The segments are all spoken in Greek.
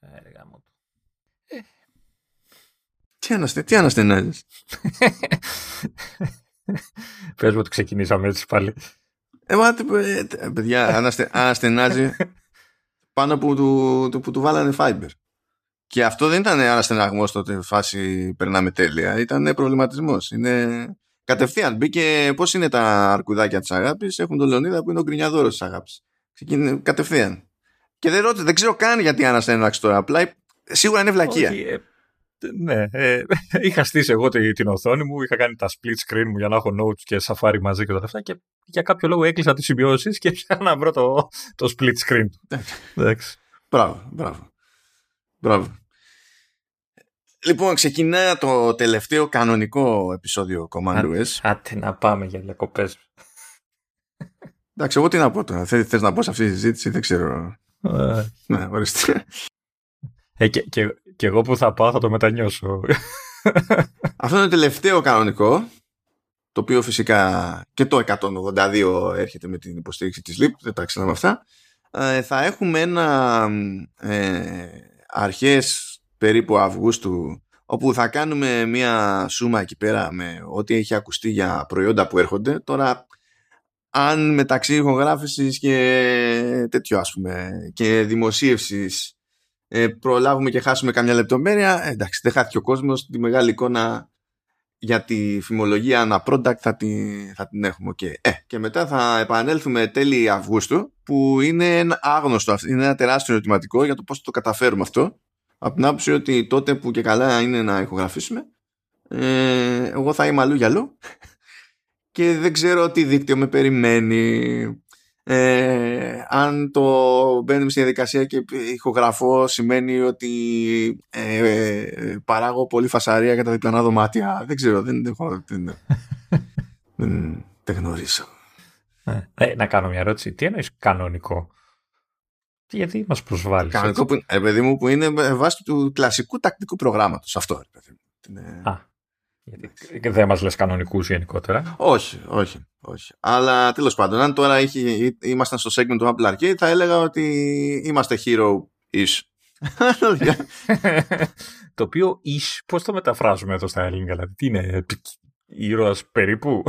Έργα μου. Τι, αναστε, τι αναστενάζεις; Πες μου ότι ξεκινήσαμε έτσι πάλι. Ε, μα, ε, παιδιά, αναστε, αναστενάζει πάνω που του, του, που του βάλανε Fiber. Και αυτό δεν ήταν αναστεναγμός τότε φάση περνάμε τέλεια. Ήταν προβληματισμός. Είναι κατευθείαν. Μπήκε πώς είναι τα αρκουδάκια της αγάπης. Έχουν τον Λεωνίδα που είναι ο γκρινιαδόρος της αγάπης. Κατευθείαν. Και δεν, ρώτησε, δεν ξέρω καν γιατί αναστέναξε τώρα. Απλά σίγουρα είναι βλακεία. Όχι, ε, ναι, ε, είχα στήσει εγώ την οθόνη μου, είχα κάνει τα split screen μου για να έχω notes και safari μαζί και όλα αυτά και για κάποιο λόγο έκλεισα τις σημειώσεις και πια να βρω το, το split screen. Εντάξει. Μπράβο, μπράβο. Μπράβο. Λοιπόν, ξεκινά το τελευταίο κανονικό επεισόδιο Command OS. Άτε να πάμε για διακοπές. Εντάξει, εγώ τι να πω τώρα. Θες να πω σε αυτή τη συζήτηση, δεν ξέρω. Ε. ναι, ορίστε. Ε, και, και, και, εγώ που θα πάω θα το μετανιώσω. Αυτό είναι το τελευταίο κανονικό, το οποίο φυσικά και το 182 έρχεται με την υποστήριξη της LIP, δεν τα ξέραμε αυτά. Ε, θα έχουμε ένα ε, αρχές περίπου Αυγούστου όπου θα κάνουμε μία σούμα εκεί πέρα με ό,τι έχει ακουστεί για προϊόντα που έρχονται. Τώρα, αν μεταξύ ηχογράφησης και τέτοιο ας πούμε και δημοσίευσης ε, προλάβουμε και χάσουμε καμιά λεπτομέρεια, ε, εντάξει δεν χάθηκε ο κόσμος, τη μεγάλη εικόνα για τη φημολογία ένα product θα, τη, θα την έχουμε. Okay. Ε, και μετά θα επανέλθουμε τέλη Αυγούστου που είναι ένα άγνωστο, είναι ένα τεράστιο ερωτηματικό για το πώς το καταφέρουμε αυτό από την άποψη ότι τότε που και καλά είναι να ηχογραφήσουμε ε, εγώ θα είμαι αλλού για αλλού και δεν ξέρω τι δίκτυο με περιμένει ε, αν το μπαίνουμε στη διαδικασία και ηχογραφώ σημαίνει ότι ε, παράγω πολύ φασαρία για τα διπλανά δωμάτια δεν ξέρω δεν, δεν, δεν, δεν, δεν γνωρίζω ε, να κάνω μια ερώτηση τι εννοείς κανονικό; Γιατί μας προσβάλλεις. Κανονικό που, ε, παιδί μου, που είναι βάση του κλασικού τακτικού προγράμματος. Αυτό, ρε παιδί μου. Είναι... Α, γιατί δεν μας λες κανονικούς γενικότερα. Όχι, όχι, όχι. Αλλά τέλος πάντων, αν τώρα είχε, ήμασταν στο segment του Apple Arcade, θα έλεγα ότι είμαστε hero-ish. το οποίο ish, πώς το μεταφράζουμε εδώ στα ελληνικά, δηλαδή τι είναι, ήρωας περίπου;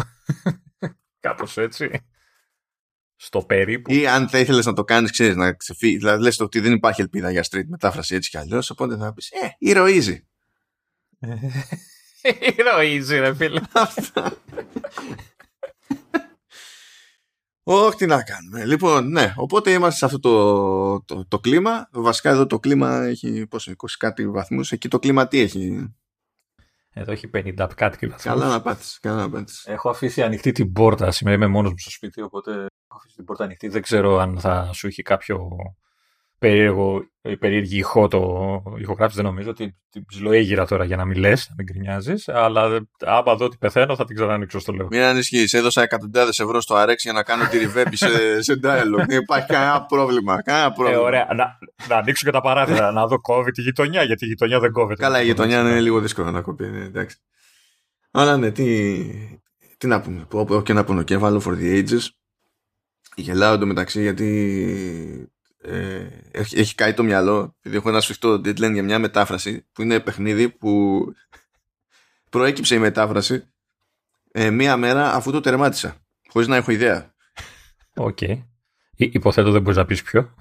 Κάπως έτσι στο περίπου. Ή αν θα ήθελες να το κάνεις, ξέρεις, να ξεφύγεις. Δηλαδή, λες ότι δεν υπάρχει ελπίδα για street μετάφραση έτσι κι αλλιώς. Οπότε θα πεις, Ε, ηρωίζει. ηρωίζει, ρε φίλε. Όχι, τι να κάνουμε. Λοιπόν, ναι, οπότε είμαστε σε αυτό το, το, το κλίμα. Βασικά εδώ το κλίμα έχει πόσο, 20 κάτι βαθμούς. Εκεί το κλίμα τι έχει; Εδώ έχει 50 κάτι και Καλά να πάτησες. Καλά να πάτησες. Έχω αφήσει ανοιχτή την πόρτα. Σήμερα είμαι μόνος μου στο σπίτι, οπότε έχω αφήσει την πόρτα ανοιχτή. Δεν ξέρω αν θα σου έχει κάποιο περίεργο, ε, περίεργη ηχό το ηχογράφηση. Δεν νομίζω ότι την ψιλοέγυρα τώρα για να μην λες, να μην γκρινιάζεις. Αλλά άμα δω ότι πεθαίνω, θα την ξανανοίξω στο λέω. Μην ανησυχείς. Έδωσα εκατοντάδες ευρώ στο Arex για να κάνω τη reverb σε, σε dialogue. Δεν υπάρχει κανένα πρόβλημα. Κανένα πρόβλημα. Ε, ωραία. Να, να ανοίξω και τα παράθυρα. να δω κόβει τη γειτονιά, γιατί η γειτονιά δεν κόβεται. Καλά, η γειτονιά είναι λίγο δύσκολο να κόβει. Ναι, εντάξει. Αλλά ναι, τι, τι να πούμε. Που, και να πούμε και έβαλω for the ages. Γελάω εντωμεταξύ γιατί ε, έχει, έχει καεί το μυαλό επειδή έχω ένα σφιχτό deadline για μια μετάφραση που είναι παιχνίδι που προέκυψε η μετάφραση ε, μία μέρα αφού το τερμάτισα χωρίς να έχω ιδέα OK okay. Υποθέτω δεν μπορείς να πεις ποιο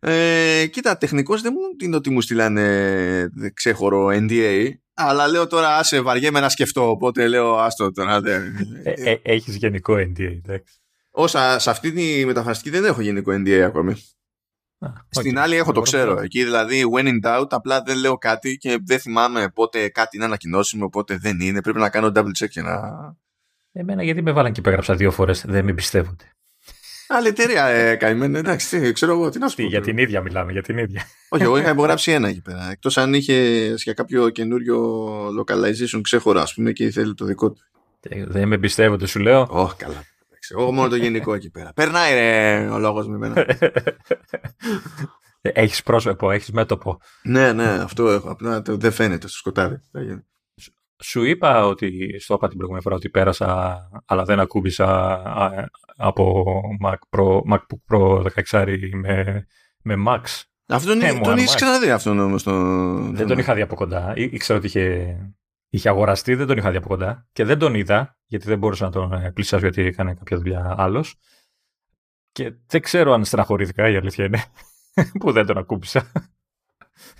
ε, Κοίτα τεχνικώς δεν μου είναι ότι μου στείλανε ξέχωρο NDA αλλά λέω τώρα άσε βαριέμαι να σκεφτώ οπότε λέω άστο τώρα ε, ε, Έχεις γενικό NDA εντάξει Όσα σε αυτή τη μεταφραστική δεν έχω γενικό NDA ακόμη. Στην άλλη έχω το ξέρω. Εκεί δηλαδή when in doubt απλά δεν λέω κάτι και δεν θυμάμαι πότε κάτι είναι ανακοινώσιμο, πότε δεν είναι. Πρέπει να κάνω double check για να... Εμένα γιατί με βάλαν και υπέγραψα δύο φορές, δεν με πιστεύονται. Άλλη εταιρεία ε, καημένη, εντάξει, ξέρω εγώ τι να σου πω. Για την ίδια μιλάμε, για την ίδια. Όχι, εγώ είχα υπογράψει ένα εκεί πέρα. Εκτός αν είχε για κάποιο καινούριο localization ξέχωρα, ας πούμε, και θέλει το δικό του. Ε, δεν με πιστεύονται, σου λέω. Όχι, καλά. Εγώ μόνο το γενικό εκεί πέρα. Περνάει ρε, ο λόγος με εμένα. Έχεις πρόσωπο, έχεις μέτωπο. Ναι, ναι, αυτό έχω. Απλά δεν φαίνεται στο σκοτάδι. Σου είπα ότι, στο είπα την προηγούμενη φορά ότι πέρασα, αλλά δεν ακούμπησα από Mac Pro, MacBook Pro 16 με Με Max. Αυτό τον, Ε, μου, τον αν έχει Max. ξαναδεί αυτόν όμως. Δεν τον είχα δει από κοντά. Ή- Ήξερα ότι είχε, είχε αγοραστεί, δεν τον είχα δει από κοντά. Και δεν τον είδα, γιατί δεν μπορούσα να τον ε, πλησιάσω, γιατί έκανε κάποια δουλειά άλλος. Και δεν ξέρω αν στεναχωρήθηκα, η αλήθεια είναι, που δεν τον ακούμπησα.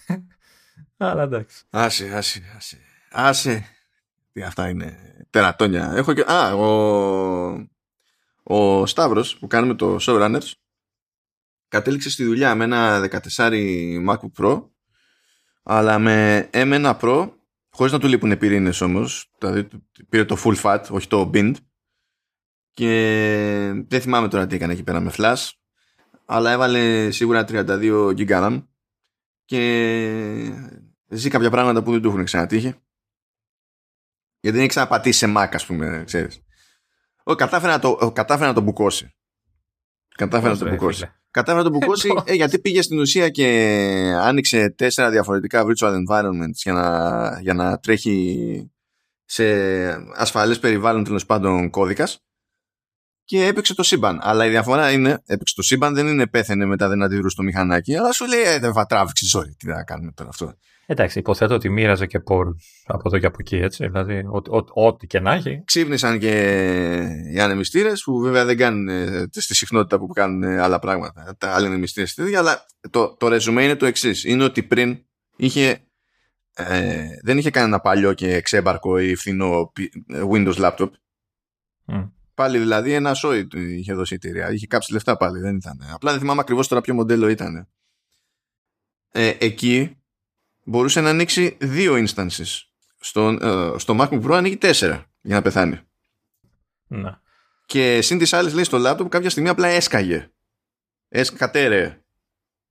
Αλλά εντάξει. Άσε, άσε, άσε. Άσε. Τι αυτά είναι τερατόνια. Έχω και... Α, ο, ο Σταύρος που κάνουμε το Showrunners κατέληξε στη δουλειά με ένα 14 MacBook Pro αλλά με M1 Pro χωρίς να του λείπουν πυρήνες όμως δηλαδή πήρε το full fat όχι το bind. Και δεν θυμάμαι τώρα τι έκανε εκεί πέρα με flash αλλά έβαλε σίγουρα 32 GB RAM και ζει κάποια πράγματα που δεν του έχουν ξανατύχει. Γιατί δεν έχει ξαναπατήσει σε Mac ας πούμε ξέρεις. Ο, κατάφερε, να το, ο, κατάφερε να το μπουκώσει. Κατάφερε να το Ρε, μπουκώσει. φίλε. Κατάφερε να το μπουκώσει Πώς; ε, γιατί πήγε στην ουσία και άνοιξε τέσσερα διαφορετικά virtual environments για να, για να τρέχει σε ασφαλές περιβάλλον τέλος πάντων κώδικας και έπαιξε το σύμπαν. Αλλά η διαφορά είναι, έπαιξε το σύμπαν, δεν είναι πέθαινε μετά δεν αντιδρούσε το μηχανάκι, αλλά σου λέει, ε, δεν θα τράβηξε, sorry, τι να κάνουμε τώρα αυτό. Εντάξει, υποθέτω ότι μοίραζε και πόρους από εδώ και από εκεί, έτσι. Δηλαδή, ό- ό- ό,τι και να έχει. Ξύπνησαν και οι ανεμιστήρες, που βέβαια δεν κάνουν ε, στη συχνότητα που κάνουν ε, άλλα πράγματα. Τα άλλα ανεμιστήρες τέτοια, αλλά το, το ρεζουμέ είναι το εξής. Είναι ότι πριν είχε, ε, δεν είχε κανένα παλιό και ξέμπαρκο ή φθηνό πι- ε, Windows laptop. Μμ. Πάλι δηλαδή ένα σόι του είχε δώσει η εταιρεία. Είχε κάψει λεφτά πάλι, δεν ήταν. Απλά δεν θυμάμαι ακριβώς τώρα ποιο μοντέλο ήταν. Ε, εκεί μπορούσε να ανοίξει δύο instances. Στο, ε, στο MacBook Pro ανοίγει τέσσερα για να πεθάνει. Ναι. Και συν τις άλλες λέει στο λάπτοπ κάποια στιγμή απλά έσκαγε. Έσκατέρε.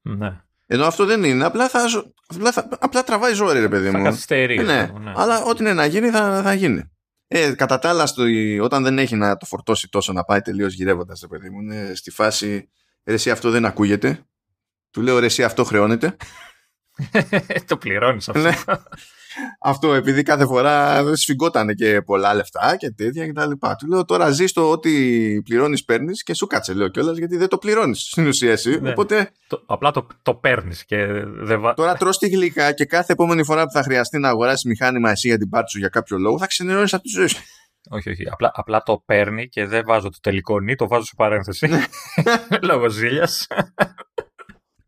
ναι. Ενώ αυτό δεν είναι. Απλά, θα, ζω- απλά, θα, απλά τραβάει ζόρι, ρε παιδί Θα μου. καθυστερεί. Ε, ναι. αυτό, ναι. Αλλά ό,τι είναι να γίνει θα, θα γίνει. Ε, κατά τα άλλα, στο, όταν δεν έχει να το φορτώσει τόσο να πάει τελείως γυρεύοντας, ρε παιδί μου, είναι στη φάση ρε, εσύ αυτό δεν ακούγεται. Του λέω ρε, εσύ αυτό χρεώνεται. το πληρώνεις αυτό. Ναι. αυτό επειδή κάθε φορά δεν σφιγγόταν και πολλά λεφτά και τέτοια και τα λοιπά. Του λέω τώρα ζει το ότι πληρώνεις, παίρνεις και σου κάτσε, λέω κιόλας, γιατί δεν το πληρώνεις στην ουσία εσύ. Ναι. Οπότε Το- απλά το, το παίρνεις και δεν βα... τώρα τρως τη γλυκά και κάθε επόμενη φορά που θα χρειαστεί να αγοράσεις μηχάνημα εσύ για την πάρτι σου για κάποιο λόγο θα ξενερώνεις από τη ζωή σου. Όχι, όχι. Απλά, απλά το παίρνει και δεν βάζω το τελικό νη, το βάζω σε παρένθεση. Ναι. Λόγω ζήλιας.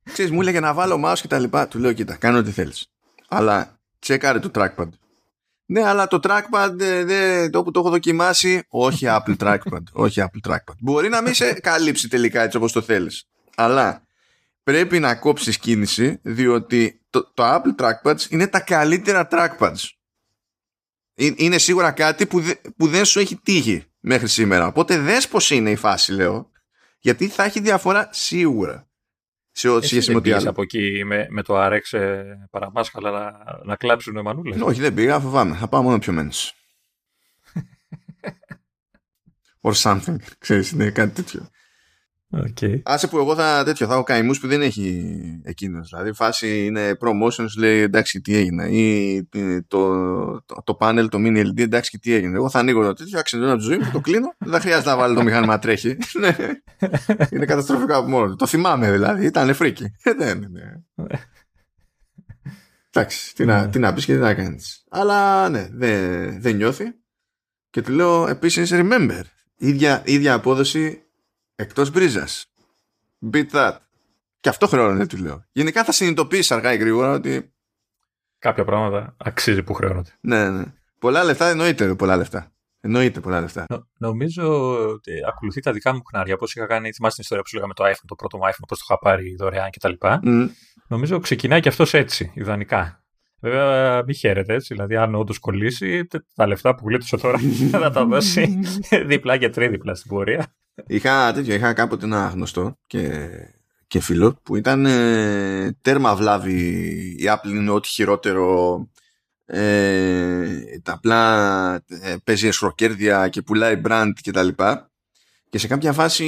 Ξέρεις, μου έλεγε να βάλω mouse και τα λοιπά. Του λέω, κοίτα, κάνω ό,τι θέλεις. Αλλά τσεκάρε το trackpad. Ναι, αλλά το trackpad ε, δε, το που το έχω δοκιμάσει, όχι Apple trackpad. όχι Apple trackpad. Μπορεί να μην σε καλύψει τελικά έτσι όπως το θέλεις. Αλλά πρέπει να κόψεις κίνηση διότι το, το Apple trackpads είναι τα καλύτερα trackpads. Ε- Είναι σίγουρα κάτι που, δε- που δεν σου έχει τύχει μέχρι σήμερα. Οπότε δες πως είναι η φάση, λέω. Γιατί θα έχει διαφορά σίγουρα. Σε ό,τι σχέση με ό,τι άλλο. από εκεί με, με το RX ε, παραμάσχαλα να, να κλάψουν μανούλες; Όχι, δεν πήγα, φοβάμαι. Θα πάω μόνο πιο μένους. Or something. Ξέρεις, είναι κάτι τέτοιο. Okay. Άσε που εγώ θα τέτοιο, θα έχω καημούς που δεν έχει εκείνος. Δηλαδή, η φάση είναι promotion, σου λέει εντάξει τι έγινε. Ή ε, το, το, το panel, το mini LED, εντάξει και τι έγινε. Εγώ θα ανοίγω το τέτοιο, αξιολογώ από τη ζωή μου, το κλείνω. Δεν χρειάζεται να βάλω το μηχάνημα να τρέχει. Ναι. είναι καταστροφικό από μόνο του. Το θυμάμαι δηλαδή, ήταν φρίκι. Ε, Δεν είναι. Εντάξει, τι να, τι να πεις και τι να κάνεις. Αλλά ναι, δεν, δεν νιώθει. Και του λέω επίσης remember. Ίδια, ίδια απόδοση εκτός μπρίζας. Beat that. Και αυτό χρεώνεται, του λέω. Γενικά θα συνειδητοποιήσει αργά ή γρήγορα ότι Κάποια πράγματα αξίζει που χρεώνονται. ναι, ναι. Πολλά λεφτά εννοείται πολλά λεφτά. Εννοείται πολλά λεφτά. Νο- νομίζω ότι ακολουθεί τα δικά μου χνάρια. Πώ είχα κάνει, θυμάστε την ιστορία που σου λέγαμε το iPhone, το πρώτο μου iPhone, πώς το είχα πάρει δωρεάν κτλ. Μμ. Νομίζω ξεκινάει και αυτός έτσι, ιδανικά. Βέβαια, μην χαίρετε έτσι. Δηλαδή, αν όντως κολλήσει, τε- τα λεφτά που γλίτωσε τώρα θα τα δώσει διπλά και τρίδιπλα στην πορεία. Είχα, τέτοιο, είχα κάποτε ένα γνωστό και, και φίλο που ήταν ε, τέρμα βλάβη. Η Apple είναι ό,τι χειρότερο ε, τα απλά ε, παίζει εσχροκέρδια και πουλάει brand και τα λοιπά. Και σε κάποια φάση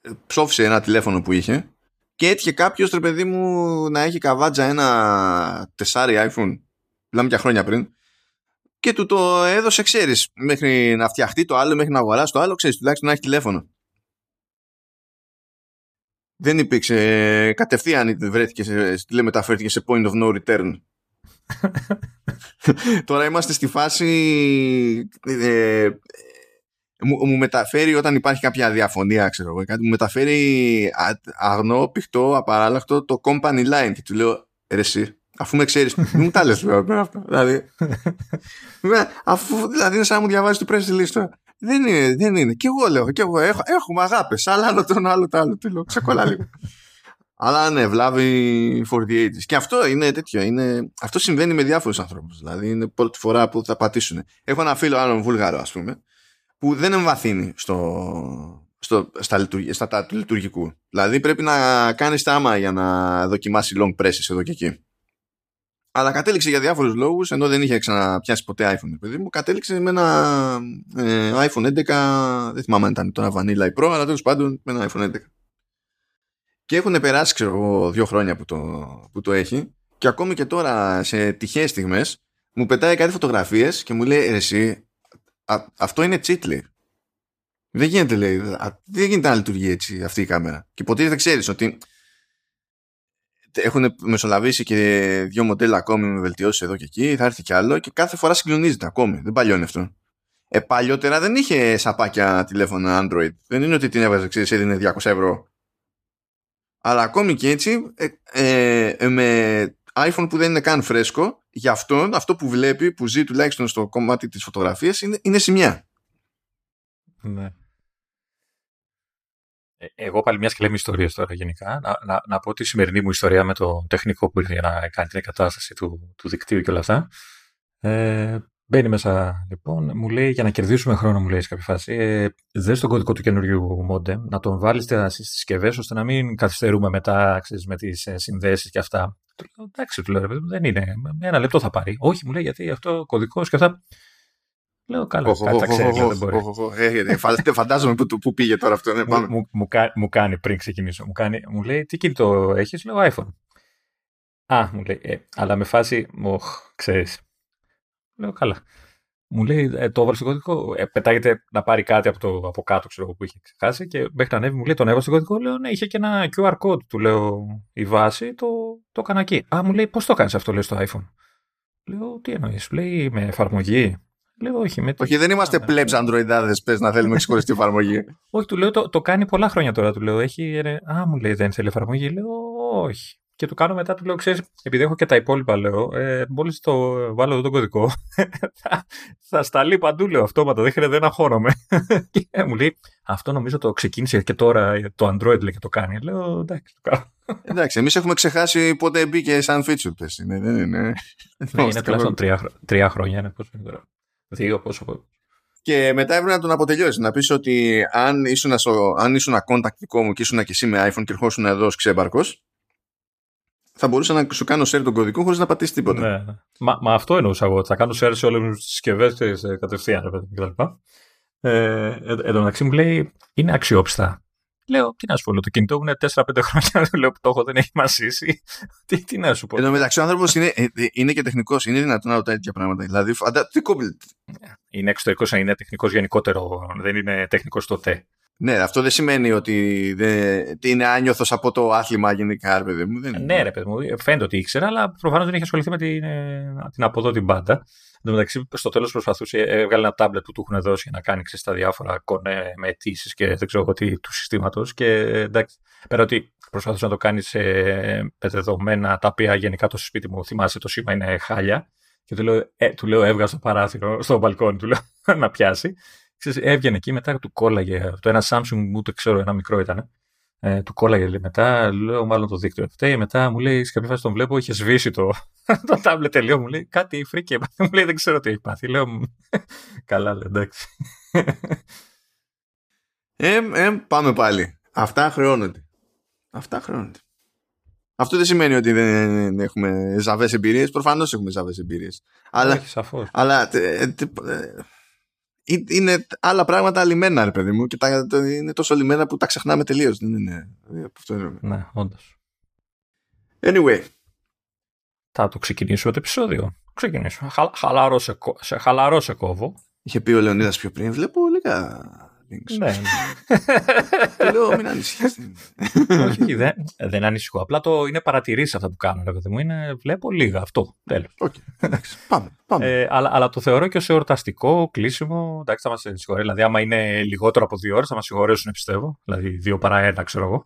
ε, ψόφισε ένα τηλέφωνο που είχε και έτυχε κάποιος ρε παιδί μου να έχει καβάτζα ένα τεσάρι iPhone. Μιλάμε για χρόνια πριν και του το έδωσε, ξέρεις, μέχρι να φτιαχτεί το άλλο, μέχρι να αγοράσει το άλλο, ξέρεις, τουλάχιστον να έχει τηλέφωνο. δεν υπήρξε κατευθείαν βρέθηκε, σε, μεταφέρθηκε σε point of no return. Τώρα είμαστε στη φάση ε, μου, μου, μεταφέρει όταν υπάρχει κάποια διαφωνία ξέρω εγώ κάτι μου μεταφέρει αγνό, πηχτό, απαράλλαχτο το company line και του λέω ρε εσύ αφού με ξέρεις μου τα λες αυτό δηλαδή, αφού, δηλαδή είναι σαν να μου διαβάζεις το press release δεν είναι, δεν είναι. Και εγώ λέω, και εγώ έχω, έχουμε αγάπες. Αλλά άλλο το ένα, άλλο το άλλο. Τι λέω, ξεκολλά λίγο. Αλλά ναι, βλάβει for the ages. Και αυτό είναι τέτοιο. Είναι, αυτό συμβαίνει με διάφορους ανθρώπους. Δηλαδή είναι πρώτη φορά που θα πατήσουν. Έχω ένα φίλο άλλον Βούλγαρο, ας πούμε, που δεν εμβαθύνει στο, στο, στα, στα τα του λειτουργικού. Δηλαδή πρέπει να κάνεις τάμα για να δοκιμάσει long presses εδώ και εκεί. Αλλά κατέληξε για διάφορους λόγους, ενώ δεν είχε ξαναπιάσει ποτέ iPhone, παιδί μου, κατέληξε με ένα ε, iPhone 11, δεν θυμάμαι αν ήταν τώρα Vanilla ή Pro, αλλά τέλος πάντων με ένα iPhone 11. Και έχουν περάσει, ξέρω εγώ, δύο χρόνια που το, που το έχει και ακόμη και τώρα σε τυχαίες στιγμές μου πετάει κάτι φωτογραφίες και μου λέει εσύ, αυτό είναι cheat, Δεν γίνεται, λέει, δεν γίνεται να λειτουργεί έτσι αυτή η κάμερα. Και ποτέ δεν ξέρεις ότι έχουν μεσολαβήσει και δύο μοντέλα ακόμη με βελτιώσεις εδώ και εκεί. Θα έρθει κι άλλο και κάθε φορά συγκλονίζεται ακόμη. Δεν παλιώνει αυτό. Ε, παλιότερα δεν είχε σαπάκια τηλέφωνα Android. Δεν είναι ότι την έβαζε, ξέρεις, έδινε 200 ευρώ. Αλλά ακόμη και έτσι, ε, ε, ε, με iPhone που δεν είναι καν φρέσκο, για αυτόν, αυτό που βλέπει, που ζει τουλάχιστον στο κομμάτι της φωτογραφίας, είναι, είναι σημεία. Ναι. Ε, εγώ πάλι μιας και λέμε ιστορίες τώρα γενικά. Να, να, να, πω τη σημερινή μου ιστορία με το τεχνικό που ήρθε για να κάνει την εγκατάσταση του, του δικτύου και όλα αυτά. Ε, μπαίνει μέσα λοιπόν, μου λέει για να κερδίσουμε χρόνο, μου λέει σε κάποια φάση, ε, δες τον κωδικό του καινούριου modem, να τον βάλεις στι συσκευές ώστε να μην καθυστερούμε μετά ξέρεις, με τις ε, συνδέσεις και αυτά. Του λέω, εντάξει, του λέω, δεν είναι. Ένα λεπτό θα πάρει. Όχι, μου λέει, γιατί αυτό κωδικός και αυτά. Λέω καλά, κάτι τα ξέρεις, δεν μπορεί. Φαντάζομαι που πήγε τώρα αυτό. Ναι, μου κάνει πριν ξεκινήσω. Μου, κάνει, μου λέει τι κινητό έχεις, λέω iPhone. Α, μου λέει, ε, αλλά με φάση, οχ, ξέρεις. Λέω καλά. Μου λέει, ε, το έβαλε στο κωδικό. Ε, πετάγεται να πάρει κάτι από, το, από κάτω, ξέρω που είχε ξεχάσει. Και μέχρι να ανέβει, μου λέει, τον έβαλε στο κωδικό. Λέω, ναι, είχε και ένα QR code. Του λέω, η βάση, το, το έκανα εκεί. Α, μου λέει, πώς το κάνεις αυτό, λέει, στο iPhone. Λέω, τι εννοείς, λέει, με εφαρμογή. Λέω, όχι, με όχι, δεν είμαστε πλέψ Androidάδε, πες να θέλουμε ξεχωριστή εφαρμογή. όχι, του λέω, το, το κάνει πολλά χρόνια τώρα. Του λέω, έχει. Α, μου λέει, δεν θέλει εφαρμογή. Λέω, όχι. Και του κάνω μετά, του λέω, ξέρεις, επειδή έχω και τα υπόλοιπα, λέω, ε, μόλις το βάλω εδώ τον κωδικό, θα, θα σταλεί παντού, λέω, αυτόματα, δεν χρειάζεται να χώνομαι. και μου λέει, αυτό νομίζω το ξεκίνησε και τώρα το Android λέει και το κάνει. Λέω, εντάξει, το κάνω. Εντάξει, εμείς έχουμε ξεχάσει πότε μπήκε σαν feature. Πες. Είναι, είναι, είναι. Ναι, είναι τουλάχιστον τρία, τρία χρόνια. Είναι, πώς είναι τώρα. Δύο, πόσο. Και μετά έπρεπε να τον αποτελειώσει. Να πεις ότι αν ήσουν, αν ήσουν contact δικό μου και ήσουν και εσύ με iPhone και ερχόσουν εδώ ως ξέμπαρκος, θα μπορούσα να σου κάνω share τον κωδικό χωρίς να πατήσεις τίποτα. Ναι, ναι. Μα, μα αυτό εννοούσα εγώ. Θα κάνω share σε όλες τις συσκευές κατευθείαν κτλ. Ε, εν τω μεταξύ μου λέει είναι αξιόπιστα. Λέω, τι να σου πω, το κινητό μου είναι 4-5 χρόνια. Λέω που το έχω, δεν έχει μασίσει. τι, τι να σου πω. Εν τω μεταξύ, ο άνθρωπος είναι, ε, ε, είναι και τεχνικός. Είναι δυνατόν να ρωτάει τέτοια πράγματα. Δηλαδή, φαντα... τι κόμπλε. Είναι εξωτερικό, είναι τεχνικός γενικότερο. Δεν είναι τεχνικός στο ΤΕ. Ναι, αυτό δεν σημαίνει ότι δεν... είναι άνιωθος από το άθλημα γενικά, ρε παιδί μου. Δεν... Ναι, ρε παιδί μου, φαίνεται ότι ήξερα, αλλά προφανώς δεν είχε ασχοληθεί με την, ε, την από την πάντα. Εν τω μεταξύ, στο τέλος προσπαθούσε, έβγαλε ένα τάμπλετ που του έχουν δώσει για να κάνει ξέρεις, τα διάφορα κονέ με αιτήσεις και δεν ξέρω τι του συστήματος. Και εντάξει, πέρα ότι προσπαθούσε να το κάνει σε δεδομένα τα οποία γενικά το σπίτι μου θυμάσαι το σήμα είναι χάλια. Και του λέω, ε, του λέω έβγαζε το παράθυρο στο μπαλκόνι, του λέω να πιάσει. Ξέρεις, έβγαινε εκεί μετά του κόλλαγε. Το ένα Samsung μου, το ξέρω, ένα μικρό ήταν. Ε, του κόλλαγε λέει, μετά, λέω μάλλον το δίκτυο φταίει, μετά μου λέει σε κάποια φάση τον βλέπω, είχε σβήσει το, το τάμπλετ τελείω, μου λέει κάτι φρίκε, μου λέει δεν ξέρω τι έχει πάθει, λέω καλά λέει εντάξει. Ε, ε, πάμε πάλι. Αυτά χρεώνονται. Αυτά χρεώνονται. Αυτό δεν σημαίνει ότι δεν έχουμε ζαβές εμπειρίες. Προφανώς έχουμε ζαβές εμπειρίες. Αλλά, αλλά είναι άλλα πράγματα λιμένα, ρε παιδί μου, και τα, είναι τόσο λιμένα που τα ξεχνάμε τελείως. Δεν είναι. Ναι, όντως. Anyway. Θα το ξεκινήσουμε το επεισόδιο. Ξεκινήσουμε. Χα, χαλαρό, σε, σε, χαλαρό σε κόβω. Είχε πει ο Λεωνίδας πιο πριν. Βλέπω λίγα, links. Ναι. Και λέω, μην ανησυχείς. Όχι, δεν, δεν ανησυχώ. Απλά το είναι παρατηρήσεις αυτά που κάνω, ρε παιδί μου. Είναι, βλέπω λίγα αυτό. Τέλος. Οκ, εντάξει, πάμε. πάμε. Ε, αλλά, αλλά το θεωρώ και ως εορταστικό κλείσιμο. Εντάξει, θα μας συγχωρεί. Δηλαδή, άμα είναι λιγότερο από δύο ώρες, θα μας συγχωρέσουν, πιστεύω. Δηλαδή, δύο παρά ένα, ξέρω εγώ.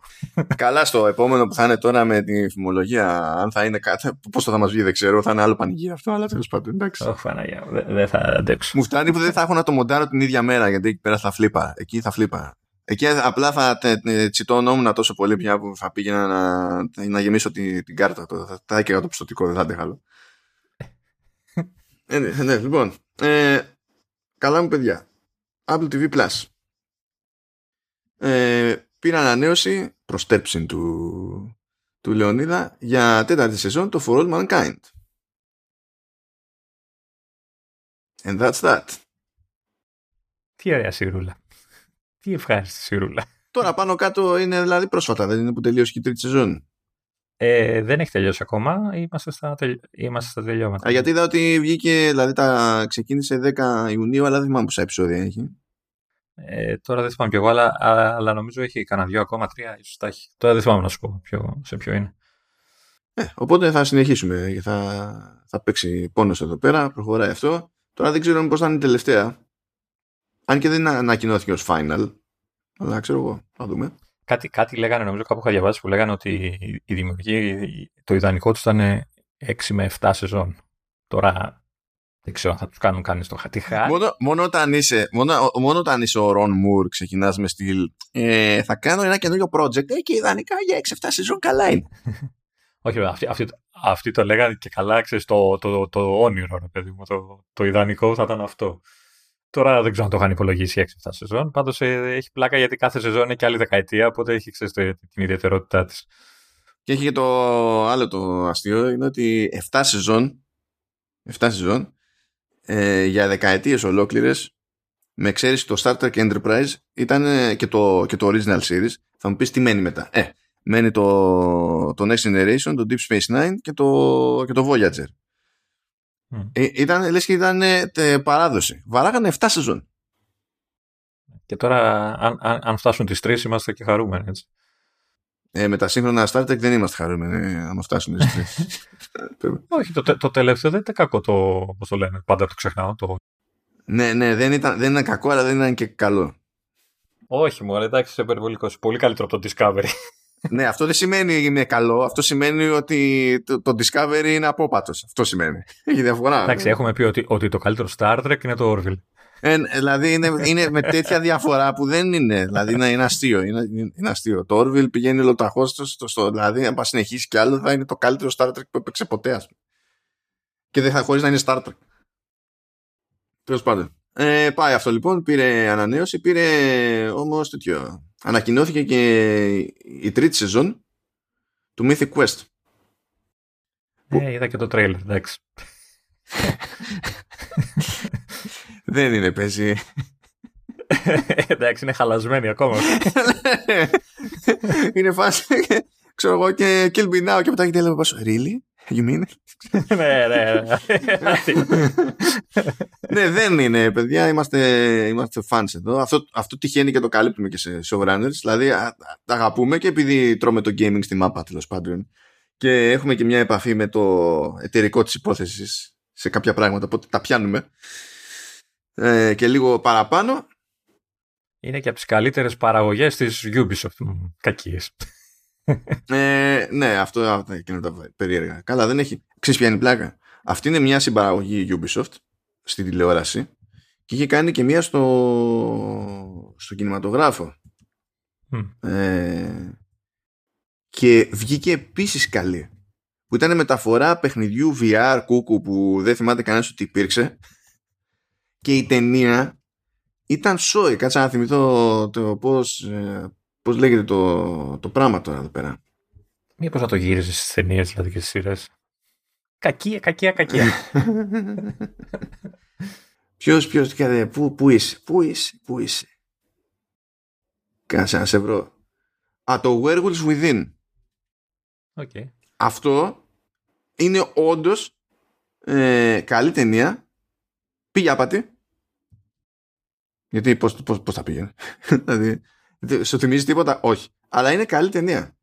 Καλά στο επόμενο που θα είναι τώρα με τη φημολογία, αν θα είναι κάτι, πώς θα μας βγει δεν ξέρω, θα είναι άλλο πανηγύρι αυτό, αλλά τέλος πάντων, εντάξει. Όχι, Παναγία, δεν δεν θα αντέξω. Μου φτάνει που δεν θα έχω να το μοντάρω την ίδια μέρα, γιατί εκεί πέρα θα φλίπα. Εκεί θα φλίπα. Εκεί απλά θα τε- τε- τσιτώνόμουν τόσο πολύ πια που θα πήγαινα να, να γεμίσω τη- την κάρτα. Το, θα, θα έκαιγα το πιστοτικό, δεν θα άντεχα άλλο. ε, ναι, ναι, λοιπόν. Ε, καλά μου παιδιά. Apple TV Plus. Ε, πήρα ανανέωση προστέρψη του, του Λεωνίδα για τέταρτη σεζόν το For All Mankind. And that's that. Τι ωραία σιρούλα. Τι ευχάριστη σιρούλα. Τώρα πάνω κάτω είναι δηλαδή πρόσφατα, δεν είναι που τελείωσε και η τρίτη σεζόν. Ε, δεν έχει τελειώσει ακόμα. Είμαστε στα, τελ... είμαστε στα τελειώματα. Α, γιατί είδα ότι βγήκε, δηλαδή τα ξεκίνησε 10 Ιουνίου, αλλά δεν θυμάμαι πόσα επεισόδια έχει. Ε, τώρα δεν θυμάμαι κι εγώ, αλλά, α- αλλά νομίζω έχει κανένα δυο ακόμα, τρία ίσως τα έχει. Τώρα δεν θυμάμαι να σου πω ποιο, σε ποιο είναι. Ε, οπότε θα συνεχίσουμε. Θα, θα παίξει πόνος εδώ πέρα, προχωράει αυτό. Τώρα δεν ξέρω πώς θα είναι η τελευταία. Αν και δεν ανακοινώθηκε ως final. Αλλά ξέρω εγώ, θα δούμε. Κάτι, κάτι λέγανε, νομίζω κάπου είχα διαβάσει που λέγανε ότι οι δημιουργοί, το ιδανικό τους ήταν 6 με 7 σεζόν. Τώρα δεν ξέρω αν θα τους κάνουν κανείς το χατιχά. Μόνο, μόνο, όταν είσαι, μόνο, μόνο όταν είσαι ο Ρον Μουρ ξεκινάς με στυλ ε, θα κάνω ένα καινούριο project ε, και ιδανικά για 6-7 σεζόν καλά είναι. Όχι, βέβαια, αυτοί, αυτοί, αυτοί το λέγανε και καλά, ξέρεις, το, το, το, το όνειρο, ρε παιδί μου. Το, το ιδανικό θα ήταν αυτό. Τώρα δεν ξέρω αν το είχαν υπολογίσει 6-7 σεζόν. Πάντως έχει πλάκα γιατί κάθε σεζόν είναι και άλλη δεκαετία, οπότε έχει ξέρεις, το- την ιδιαιτερότητά της. Και έχει και το άλλο το αστείο είναι ότι 7 σεζόν 7 σεζόν ε, για δεκαετίες ολόκληρες με εξαίρεση το Star Trek Enterprise ήταν ε, και το, και το original series θα μου πεις τι μένει μετά ε, μένει το, το Next Generation το Deep Space Nine και το, και το Voyager ε, ήταν, λες και ήταν ε, τε- παράδοση βαράγανε 7 σεζόν Και τώρα, αν, αν, αν φτάσουν τις τρεις, είμαστε και χαρούμενοι. Έτσι. ε, με τα σύγχρονα Star Trek δεν είμαστε χαρούμενοι ε, άμα φτάσουν στις τρεις. Όχι, το, τε- το τελευταίο δεν ήταν κακό το. Πώς το λένε, πάντα το ξεχνάω. Το... ναι, ναι, δεν ήταν, δεν ήταν κακό αλλά δεν ήταν και καλό Όχι, μου εντάξει, είσαι υπερβολικό. Πολύ καλύτερο από το Discovery. Ναι, αυτό δεν σημαίνει είναι καλό. Αυτό σημαίνει ότι το, το Discovery είναι απόπατος. Αυτό σημαίνει. Έχει διαφορά. εντάξει, έχουμε πει ότι, ότι το καλύτερο Star Trek είναι το Orville. Ε, δηλαδή είναι, είναι με τέτοια διαφορά που δεν είναι. Δηλαδή είναι, είναι αστείο. Είναι, είναι αστείο. Το Orville πηγαίνει ολοταχώ στο, στο, στο, Δηλαδή, αν πας συνεχίσεις κι άλλο, θα είναι το καλύτερο Star Trek που έπαιξε ποτέ, ας πούμε. Και δεν θα χωρίς να είναι Star Trek. Τέλος πάντων. Ε, πάει αυτό λοιπόν. Πήρε ανανέωση. Πήρε όμως τέτοιο. Ανακοινώθηκε και η τρίτη σεζόν του Mythic Quest. Ε, είδα και το τρέιλερ, εντάξει. Δεν είναι, παίζει. εντάξει, είναι χαλασμένη ακόμα. είναι φάση. Ξέρω εγώ και Kill Me Now και μετά έχει τέλος πάσο. Really? You mean? ναι, ναι, ναι. ναι, δεν είναι, παιδιά. Είμαστε, είμαστε fans εδώ. Αυτό, αυτό τυχαίνει και το καλύπτουμε και σε showrunners. Δηλαδή, α, α, τα αγαπούμε και επειδή τρώμε το gaming στη μάπα, τέλος πάντων. Και έχουμε και μια επαφή με το εταιρικό της υπόθεσης σε κάποια πράγματα, οπότε τα πιάνουμε. Ε, και λίγο παραπάνω. Είναι και από τις καλύτερες παραγωγές της Ubisoft. Κακίες. Ε, ναι, αυτό, αυτό είναι τα περίεργα. Καλά, δεν έχει. Ξέρεις ποια είναι η πλάκα; Αυτή είναι μια συμπαραγωγή Ubisoft στη τηλεόραση και είχε κάνει και μια στο, στο κινηματογράφο. Mm. Ε, και βγήκε επίσης καλή. Που ήταν μεταφορά παιχνιδιού VR κούκου που δεν θυμάται κανένας ότι υπήρξε. Και η ταινία ήταν σόι. Κάτσα να θυμηθώ το πώς, ε, πώς λέγεται το, το πράγμα τώρα εδώ πέρα; Μήπως να το γύριζες στις ταινίες δηλαδή και στις σειρές. Κακία, κακία, κακία. ποιος, ποιος, κάνε, πού, πού είσαι, πού είσαι, πού είσαι; Κάτσε να σε βρω. Α, το Werewolves Within. Okay. Αυτό είναι όντως ε, καλή ταινία. Πήγε άπατη. Γιατί πώς, πώς, πώς θα πήγαινε. δηλαδή, σου θυμίζει τίποτα, όχι. Αλλά είναι καλή ταινία.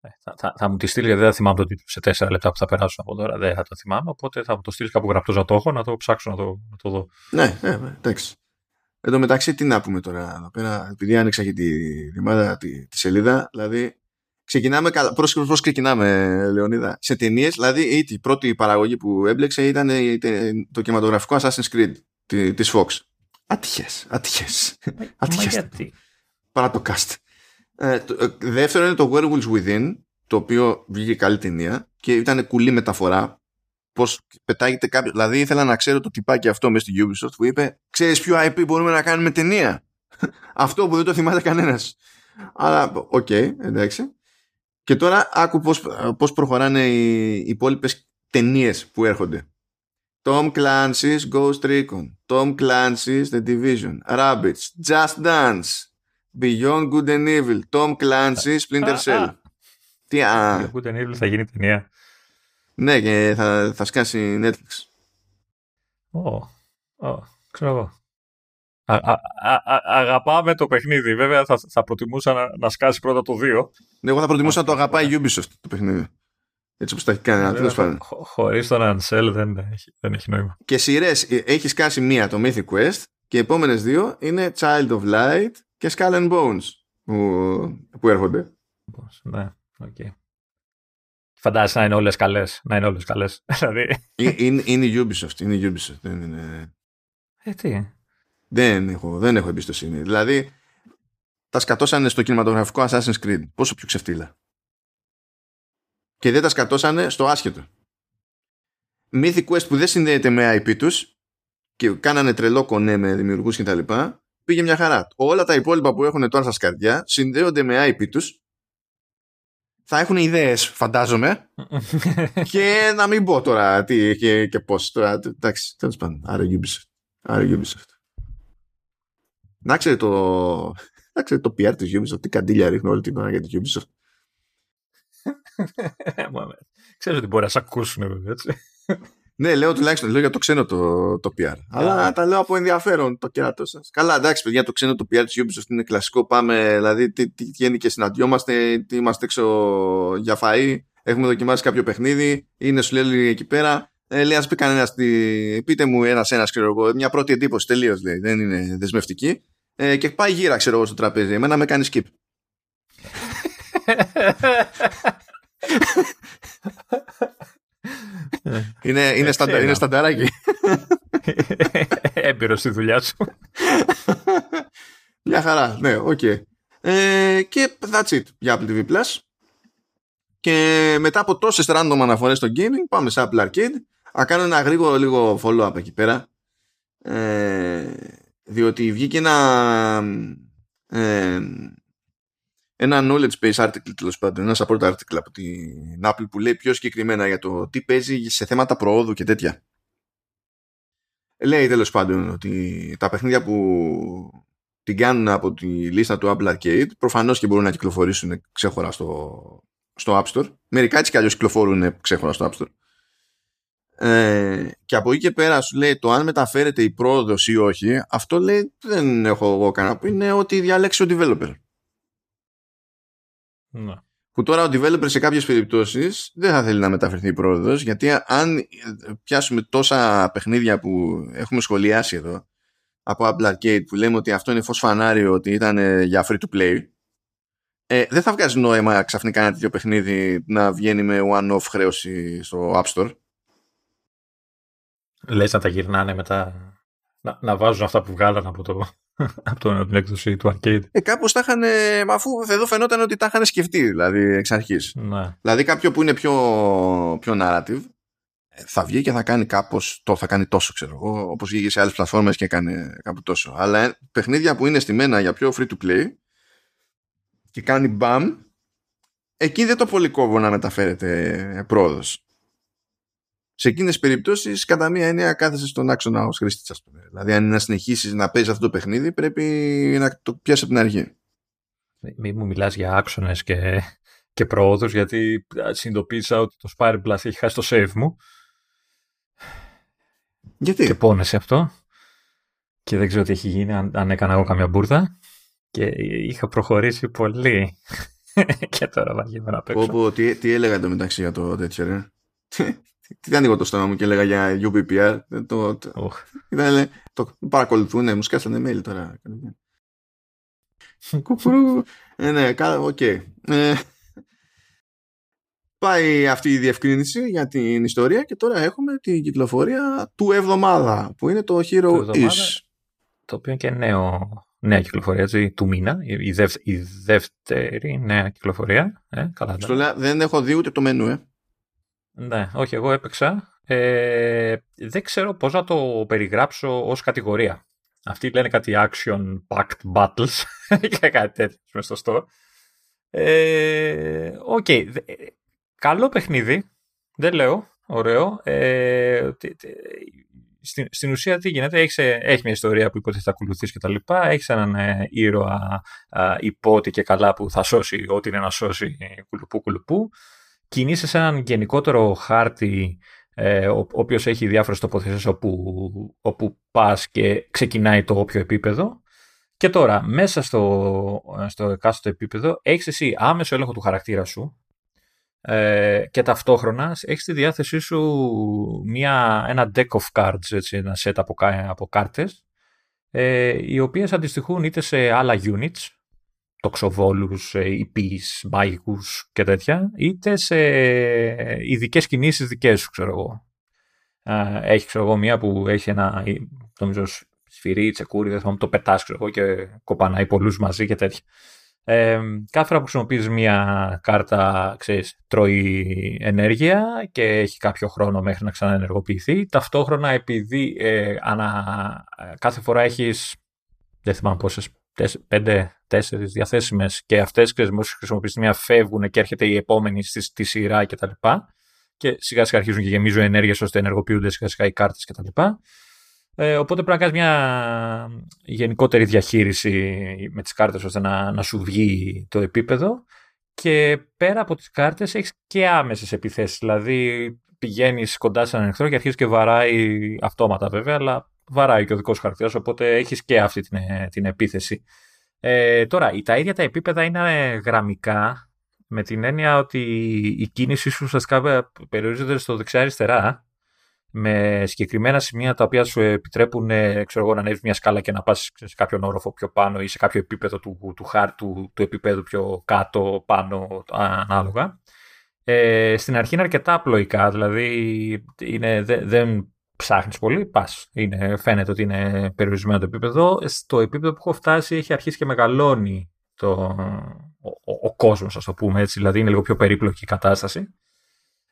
Ε, θα, θα, θα, μου τη στείλει γιατί δεν θα θυμάμαι το τίτλο σε τέσσερα λεπτά που θα περάσουν από τώρα. Δεν θα το θυμάμαι. Οπότε θα μου το στείλεις κάπου γραπτός να το έχω, να το ψάξω να το, να το δω. Ναι, ναι, ναι, εντάξει. Εν τω μεταξύ, τι να πούμε τώρα εδώ πέρα, επειδή άνοιξα και τη, τη, τη, τη σελίδα, δηλαδή ξεκινάμε καλά. Πώς ξεκινάμε, Λεωνίδα; Σε ταινίες, δηλαδή η πρώτη παραγωγή που έμπλεξε ήταν το κινηματογραφικό Assassin's Creed τη Fox. Ατυχές, ατυχές. Ατυχές. Παρά το cast. Ε, το, ε, δεύτερο είναι το Werewolves Within, το οποίο βγήκε καλή ταινία και ήταν κουλή μεταφορά. Πώς πετάγεται κάποιο. Δηλαδή ήθελα να ξέρω το τυπάκι αυτό μέσα στη Ubisoft που είπε: Ξέρεις ποιο IP μπορούμε να κάνουμε ταινία; αυτό που δεν το θυμάται κανένας. Αλλά, OK, okay, εντάξει. Και τώρα άκου πώς, πώς προχωράνε οι, οι υπόλοιπες ταινίες που έρχονται. Tom Clancy's Ghost Recon, Tom Clancy's The Division, Rabbids, Just Dance, Beyond Good and Evil, Tom Clancy's Splinter Cell. Τι α... Good and Evil θα γίνει ταινία. Ναι, και θα, θα σκάσει Netflix. Ω, oh, ξέρω εγώ. αγαπάμε το παιχνίδι. Βέβαια θα, θα προτιμούσα να, να σκάσει πρώτα το 2. Ναι, εγώ θα προτιμούσα να το αγαπάει η Ubisoft το παιχνίδι. Έτσι όπως τα έχει κάνει. Τέλος πάντων. Χωρίς τον Ansel δεν έχει, δεν έχει νόημα. Και σειρές. Ε, έχει σκάσει μία το Mythic Quest και οι επόμενες δύο είναι Child of Light και Skull and Bones που, που έρχονται. Ναι, OK. Okay. Φαντάζεσαι να είναι όλες καλές. Να είναι όλες καλές. δηλαδή... Ε, είναι, είναι η Ubisoft. Είναι η Ubisoft. Δεν είναι... Ε, τι; Δεν έχω, δεν έχω εμπιστοσύνη. Δηλαδή, τα σκατώσανε στο κινηματογραφικό Assassin's Creed. Πόσο πιο ξεφτύλα. Και δεν τα σκατώσανε στο άσχετο. Mythic Quest που δεν συνδέεται με IP τους και κάνανε τρελό κονέ με δημιουργούς κτλ. Πήγε μια χαρά. Όλα τα υπόλοιπα που έχουν τώρα στα σκαρδιά συνδέονται με IP τους. Θα έχουν ιδέες, φαντάζομαι. και να μην πω τώρα τι και, και πώς. Τώρα, εντάξει, τέλος πάντων. Άρα Ubisoft. Άρα Ubisoft. Να ξέρετε το, να ξέρετε το PR της Ubisoft, τι καντήλια ρίχνω όλη την ώρα για την Ubisoft. Ξέρεις ότι μπορεί να σε ακούσουν βέβαια έτσι. Ναι, λέω τουλάχιστον λέω για το ξένο το, το PR. Αλλά τα λέω από ενδιαφέρον το κέρατό σας. Καλά, εντάξει, παιδιά, το ξένο το PR της Ubisoft είναι κλασικό. Πάμε, δηλαδή, τι, τι βγαίνει και συναντιόμαστε, τι είμαστε έξω για φαΐ, έχουμε δοκιμάσει κάποιο παιχνίδι, είναι σου λέει εκεί πέρα. Ε, λέει, ας πει κανένας, πείτε μου ένα-ένα, ξέρω εγώ, μια πρώτη εντύπωση τελείως λέει, δεν είναι δεσμευτική. Ε, και πάει γύρα, ξέρω εγώ, στο τραπέζι. Εμένα με κάνει skip. είναι, είναι, σταντα, είναι στανταράκι. Έμπειρος στη δουλειά σου. Μια χαρά, ναι, OK. Okay. Ε, και that's it για Apple TV Plus. Και μετά από τόσες random αναφορές στο gaming, πάμε σε Apple Arcade. Να κάνω ένα γρήγορο λίγο follow-up εκεί πέρα. Ε, διότι βγήκε ένα ε, ένα knowledge base article τέλος πάντων, ένα support article από την Apple που λέει πιο συγκεκριμένα για το τι παίζει σε θέματα προόδου και τέτοια. Λέει τέλος πάντων ότι τα παιχνίδια που την κάνουν από τη λίστα του Apple Arcade προφανώς και μπορούν να κυκλοφορήσουν ξέχωρα στο, στο App Store. Μερικά έτσι κι αλλιώς κυκλοφορούν ξέχωρα στο App Store. Ε, και από εκεί και πέρα σου λέει το αν μεταφέρεται η πρόοδος ή όχι αυτό λέει δεν έχω εγώ κανένα που είναι ότι διαλέξει ο developer ναι. Που τώρα ο developer σε κάποιες περιπτώσεις δεν θα θέλει να μεταφερθεί η πρόοδος γιατί αν πιάσουμε τόσα παιχνίδια που έχουμε σχολιάσει εδώ από Apple Arcade που λέμε ότι αυτό είναι φως φανάριο ότι ήταν για free to play ε, δεν θα βγάζει νόημα ξαφνικά ένα τέτοιο παιχνίδι να βγαίνει με one-off χρέωση στο App Store. Λες να τα γυρνάνε μετά, να, να βάζουν αυτά που βγάλαν από το, από το, την έκδοση του arcade. Ε, κάπως τα είχαν, αφού εδώ φαινόταν ότι τα είχαν σκεφτεί, δηλαδή εξ αρχής. Ναι. Δηλαδή κάποιο που είναι πιο, πιο narrative, ε, θα βγει και θα κάνει κάπως, το, θα κάνει τόσο ξέρω εγώ, όπως βγήκε σε άλλες πλατφόρμες και έκανε κάπου τόσο. Αλλά ε, παιχνίδια που είναι στημένα για πιο free to play και κάνει μπαμ, εκεί δεν το πολύ κόβω να μεταφέρεται πρόοδος σε εκείνες τις περιπτώσεις, κατά μία έννοια κάθεσαι στον άξονα ω χρήστης, ας πούμε. Δηλαδή, αν είναι να συνεχίσεις να παίζεις αυτό το παιχνίδι, πρέπει να το πιάσεις από την αρχή. Μην μου μιλάς για άξονες και, και πρόοδου, γιατί συνειδητοποίησα ότι το Spire Plus έχει χάσει το save μου. Γιατί; Και πόνεσαι αυτό. και δεν ξέρω τι έχει γίνει, αν, αν έκανα εγώ καμιά μπουρδα και είχα προχωρήσει πολύ και τώρα βαριέμαι να παίξω. Πω, τι, τι έλεγα το μεταξύ για το τέτοιο, ρε; Τι ανοίγω το στόμα μου και έλεγα για UBPR. Το, το, oh. ήταν, το παρακολουθούν, μου σκάσανε mail τώρα. Κουκουρού. ε, ναι, OK. Okay. Ε, πάει αυτή η διευκρίνηση για την ιστορία και τώρα έχουμε την κυκλοφορία του εβδομάδα που είναι το HEROish. Το οποίο είναι και νέο, νέα κυκλοφορία έτσι, του μήνα. Η, η δεύτερη νέα κυκλοφορία. Ε, καλά, ναι. δεν έχω δει ούτε το μενού, ε. Ναι, όχι, εγώ έπαιξα. Ε, δεν ξέρω πώς να το περιγράψω ως κατηγορία. Αυτοί λένε κάτι action-packed battles και κάτι τέτοιο στο store. Ε, οκ, ε, okay. καλό παιχνίδι, δεν λέω, ωραίο. Ε, στην, στην ουσία τι γίνεται, έχεις, ε, έχει μια ιστορία που υποτίθεται θα ακολουθείς και τα λοιπά, έχεις έναν ε, ήρωα ε, υπότι και καλά που θα σώσει ό,τι είναι να σώσει κουλουπού κουλουπού. Κινείσαι σε έναν γενικότερο χάρτη ε, ο, ο οποίος έχει διάφορες τοποθεσίες όπου, όπου πας και ξεκινάει το όποιο επίπεδο. Και τώρα, μέσα στο, στο εκάστοτε επίπεδο, έχεις εσύ άμεσο έλεγχο του χαρακτήρα σου, ε, και ταυτόχρονα έχεις στη διάθεσή σου μια, ένα deck of cards, έτσι, ένα set από, από κάρτες, ε, οι οποίες αντιστοιχούν είτε σε άλλα units, τοξοβόλους, υπείς, ε, μάγικους και τέτοια, είτε σε ειδικές κινήσεις δικές σου, ξέρω εγώ. Έχεις, ξέρω εγώ, μία που έχει ένα, νομίζω, σφυρί, τσεκούρι, δεν θυμάμαι, το πετάς, ξέρω εγώ, και κοπανάει πολλούς μαζί και τέτοια. Ε, κάθε φορά που χρησιμοποιείς μία κάρτα, ξέρεις, τρώει ενέργεια και έχει κάποιο χρόνο μέχρι να ξαναενεργοποιηθεί. Ταυτόχρονα επειδή ε, ανα, κάθε φορά έχεις, δεν θυμάμαι πόσες, πέντε, τέσσερις διαθέσιμες και αυτές ξέρεις, μόλις χρησιμοποιείς μία φεύγουν και έρχεται η επόμενη στη, στη σειρά κτλ. Και, και σιγά σιγά αρχίζουν και γεμίζουν ενέργειες ώστε ενεργοποιούνται σιγά σιγά οι κάρτες κτλ. Ε, οπότε πρέπει να κάνεις μια γενικότερη διαχείριση με τις κάρτες ώστε να, να σου βγει το επίπεδο και πέρα από τις κάρτες έχεις και άμεσες επιθέσεις. Δηλαδή πηγαίνεις κοντά σε έναν εχθρό και αρχίζεις και βαράει αυτόματα βέβαια, αλλά βαράει και ο δικός χαρακτήρας, οπότε έχεις και αυτή την, την επίθεση. Ε, τώρα, τα ίδια τα επίπεδα είναι γραμμικά, με την έννοια ότι η κίνηση σου ουσιαστικά περιορίζεται στο δεξιά-αριστερά με συγκεκριμένα σημεία τα οποία σου επιτρέπουν ε, ξέρω να ανέβεις μια σκάλα και να πας σε κάποιον όροφο πιο πάνω ή σε κάποιο επίπεδο του, του χάρτου του επίπεδου πιο κάτω, πάνω, ανάλογα. Ε, στην αρχή είναι αρκετά απλοϊκά, δηλαδή είναι, δεν ψάχνεις πολύ, πας. Είναι, φαίνεται ότι είναι περιορισμένο το επίπεδο. Στο επίπεδο που έχω φτάσει έχει αρχίσει και μεγαλώνει το, ο, ο, ο κόσμος, ας το πούμε έτσι, δηλαδή είναι λίγο πιο περίπλοκη η κατάσταση.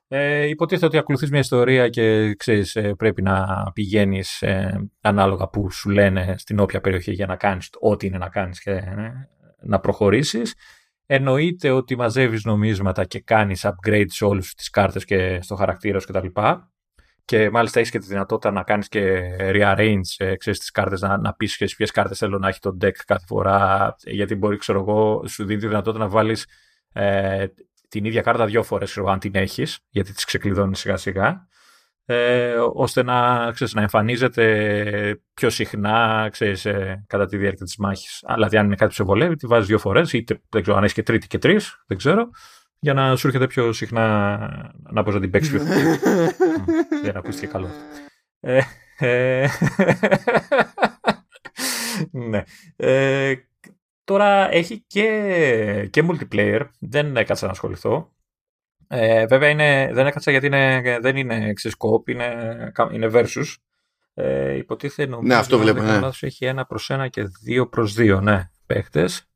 Ε, υποτίθεται ότι ακολουθείς μια ιστορία και ξέρεις, ε, πρέπει να πηγαίνεις ε, ανάλογα που σου λένε στην όποια περιοχή για να κάνεις ό,τι είναι να κάνεις και ε, να προχωρήσεις. Εννοείται ότι μαζεύεις νομίσματα και κάνεις upgrade σε όλες τις κάρτες και στο χαρακτήρα σου κτλ. Και μάλιστα έχεις και τη δυνατότητα να κάνεις και rearrange ε, ξέρεις, τις κάρτες, να, να πεις ποιες κάρτες θέλω να έχει το deck κάθε φορά, γιατί μπορεί, ξέρω εγώ, σου δίνει τη δυνατότητα να βάλεις ε, την ίδια κάρτα δύο φορές αν την έχεις, γιατί τις ξεκλειδώνεις σιγά σιγά, ε, ώστε να, ξέρεις, να εμφανίζεται πιο συχνά ξέρεις, ε, κατά τη διάρκεια της μάχης. Αλλά δηλαδή αν είναι κάτι που σε βολεύει, τη βάζεις δύο φορές, είτε δεν ξέρω αν έχεις και τρίτη και τρεις, δεν ξέρω, για να σου έρχεται πιο συχνά να μπορεί να την παίξεις πιο Για να ακούστηκε καλό. Ε, ε, ναι. Ε, Τώρα έχει και, και multiplayer, δεν έκατσα να ασχοληθώ. Ε, βέβαια είναι, δεν έκατσα γιατί είναι, δεν είναι ξεσκόπ, είναι, είναι versus. Ε, υποτίθεται νομίζω ναι, αυτό βλέπω, ναι. έχει ένα προς ένα και δύο προς δύο, ναι, παιχτες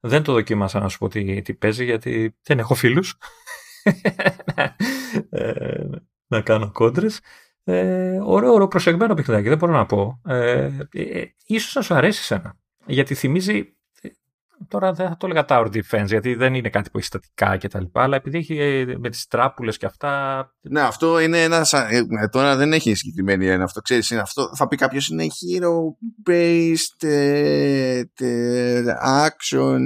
Δεν το δοκίμασα να σου πω τι, τι παίζει γιατί δεν έχω φίλους. ε, να κάνω κόντρες. Ε, ωραίο, ωραίο προσεγμένο παιχνιδάκι, δεν μπορώ να πω. Ε, ε, ίσως να σου αρέσει σένα. Γιατί θυμίζει. Τώρα δεν θα το έλεγα tower defense, γιατί δεν είναι κάτι που έχει στατικά και τα λοιπά, αλλά επειδή έχει ε, με τις τράπουλες και αυτά... Ναι, αυτό είναι ένα... Ε, τώρα δεν έχει συγκεκριμένη ένα αυτό, ξέρεις, είναι αυτό, θα πει κάποιος είναι hero-based ε, action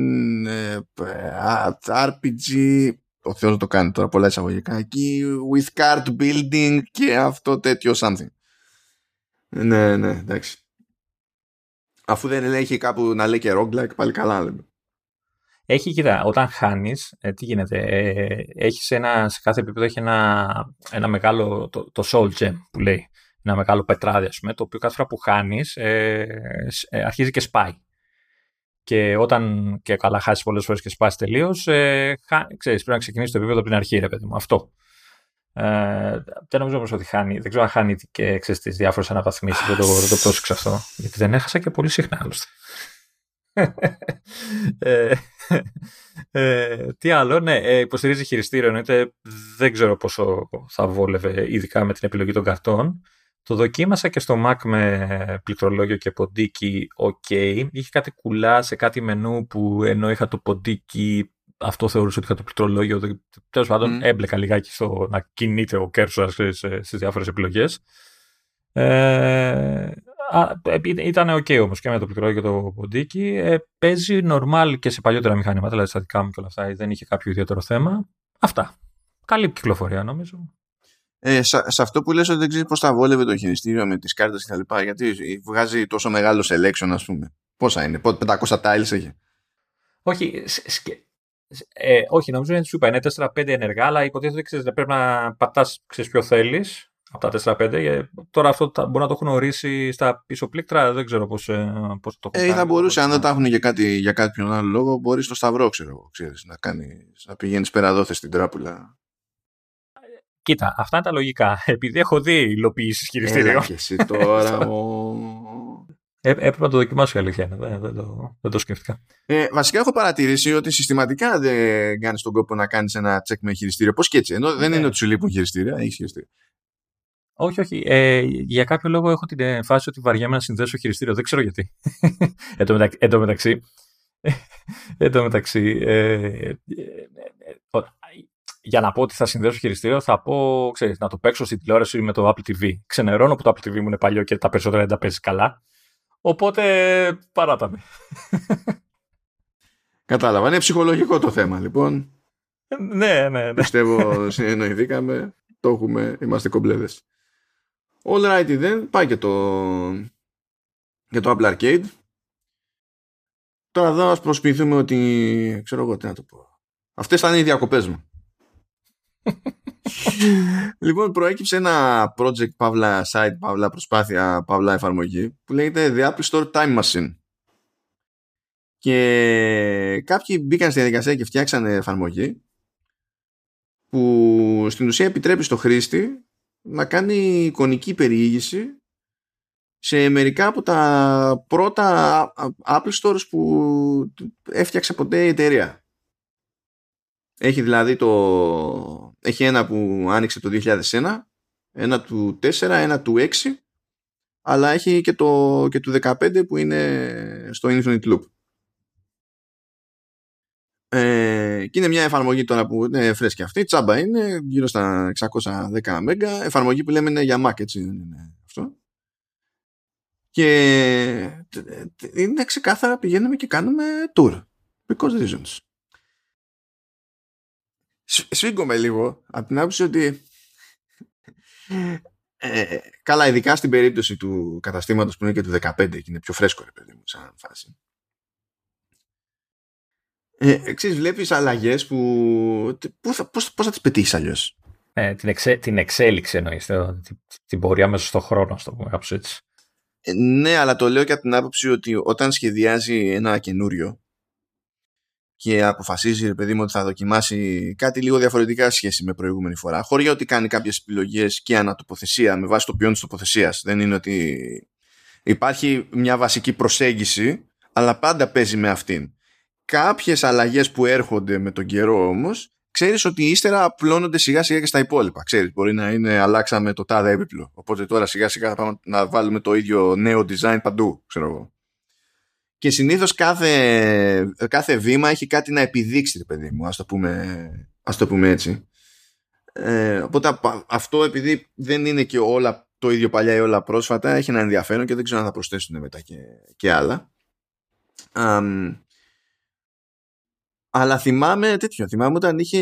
RPG ο Θεός το κάνει τώρα πολλά εισαγωγικά εκεί with card building και αυτό τέτοιο something. Ναι, ναι, εντάξει Αφού δεν έχει κάπου να λέει και roguelike, πάλι καλά λέμε. Έχει, κοίτα, όταν χάνεις, ε, τι γίνεται. Ε, έχεις ένα, σε κάθε επίπεδο έχει ένα, ένα μεγάλο, το, το soul gem που λέει. Ένα μεγάλο πετράδι, ας πούμε, το οποίο κάθε φορά που χάνεις ε, ε, αρχίζει και σπάει. Και όταν και καλά χάσεις πολλές φορές και σπάσει τελείως, ε, πρέπει να ξεκινήσεις το επίπεδο από την αρχή, ρε παιδί μου. Αυτό. Ε, δεν νομίζω όμως ότι χάνει. Δεν ξέρω αν χάνει και τις διάφορες αναβαθμίσεις. δεν, το, δεν το πρόσεξα αυτό. Γιατί δεν έχασα και πολύ συχνά άλλωστε. ε, ε, τι άλλο, ναι, ε, υποστηρίζει χειριστήριο. Εννοείται δεν ξέρω πόσο θα βόλευε, ειδικά με την επιλογή των καρτών. Το δοκίμασα και στο Mac με πληκτρολόγιο και ποντίκι ok. Είχε κάτι κουλά σε κάτι μενού που ενώ είχα το ποντίκι αυτό θεωρούσα ότι είχα το πληκτρολόγιο. Τέλος πάντων, mm. έμπλεκα λιγάκι στο να κινείται ο κέρσο στις διάφορες επιλογές. Ε, ήταν ok όμως και με το πληκτρολόγιο και το ποντίκι. Ε, παίζει normal και σε παλιότερα μηχανήματα, δηλαδή στα δικά μου και όλα αυτά. Δεν είχε κάποιο ιδιαίτερο θέμα. Αυτά. Καλή κυκλοφορία νομίζω. Ε, σε, αυτό που λες ότι δεν ξέρεις πώς θα βόλευε το χειριστήριο με τις κάρτες κτλ. Γιατί βγάζει τόσο μεγάλο selection, ας πούμε. Πόσα είναι, 500 tiles έχει. Όχι, ε, όχι, νομίζω είναι σου είπα, είναι 4-5 ενεργά, αλλά υποτίθεται ότι πρέπει να πατάς ποιο θέλεις από τα 4-5. Ε, τώρα αυτό μπορεί να το έχουν ορίσει στα πίσω πλήκτρα, δεν ξέρω πώς ε, πώς το έχουν. Ε, θα μπορούσε, αν δεν τα έχουν για, κάτι, για κάποιον άλλο λόγο, μπορείς στο Σταυρό, ξέρω ξέρεις, να, κάνεις, να πηγαίνεις πέρα στην τράπουλα. Κοίτα, αυτά είναι τα λογικά. Επειδή έχω δει υλοποιήσεις χειριστήριο. Έλα και εσύ τώρα. Ε, έπρεπε να το δοκιμάσω η αλήθεια είναι. Δεν, δεν, το, δεν το σκέφτηκα. Ε, βασικά έχω παρατηρήσει ότι συστηματικά δεν κάνεις τον κόπο να κάνεις ένα τσεκ με χειριστήριο. Πώς και έτσι. Ενώ δεν ναι. είναι ότι σου λείπουν χειριστήρια, έχεις χειριστήριο. Όχι, όχι. Ε, για κάποιο λόγο έχω την φάση ότι βαριέμαι να συνδέσω χειριστήριο. Δεν ξέρω γιατί. εν, τω μεταξύ, εν τω μεταξύ, εν τω μεταξύ ε, ε, ε, για να πω ότι θα συνδέσω χειριστήριο, θα πω, ξέρεις, να το παίξω στην τηλεόραση με το Apple TV. Ξενερώνω που το Apple TV μου είναι παλιό και τα περισσότερα δεν τα παίζει καλά. Οπότε παράταμε. Κατάλαβα. Είναι ψυχολογικό το θέμα, λοιπόν. ναι, ναι, ναι. Πιστεύω συνεννοηθήκαμε. Το έχουμε. Είμαστε κομπλέδες. All right, then. Πάει και το, και το Apple Arcade. Τώρα εδώ ας προσποιηθούμε ότι... Ξέρω εγώ τι να το πω. Αυτές θα είναι οι διακοπές μου λοιπόν, προέκυψε ένα project, παύλα site, παύλα προσπάθεια, παύλα εφαρμογή που λέγεται The Apple Store Time Machine. Και κάποιοι μπήκαν στη διαδικασία και φτιάξανε εφαρμογή που στην ουσία επιτρέπει στο χρήστη να κάνει εικονική περιήγηση σε μερικά από τα πρώτα Apple Stores που έφτιαξε ποτέ η εταιρεία. Έχει δηλαδή το... Έχει ένα που άνοιξε το 2001, ένα του 4, ένα του 6, αλλά έχει και το και του 15 που είναι στο Infinite Loop. Ε, και είναι μια εφαρμογή τώρα που είναι φρέσκη αυτή, τσάμπα είναι, γύρω στα 610 MB, εφαρμογή που λέμε είναι για Mac, έτσι δεν είναι αυτό. Και είναι ξεκάθαρα πηγαίνουμε και κάνουμε tour. Because reasons σφίγγομαι λίγο από την άποψη ότι ε, καλά ειδικά στην περίπτωση του καταστήματος που είναι και του 15 και είναι πιο φρέσκο ρε παιδί μου σαν φάση. Ε, εξής βλέπεις αλλαγές που θα, πώς, πώς θα τις πετύχεις αλλιώς; Ε, την, εξέ, την εξέλιξη εννοείς την, την πορεία μέσα στον χρόνο στο πούμε κάπως έτσι. Ε, ναι αλλά το λέω και από την άποψη ότι όταν σχεδιάζει ένα καινούριο και αποφασίζει ρε παιδί μου ότι θα δοκιμάσει κάτι λίγο διαφορετικά σχέση με προηγούμενη φορά. Χωρί ότι κάνει κάποιες επιλογές και ανατοποθεσία με βάση το ποιόν της τοποθεσίας. Δεν είναι ότι υπάρχει μια βασική προσέγγιση αλλά πάντα παίζει με αυτήν. Κάποιες αλλαγές που έρχονται με τον καιρό όμως ξέρεις ότι ύστερα απλώνονται σιγά σιγά και στα υπόλοιπα. Ξέρεις μπορεί να είναι αλλάξαμε το τάδε έπιπλο. Οπότε τώρα σιγά σιγά θα πάμε να βάλουμε το ίδιο νέο design παντού ξέρω εγώ και συνήθως κάθε, κάθε βήμα έχει κάτι να επιδείξει, ρε παιδί μου, ας το πούμε, ας το πούμε έτσι. Ε, οπότε αυτό επειδή δεν είναι και όλα το ίδιο παλιά ή όλα πρόσφατα, έχει ένα ενδιαφέρον και δεν ξέρω αν θα προσθέσουν μετά και, και άλλα. αλλά θυμάμαι τέτοιο, θυμάμαι όταν είχε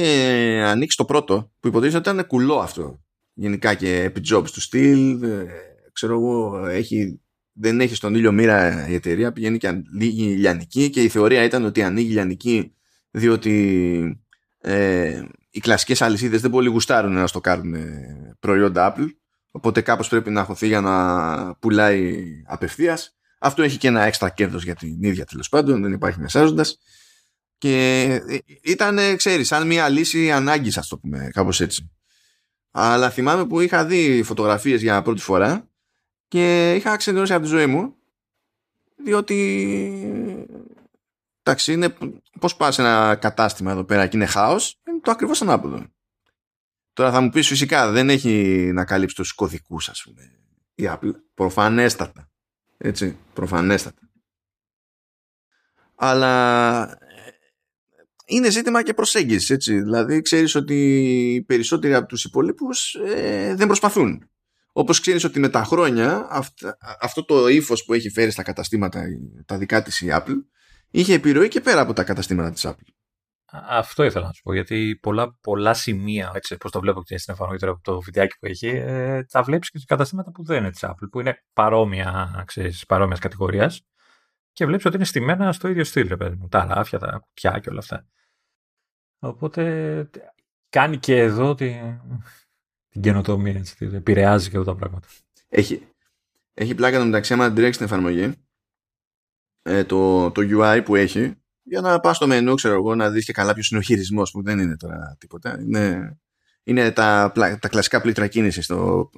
ανοίξει το πρώτο, που υποτίθεται ότι ήταν κουλό αυτό. Γενικά και επί jobs του στυλ, ε, ξέρω εγώ, έχει δεν έχει στον ήλιο μοίρα η εταιρεία, πηγαίνει και ανοίγει λιανική και η θεωρία ήταν ότι ανοίγει λιανική διότι ε, οι κλασικές αλυσίδες δεν πολύ γουστάρουν να στο κάνουν προϊόντα Apple οπότε κάπως πρέπει να χωθεί για να πουλάει απευθείας. Αυτό έχει και ένα έξτρα κέρδος για την ίδια τέλος πάντων δεν υπάρχει μεσάζοντας. Και ε, ήταν ξέρεις σαν μια λύση ανάγκης ας το πούμε κάπως έτσι. Αλλά θυμάμαι που είχα δει φωτογραφίες για πρώτη φορά και είχα ξενερώσει από τη ζωή μου διότι εντάξει είναι πως πας σε ένα κατάστημα εδώ πέρα και είναι χάος είναι το ακριβώς ανάποδο. Τώρα θα μου πεις φυσικά δεν έχει να καλύψει τους κωδικούς ας πούμε η Apple. Προφανέστατα. Έτσι προφανέστατα. Αλλά ε, είναι ζήτημα και προσέγγισης έτσι. Δηλαδή ξέρεις ότι οι περισσότεροι από τους υπολείπους ε, δεν προσπαθούν όπως ξέρεις ότι με τα χρόνια αυτό το ύφος που έχει φέρει στα καταστήματα τα δικά της η Apple είχε επιρροή και πέρα από τα καταστήματα της Apple. Αυτό ήθελα να σου πω, γιατί πολλά, πολλά σημεία, έτσι, πώς το βλέπω και στην εφαρμογή τώρα από το βιντεάκι που έχει, ε, τα βλέπεις και σε καταστήματα που δεν είναι της Apple, που είναι παρόμοια, ξέρεις, παρόμοιας κατηγορίας και βλέπεις ότι είναι στημένα στο ίδιο στυλ, ρε παιδί μου, τα ράφια, τα κουτιά και όλα αυτά. Οπότε κάνει και εδώ τη, την καινοτομία, έτσι, επηρεάζει και εδώ τα πράγματα. Έχει, έχει πλάκα το μεταξύ, άμα την την εφαρμογή, ε, το, το UI που έχει, για να πας στο μενού, ξέρω εγώ, να δεις και καλά ποιος είναι ο χειρισμός, που δεν είναι τώρα τίποτα. Είναι, είναι τα, τα κλασικά πλήτρα κίνησης στο,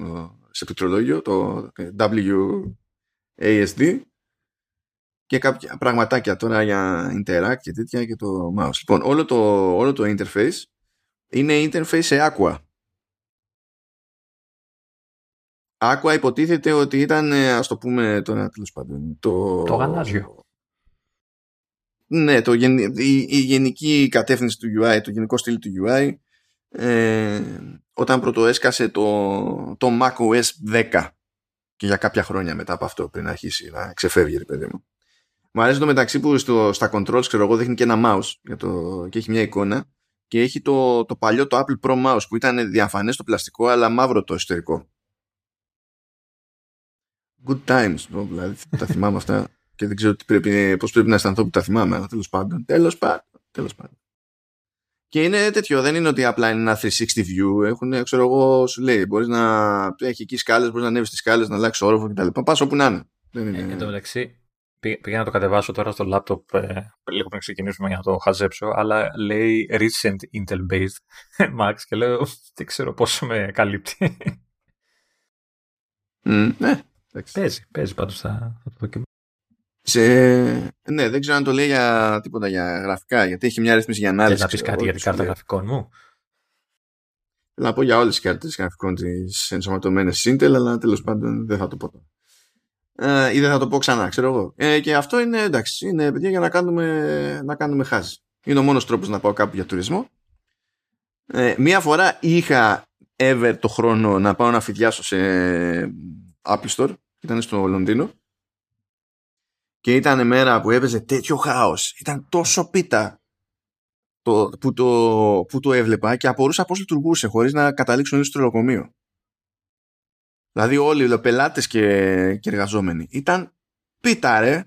σε πληκτρολόγιο, το WASD, και κάποια πραγματάκια τώρα για interact και τέτοια και το mouse. Λοιπόν, όλο το, όλο το interface είναι interface σε Aqua. Άκουα υποτίθεται ότι ήταν, ε, ας το πούμε τώρα τέλος πάντων, το... Το γαλάζιο. Ναι, το, η, η, γενική κατεύθυνση του UI, το γενικό στυλ του UI, ε, όταν πρωτοέσκασε το, το macOS 10 και για κάποια χρόνια μετά από αυτό πριν αρχίσει να ξεφεύγει, ρε παιδί μου. Μου αρέσει το μεταξύ που στο, στα controls, ξέρω εγώ, δείχνει και ένα mouse για το, και έχει μια εικόνα και έχει το, το παλιό το Apple Pro Mouse που ήταν διαφανές το πλαστικό αλλά μαύρο το εσωτερικό good times. Δηλαδή τα θυμάμαι αυτά και δεν ξέρω τι πρέπει, πώς πρέπει να αισθανθώ που τα θυμάμαι. Τέλος πάντων. Τέλος πάντων. Τέλος πάντων. Και είναι τέτοιο, δεν είναι ότι απλά είναι ένα 360 view. Έχουν, ξέρω εγώ, σου λέει, μπορείς να έχει εκεί σκάλες, μπορείς να ανέβεις τις σκάλες, να αλλάξεις όροφο κτλ. Πα όπου να είναι. Δεν είναι... Ε, εν τω μεταξύ, πήγα να το κατεβάσω τώρα στο laptop ε, λίγο πριν ξεκινήσουμε για να το χαζέψω, αλλά λέει recent Intel-based Max και λέω δεν ξέρω πόσο με καλύπτει. Mm, ναι, Παίζει, παίζει πάντως θα, το δοκιμάσω. Σε... Ναι, δεν ξέρω αν το λέει για τίποτα για γραφικά, γιατί έχει μια ρύθμιση για ανάλυση. Θες να πεις κάτι για την κάρτα γραφικών μου; Θέλω να πω για όλες τις κάρτες γραφικών της ενσωματωμένε Intel, αλλά τέλος πάντων δεν θα το πω τώρα. Ε, ή δεν θα το πω ξανά, ξέρω εγώ. Ε, και αυτό είναι εντάξει, είναι παιδιά για να κάνουμε, να κάνουμε χάζι. Είναι ο μόνος τρόπος να πάω κάπου για τουρισμό. Ε, μία φορά είχα ever το χρόνο να πάω να φοιτιάσω σε Apple Store ήταν στο Λονδίνο. Και ήταν μέρα που έπαιζε τέτοιο χάος. Ήταν τόσο πίτα το, που, το, που το έβλεπα και απορούσα πώς λειτουργούσε χωρίς να καταλήξουν στο τρολοκομείο δηλαδή όλοι οι πελάτες και, και εργαζόμενοι. Ήταν πίτα ρε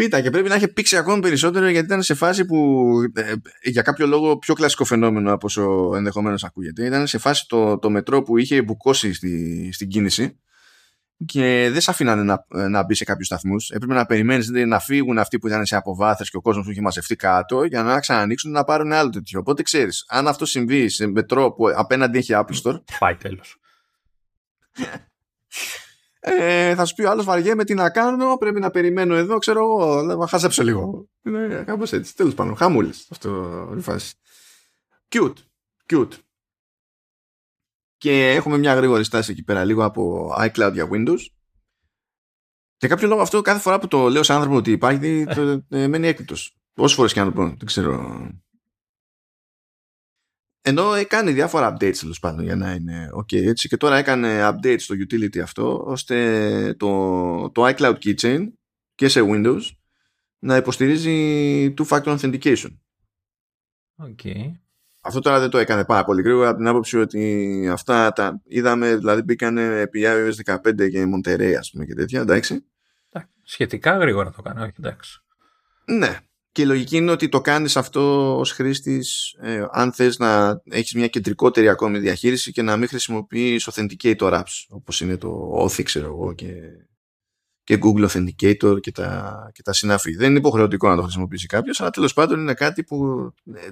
πίτα και πρέπει να είχε πήξει ακόμη περισσότερο γιατί ήταν σε φάση που ε, για κάποιο λόγο πιο κλασικό φαινόμενο από όσο ενδεχομένως ακούγεται. Ήταν σε φάση το, το μετρό που είχε μπουκώσει στη, στην κίνηση και δεν σε αφήνανε να, να μπει σε κάποιους σταθμούς. Έπρεπε να περιμένεις δηλαδή, να φύγουν αυτοί που ήταν σε αποβάθρες και ο κόσμος που είχε μαζευτεί κάτω για να ξανανοίξουν να πάρουν άλλο τέτοιο. Οπότε ξέρεις, αν αυτό συμβεί σε μετρό που απέναντι έχει Apple Store. Πάει τέλος. Ε, θα σου πει ο άλλος βαριέμαι τι να κάνω, πρέπει να περιμένω εδώ, ξέρω εγώ, να χάσεψω λίγο. Είναι κάπως έτσι. Τέλος πάντων, χαμούλης αυτό η φάση. Cute. Cute. Και έχουμε μια γρήγορη στάση εκεί πέρα λίγο από iCloud για Windows. Και κάποιο λόγο αυτό κάθε φορά που το λέω σε άνθρωπο ότι υπάρχει, το, ε, μένει έκπληκτος. Όσες φορές και να το πω, δεν ξέρω. Ενώ κάνει διάφορα updates τέλος πάντων για να είναι ok έτσι και τώρα έκανε updates στο utility αυτό ώστε το, το iCloud Keychain και σε Windows να υποστηρίζει two-factor authentication. Okay. αυτό τώρα δεν το έκανε πάρα πολύ γρήγορα από την άποψη ότι αυτά τα είδαμε, δηλαδή μπήκαν επί iOS 15 και Monterey ας πούμε και τέτοια, εντάξει. Σχετικά γρήγορα το κάνει, όχι εντάξει. Ναι. Και η λογική είναι ότι το κάνεις αυτό ως χρήστης ε, αν θες να έχεις μια κεντρικότερη ακόμη διαχείριση και να μην χρησιμοποιείς Authenticator apps όπως είναι το Authy ξέρω εγώ και, και Google Authenticator και τα, και τα συνάφη. Δεν είναι υποχρεωτικό να το χρησιμοποιήσει κάποιος αλλά τέλος πάντων είναι κάτι που ε,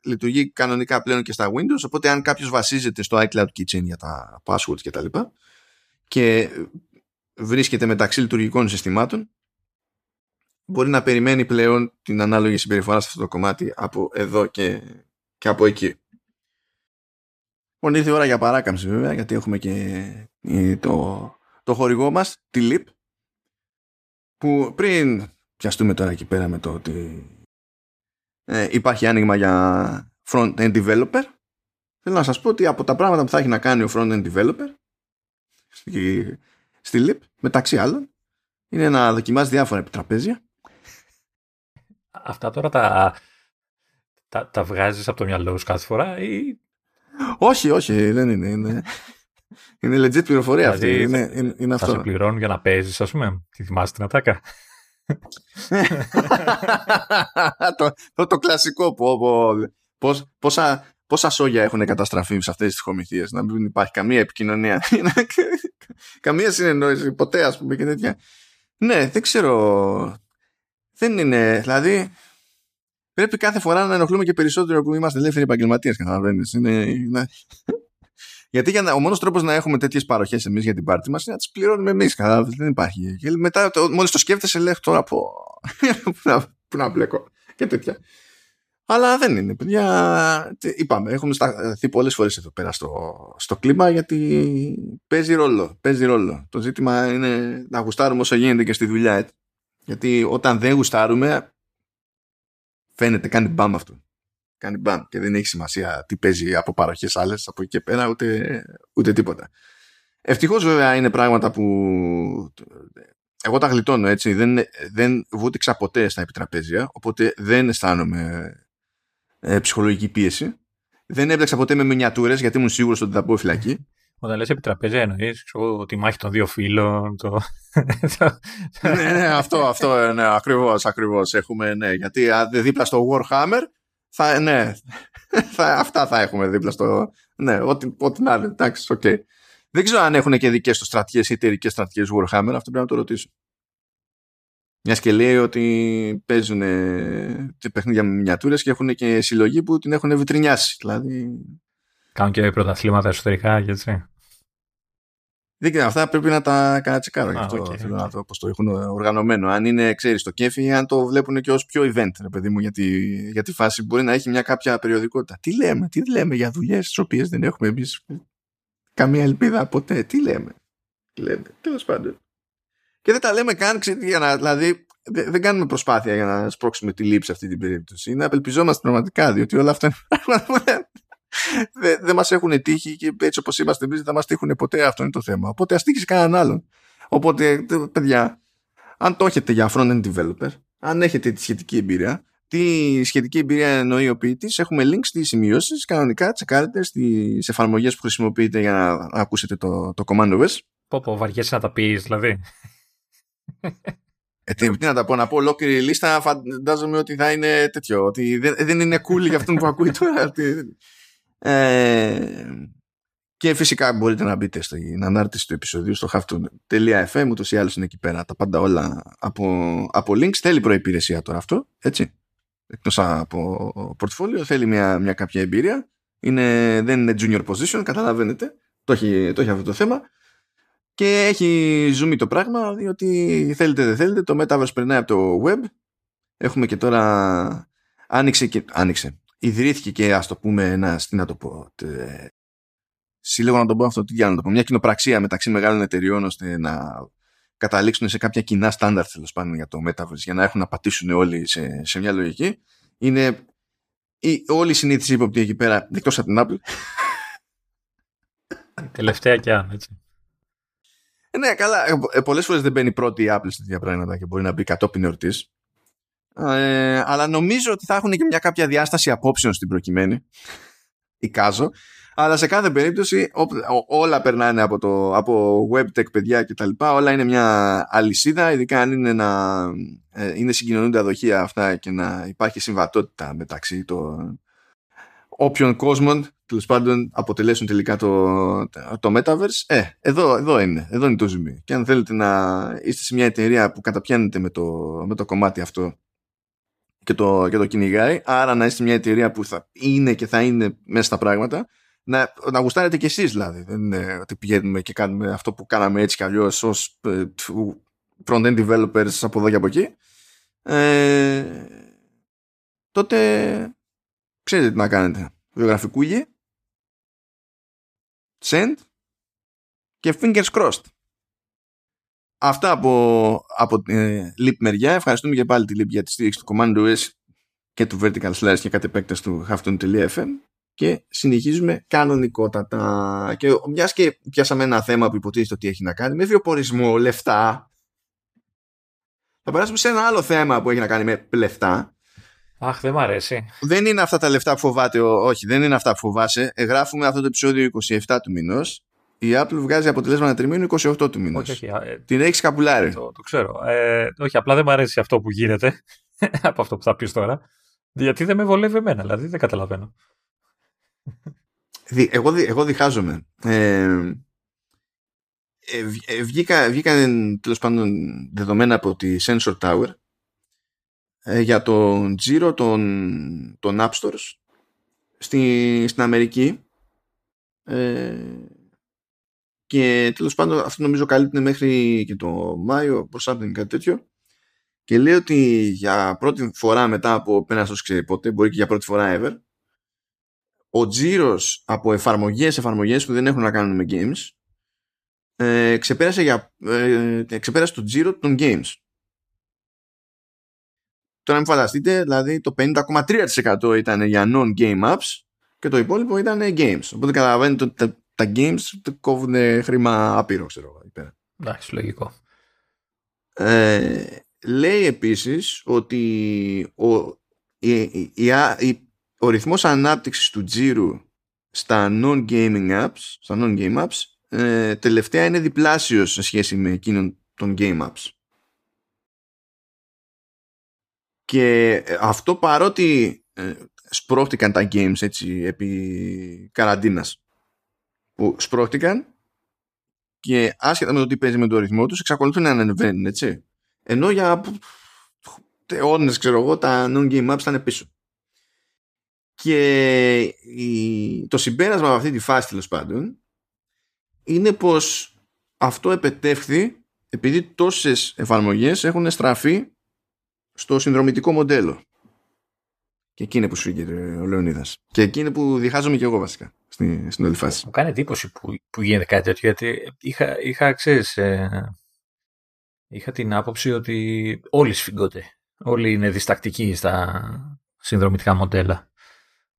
λειτουργεί κανονικά πλέον και στα Windows οπότε αν κάποιος βασίζεται στο iCloud Kitchen για τα passwords και τα λοιπά και βρίσκεται μεταξύ λειτουργικών συστημάτων μπορεί να περιμένει πλέον την ανάλογη συμπεριφορά σε αυτό το κομμάτι από εδώ και, και από εκεί. Λοιπόν, ήρθε η ώρα για παράκαμψη βέβαια, γιατί έχουμε και το, το χορηγό μας, τη LIP, που πριν πιαστούμε τώρα εκεί πέρα με το ότι ε, υπάρχει άνοιγμα για front-end developer, θέλω να σας πω ότι από τα πράγματα που θα έχει να κάνει ο front-end developer στη, στη LIP, μεταξύ άλλων, είναι να δοκιμάσει διάφορα επιτραπέζια Αυτά τώρα τα, τα, τα βγάζεις από το μυαλό σου κάθε φορά ή... Όχι, όχι, δεν είναι. Είναι, είναι legit πληροφορία δηλαδή, αυτή. Είναι, είναι, είναι θα αυτό. σε πληρώνουν για να παίζεις, ας πούμε. Τι θυμάσαι την ατάκα; το, το, το κλασικό που, που, πώς, πόσα, πόσα σόγια έχουν καταστραφεί σε αυτές τις χομηθίες να μην υπάρχει καμία επικοινωνία καμία συνεννόηση ποτέ ας πούμε και τέτοια ναι δεν ξέρω δεν είναι, δηλαδή πρέπει κάθε φορά να ενοχλούμε και περισσότερο που είμαστε ελεύθεροι επαγγελματίες. Καταλαβαίνεις. Είναι, είναι... Γιατί για να, ο μόνος τρόπος να έχουμε τέτοιες παροχές εμείς για την πάρτι μας είναι να τις πληρώνουμε εμείς. Δεν υπάρχει. Και μετά, μόλις το σκέφτεσαι, λέει τώρα πω. πού, να, πού να μπλέκω. Και τέτοια. Αλλά δεν είναι, παιδιά. Είπαμε, έχουμε σταθεί πολλές φορές εδώ πέρα στο, στο κλίμα γιατί παίζει ρόλο. Παίζει ρόλο. Το ζήτημα είναι να γουστάρουμε όσο γίνεται και στη δουλειά. Γιατί όταν δεν γουστάρουμε, φαίνεται, κάνει μπαμ αυτό. Κάνει μπαμ και δεν έχει σημασία τι παίζει από παροχές άλλες από εκεί και πέρα, ούτε, ούτε τίποτα. Ευτυχώς βέβαια είναι πράγματα που εγώ τα γλιτώνω έτσι, δεν, δεν βούτυξα ποτέ στα επιτραπέζια, οπότε δεν αισθάνομαι ε, ψυχολογική πίεση. Δεν έπαιξα ποτέ με μινιατούρες γιατί ήμουν σίγουρος ότι θα πάω φυλακή. Όταν λες επιτραπέζια εννοείς ξέρω, τη μάχη των δύο φίλων. Το... ναι, ναι, αυτό, αυτό, ναι, ακριβώς, ακριβώς. Έχουμε, ναι, γιατί δίπλα στο Warhammer, θα, ναι, θα, αυτά θα έχουμε δίπλα στο, ναι, ό,τι, ό,τι να είναι, εντάξει, OK. Okay. Δεν ξέρω αν έχουν και δικές τους στρατιές ή εταιρικές στρατιές Warhammer, αυτό πρέπει να το ρωτήσω. Μιας και λέει ότι παίζουν παιχνίδια με μινιατούρες και έχουν και συλλογή που την έχουν βιτρινιάσει. Δηλαδή Κάνουν και πρωταθλήματα εσωτερικά και έτσι. Δεν ξέρω, αυτά πρέπει να τα κατσεκάρω. Γι' αυτό okay, θέλω okay. να το πώς το έχουν οργανωμένο. Αν είναι, ξέρεις, το κέφι ή αν το βλέπουν και ως πιο event, ρε παιδί μου, για τη, για τη φάση μπορεί να έχει μια κάποια περιοδικότητα. Τι λέμε, τι λέμε για δουλειές τις οποίες δεν έχουμε εμείς καμία ελπίδα ποτέ. Τι λέμε. Τι λέμε. Τέλος πάντων. Και δεν τα λέμε καν, ξέρετε, για να, δηλαδή δεν κάνουμε προσπάθεια για να σπρώξουμε τη λήψη αυτή την περίπτωση. Είναι απελπιζόμαστε πραγματικά, διότι όλα αυτά είναι δεν δε μας έχουν τύχει και έτσι όπως είμαστε εμείς δεν θα μας τύχουν ποτέ. Αυτό είναι το θέμα. Οπότε ας τύχει κανέναν άλλον. Οπότε, παιδιά, αν το έχετε για front-end developer, αν έχετε τη σχετική εμπειρία, τι σχετική εμπειρία εννοεί ο ποιητής, έχουμε link στις σημειώσεις. Κανονικά τσεκάρετε στις εφαρμογές που χρησιμοποιείτε για να ακούσετε το, το command OS. Πω, πω, βαριέσαι να τα πεις, δηλαδή. Ε, τι, τι, να τα πω, να πω ολόκληρη λίστα, φαντάζομαι ότι θα είναι τέτοιο. Ότι δεν, δεν είναι cool για αυτόν που ακούει τώρα. Ε, και φυσικά μπορείτε να μπείτε στην ανάρτηση του επεισοδίου στο hafton.fm ούτως ή άλλως είναι εκεί πέρα τα πάντα όλα από, από links. Θέλει προϋπηρεσία τώρα αυτό έτσι. Εκτός από portfolio θέλει μια, μια κάποια εμπειρία. Είναι, δεν είναι junior position καταλαβαίνετε. Το έχει, το έχει αυτό το θέμα. Και έχει ζουμί το πράγμα διότι θέλετε δεν θέλετε το Metaverse περνάει από το web. Έχουμε και τώρα άνοιξε και άνοιξε ιδρύθηκε και ας το πούμε ένα, τι να το πω, σύλλογο να το πω αυτό, τι να το πω, μια κοινοπραξία μεταξύ μεγάλων εταιριών ώστε να καταλήξουν σε κάποια κοινά στάνταρ τέλος πάντων για το Metaverse για να έχουν να πατήσουν όλοι σε, σε μια λογική. Είναι η, όλη η συνήθιση ύποπτη εκεί πέρα, εκτός από την Apple. Τελευταία και αν, έτσι. Ε, ναι, καλά. Ε, πολλές φορές δεν μπαίνει πρώτη η Apple σε τέτοια πράγματα και μπορεί να μπει κατόπιν εορτής. Ε, αλλά νομίζω ότι θα έχουν και μια κάποια διάσταση απόψεων στην προκειμένη. Εικάζω. Αλλά σε κάθε περίπτωση όλα περνάνε από, το, από webtech παιδιά και τα λοιπά. Όλα είναι μια αλυσίδα, ειδικά αν είναι, να, ε, είναι συγκοινωνούντα δοχεία αυτά και να υπάρχει συμβατότητα μεταξύ των όποιων κόσμων τέλος πάντων αποτελέσουν τελικά το, το Metaverse. Ε, εδώ, εδώ είναι. Εδώ είναι το ζουμί. Και αν θέλετε να είστε σε μια εταιρεία που καταπιάνετε με το, με το κομμάτι αυτό και το, και το κυνηγάει, άρα να είστε μια εταιρεία που θα είναι και θα είναι μέσα στα πράγματα, να, να γουστάρετε κι εσείς δηλαδή. Δεν είναι ότι πηγαίνουμε και κάνουμε αυτό που κάναμε έτσι κι αλλιώς ως ε, front-end developers από εδώ και από εκεί. Ε, τότε ξέρετε τι να κάνετε. Βιογραφικούγι, send και fingers crossed. Αυτά από, από ε, Leap μεριά. Ευχαριστούμε και πάλι τη Leap για τη στήριξη του Command OS και του Vertical Slice και κατ' επέκταση του Halftone.fm και συνεχίζουμε κανονικότατα. Και μιας και πιάσαμε ένα θέμα που υποτίθεται ότι έχει να κάνει με βιοπορισμό, λεφτά, θα περάσουμε σε ένα άλλο θέμα που έχει να κάνει με λεφτά. Αχ, δεν μ' αρέσει. Δεν είναι αυτά τα λεφτά που φοβάται, όχι, δεν είναι αυτά που φοβάσαι. Εγγράφουμε αυτό το επεισόδιο 27 του μηνός. Η Apple βγάζει αποτελέσματα τριμήνου 28 του μηνό. Ε, Την έχει καπουλάρει. Το, το ξέρω. Ε, όχι, απλά δεν μ' αρέσει αυτό που γίνεται από αυτό που θα πεις τώρα. Γιατί δεν με βολεύει εμένα, δηλαδή δεν καταλαβαίνω. Εγώ, εγώ διχάζομαι. Ε, ε, ε βγήκα, βγήκαν τέλος πάντων δεδομένα από τη Sensor Tower ε, για τον τζίρο των, των App Stores στη, στην Αμερική ε, και τέλος πάντων αυτό νομίζω καλύπτει μέχρι και το Μάιο προς something κάτι τέτοιο και λέει ότι για πρώτη φορά μετά από πένα στο ξέρει πότε μπορεί και για πρώτη φορά ever ο τζίρος από εφαρμογές εφαρμογές που δεν έχουν να κάνουν με games ε, ξεπέρασε, για, ε, ξεπέρασε το τζίρο των games Τώρα μην φανταστείτε, δηλαδή το 50,3% ήταν για non-game apps και το υπόλοιπο ήταν games. Οπότε καταλαβαίνετε ότι τα, τα games κόβουν χρήμα άπειρο, ξέρω εγώ. Εντάξει, λογικό. Ε, λέει επίσης ότι ο, η, η, η, ο ρυθμός ανάπτυξης του τζίρου στα non-gaming apps, στα non-game apps, ε, τελευταία είναι διπλάσιος σε σχέση με εκείνον των game apps. Και ε, αυτό παρότι ε, σπρώχτηκαν τα games έτσι επί καραντίνας που σπρώχτηκαν και άσχετα με το τι παίζει με το ρυθμό τους εξακολουθούν να ανεβαίνουν έτσι ενώ για αιώνες ξέρω εγώ τα non-game apps ήταν πίσω και η, το συμπέρασμα από αυτή τη φάση τέλος πάντων είναι πως αυτό επετεύχθη επειδή τόσες εφαρμογές έχουν στραφεί στο συνδρομητικό μοντέλο. Και εκεί είναι που σου ο Λεωνίδας. Και εκεί είναι που διχάζομαι και εγώ βασικά στην, στην όλη φάση. Μου κάνει εντύπωση που, που γίνεται κάτι τέτοιο, γιατί είχα, είχα ξέρεις, ε, είχα την άποψη ότι όλοι σφιγγόνται. Όλοι είναι διστακτικοί στα συνδρομητικά μοντέλα.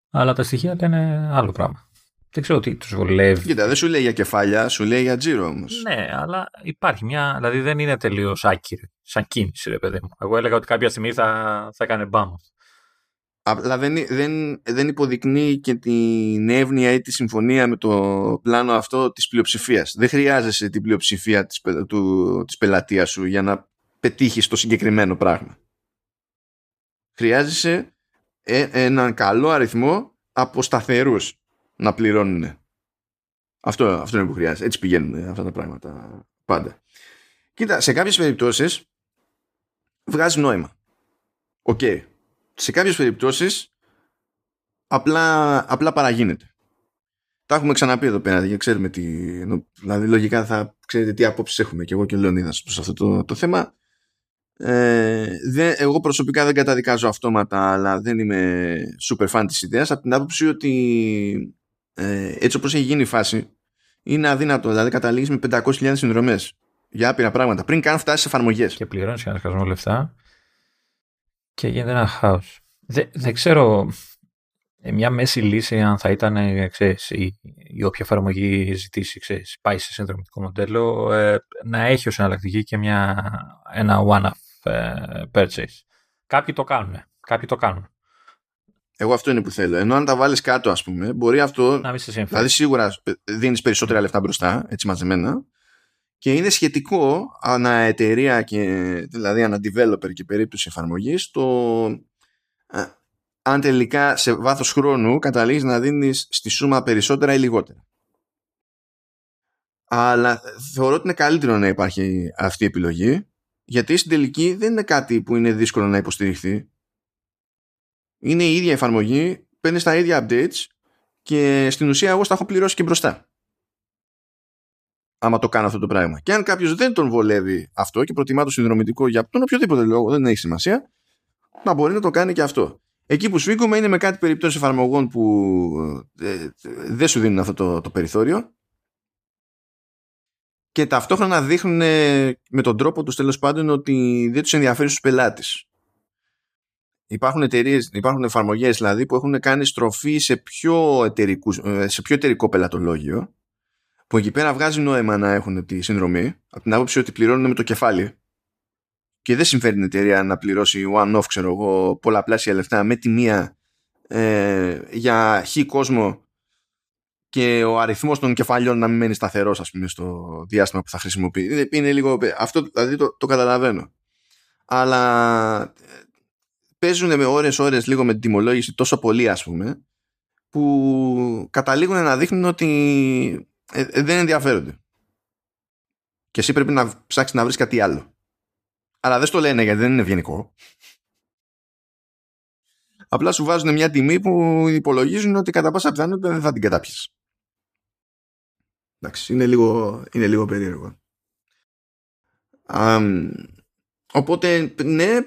Αλλά τα στοιχεία λένε άλλο πράγμα. Δεν ξέρω τι τους βολεύει. Κοίτα, δεν σου λέει για κεφάλια, σου λέει για τζίρο όμως. Ναι, αλλά υπάρχει μια. Δηλαδή δεν είναι τελείως άκυρη. Σαν κίνηση, ρε παιδί μου. Εγώ έλεγα ότι κάποια στιγμή θα, θα έκανε μπάμ. Απλά δεν, δεν, δεν υποδεικνύει και την εύνοια ή τη συμφωνία με το πλάνο αυτό της πλειοψηφίας. Δεν χρειάζεσαι την πλειοψηφία της, του, της πελατείας σου για να πετύχεις το συγκεκριμένο πράγμα. Χρειάζεσαι ε, έναν καλό αριθμό από σταθερούς να πληρώνουν. Αυτό, αυτό είναι που χρειάζεται. Έτσι πηγαίνουν αυτά τα πράγματα πάντα. Κοίτα, σε κάποιες περιπτώσεις βγάζει νόημα. Οκ. Σε κάποιες περιπτώσεις απλά, απλά παραγίνεται. Τα έχουμε ξαναπεί εδώ πέρα, γιατί ξέρουμε τι. Δηλαδή, λογικά θα ξέρετε τι απόψεις έχουμε και εγώ και ο Λεωνίδας προς αυτό το, το θέμα. Ε, δεν, εγώ προσωπικά δεν καταδικάζω αυτόματα, αλλά δεν είμαι super fan της ιδέας από την άποψη ότι ε, έτσι όπως έχει γίνει η φάση είναι αδύνατο, δηλαδή καταλήγεις με 500.000 συνδρομές για άπειρα πράγματα πριν καν φτάσεις σε εφαρμογές. Και πληρώνεις ένα σκασμό λεφτά και γίνεται ένα χάος. Δεν, δεν ξέρω ε, μια μέση λύση αν θα ήταν ε, ξέρεις, η, η όποια εφαρμογή ζητήσει ξέρεις, πάει σε συνδρομητικό μοντέλο ε, να έχει ως εναλλακτική και μια, ένα one-off ε, purchase. Κάποιοι το κάνουν. Κάποιοι το κάνουν. Εγώ αυτό είναι που θέλω. Ενώ αν τα βάλεις κάτω, ας πούμε, μπορεί αυτό. Να μην σε Δηλαδή, σίγουρα δίνεις περισσότερα λεφτά μπροστά, έτσι μαζεμένα. Και είναι σχετικό ανά εταιρεία και δηλαδή ανά developer και περίπτωση εφαρμογής το αν τελικά σε βάθος χρόνου καταλήγεις να δίνεις στη σούμα περισσότερα ή λιγότερα. Αλλά θεωρώ ότι είναι καλύτερο να υπάρχει αυτή η επιλογή γιατί στην τελική δεν είναι κάτι που είναι δύσκολο να υποστηριχθεί. Είναι η ίδια εφαρμογή, παίρνεις τα ίδια updates και στην ουσία εγώ στα έχω πληρώσει και μπροστά. Άμα το κάνω αυτό το πράγμα. Και αν κάποιος δεν τον βολεύει αυτό και προτιμά το συνδρομητικό για τον οποιοδήποτε λόγο, δεν έχει σημασία, να μπορεί να το κάνει και αυτό. Εκεί που σφίγγομαι είναι με κάτι περιπτώσεις εφαρμογών που ε, δεν σου δίνουν αυτό το, το περιθώριο και ταυτόχρονα δείχνουν με τον τρόπο τους τέλος πάντων ότι δεν τους ενδιαφέρει στους πελάτες. Υπάρχουν εταιρείες, υπάρχουν εφαρμογές δηλαδή που έχουν κάνει στροφή σε πιο, ε, σε πιο εταιρικό πελατολόγιο που εκεί πέρα βγάζει νόημα να έχουν τη συνδρομή από την άποψη ότι πληρώνουν με το κεφάλι. Και δεν συμφέρει την εταιρεία να πληρώσει one-off ξέρω εγώ πολλαπλάσια λεφτά με τη μία ε, για χι κόσμο και ο αριθμός των κεφαλιών να μην μένει σταθερός ας πούμε στο διάστημα που θα χρησιμοποιεί. Είναι λίγο, αυτό δηλαδή το, το καταλαβαίνω. Αλλά παίζουν με ώρες ώρες λίγο με την τιμολόγηση τόσο πολύ ας πούμε που καταλήγουν να δείχνουν ότι ε, ε, δεν ενδιαφέρονται και εσύ πρέπει να ψάξεις να βρεις κάτι άλλο αλλά δεν στο λένε γιατί δεν είναι ευγενικό. Απλά σου βάζουν μια τιμή που υπολογίζουν ότι κατά πάσα πιθανότητα δεν θα την κατάπιεις. Εντάξει, είναι λίγο, είναι λίγο περίεργο. οπότε, ναι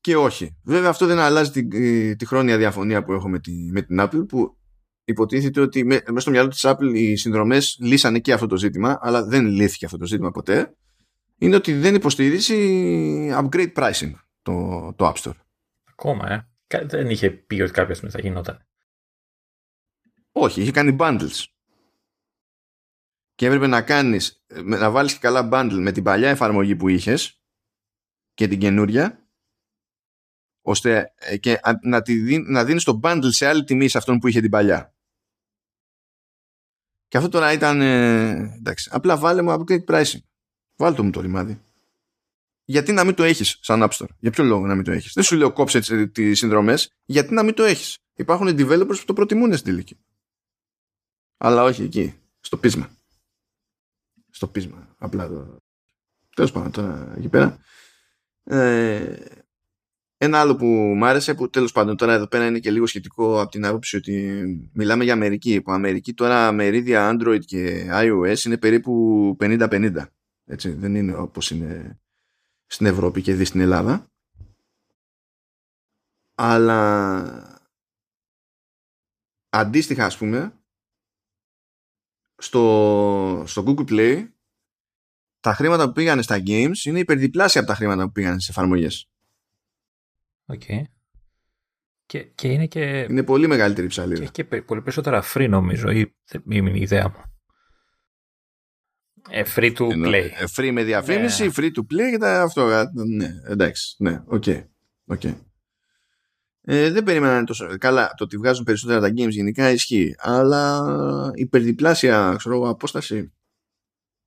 και όχι. Βέβαια αυτό δεν αλλάζει τη, τη χρόνια διαφωνία που έχω με, τη, με την Apple που υποτίθεται ότι μέσα στο μυαλό της Apple οι συνδρομές λύσανε και αυτό το ζήτημα αλλά δεν λύθηκε αυτό το ζήτημα ποτέ είναι ότι δεν υποστηρίζει upgrade pricing το, το App Store. Ακόμα, ε. Δεν είχε πει ότι κάποια στιγμή θα γινόταν. Όχι, είχε κάνει bundles. Και έπρεπε να κάνεις, να βάλεις και καλά bundle με την παλιά εφαρμογή που είχες και την καινούρια ώστε ε, και να, τη, να δίνεις το bundle σε άλλη τιμή σε αυτόν που είχε την παλιά. Και αυτό τώρα ήταν, ε, εντάξει, απλά βάλε μου upgrade pricing. Βάλτε μου το ρημάδι. Γιατί να μην το έχεις σαν App Store; Για ποιο λόγο να μην το έχεις; Δεν σου λέω κόψε τις συνδρομές. Γιατί να μην το έχεις; Υπάρχουν developers που το προτιμούν στην τελική. Αλλά όχι εκεί. Στο πείσμα. Στο πείσμα. Απλά το. Τέλος πάντων τώρα εκεί πέρα. Ε, ένα άλλο που μου άρεσε που τέλος πάντων τώρα εδώ πέρα είναι και λίγο σχετικό από την άποψη ότι μιλάμε για Αμερική. Που Αμερική τώρα μερίδια Android και iOS είναι περίπου 50-50. Έτσι, δεν είναι όπως είναι στην Ευρώπη και δει στην Ελλάδα. Αλλά αντίστοιχα ας πούμε στο, στο Google Play τα χρήματα που πήγανε στα games είναι υπερδιπλάσια από τα χρήματα που πήγανε σε εφαρμογές. Οκ. Και, και είναι και... Είναι πολύ μεγαλύτερη ψαλίδα. Και, και πολύ περισσότερα free νομίζω ή είναι η ιδέα μου. Ε, free to play. Ε, free με διαφήμιση, ναι. free to play και τα αυτό. Ε, ναι, εντάξει. Ναι, OK. Okay. Okay. Ε, δεν περίμενα τόσο. Καλά, το ότι βγάζουν περισσότερα τα games γενικά ισχύει. Αλλά υπερδιπλάσια ξέρω, απόσταση.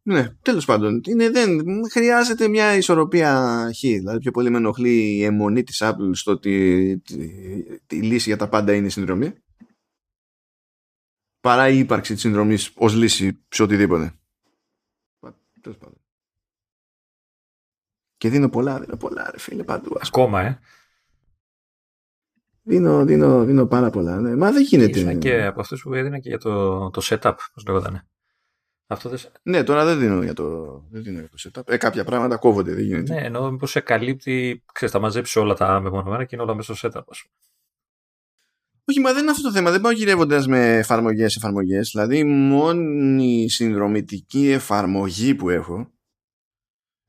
Ναι, τέλος πάντων. Είναι, δεν, χρειάζεται μια ισορροπία χ. Δηλαδή, πιο πολύ με ενοχλεί η αιμονή της Apple στο ότι η λύση για τα πάντα είναι η συνδρομή. Παρά η ύπαρξη της συνδρομής ως λύση σε οτιδήποτε. Και δίνω πολλά, δίνω πολλά, ρε φίλε, παντού. Ακόμα, ε. Δίνω, δίνω, δίνω πάρα πολλά. Ναι. Μα δεν γίνεται. Ήσουν και από αυτούς που έδινα και για το, το setup, πώς λέγονταν. Αυτό δεν... Ναι, τώρα δεν δίνω για το, δεν δίνω για το setup. Ε, κάποια πράγματα κόβονται, δεν γίνεται. Ναι, ενώ μήπως σε καλύπτει, ξέρεις, θα μαζέψει όλα τα μεμονωμένα και είναι όλα μέσα στο setup, ας πούμε. Όχι, μα δεν είναι αυτό το θέμα. Δεν πάω γυρεύοντας με εφαρμογές, εφαρμογές. Δηλαδή, μόνη συνδρομητική εφαρμογή που έχω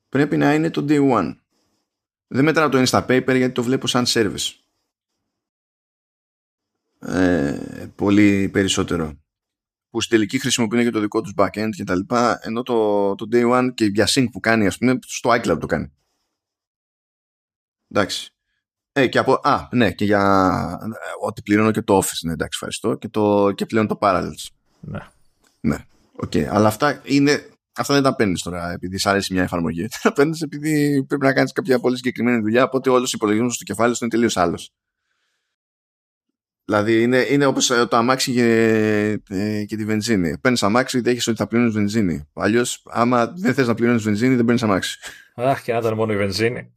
πρέπει να είναι το day one. Δεν μετράω το Instapaper γιατί το βλέπω σαν service. Ε, πολύ περισσότερο. Που στη τελική χρησιμοποιούν και το δικό τους backend και τα λοιπά, ενώ το, το Day One και για sync που κάνει, ας πούμε, στο iCloud το κάνει. Εντάξει. Ε, και από, α, ναι, και για ε, ότι πληρώνω και το Office, ναι, εντάξει, ευχαριστώ. Και, το, και πλέον το Parallels. Ναι. Ναι, OK. Okay. Αλλά αυτά είναι, αυτά δεν τα παίρνεις τώρα επειδή σ' αρέσει μια εφαρμογή. Τα παίρνεις επειδή πρέπει να κάνεις κάποια πολύ συγκεκριμένη δουλειά. Οπότε όλος ο υπολογισμός στο κεφάλι σου είναι τελείως άλλος. Δηλαδή είναι, είναι όπως ε, το αμάξι και, ε, και τη βενζίνη. Παίρνεις αμάξι, δέχεσαι ότι θα πληρώνει βενζίνη. Αλλιώς, άμα δεν θες να πληρώνει βενζίνη, δεν παίρνεις αμάξι. Αχ, και να ήταν μόνο η βενζίνη.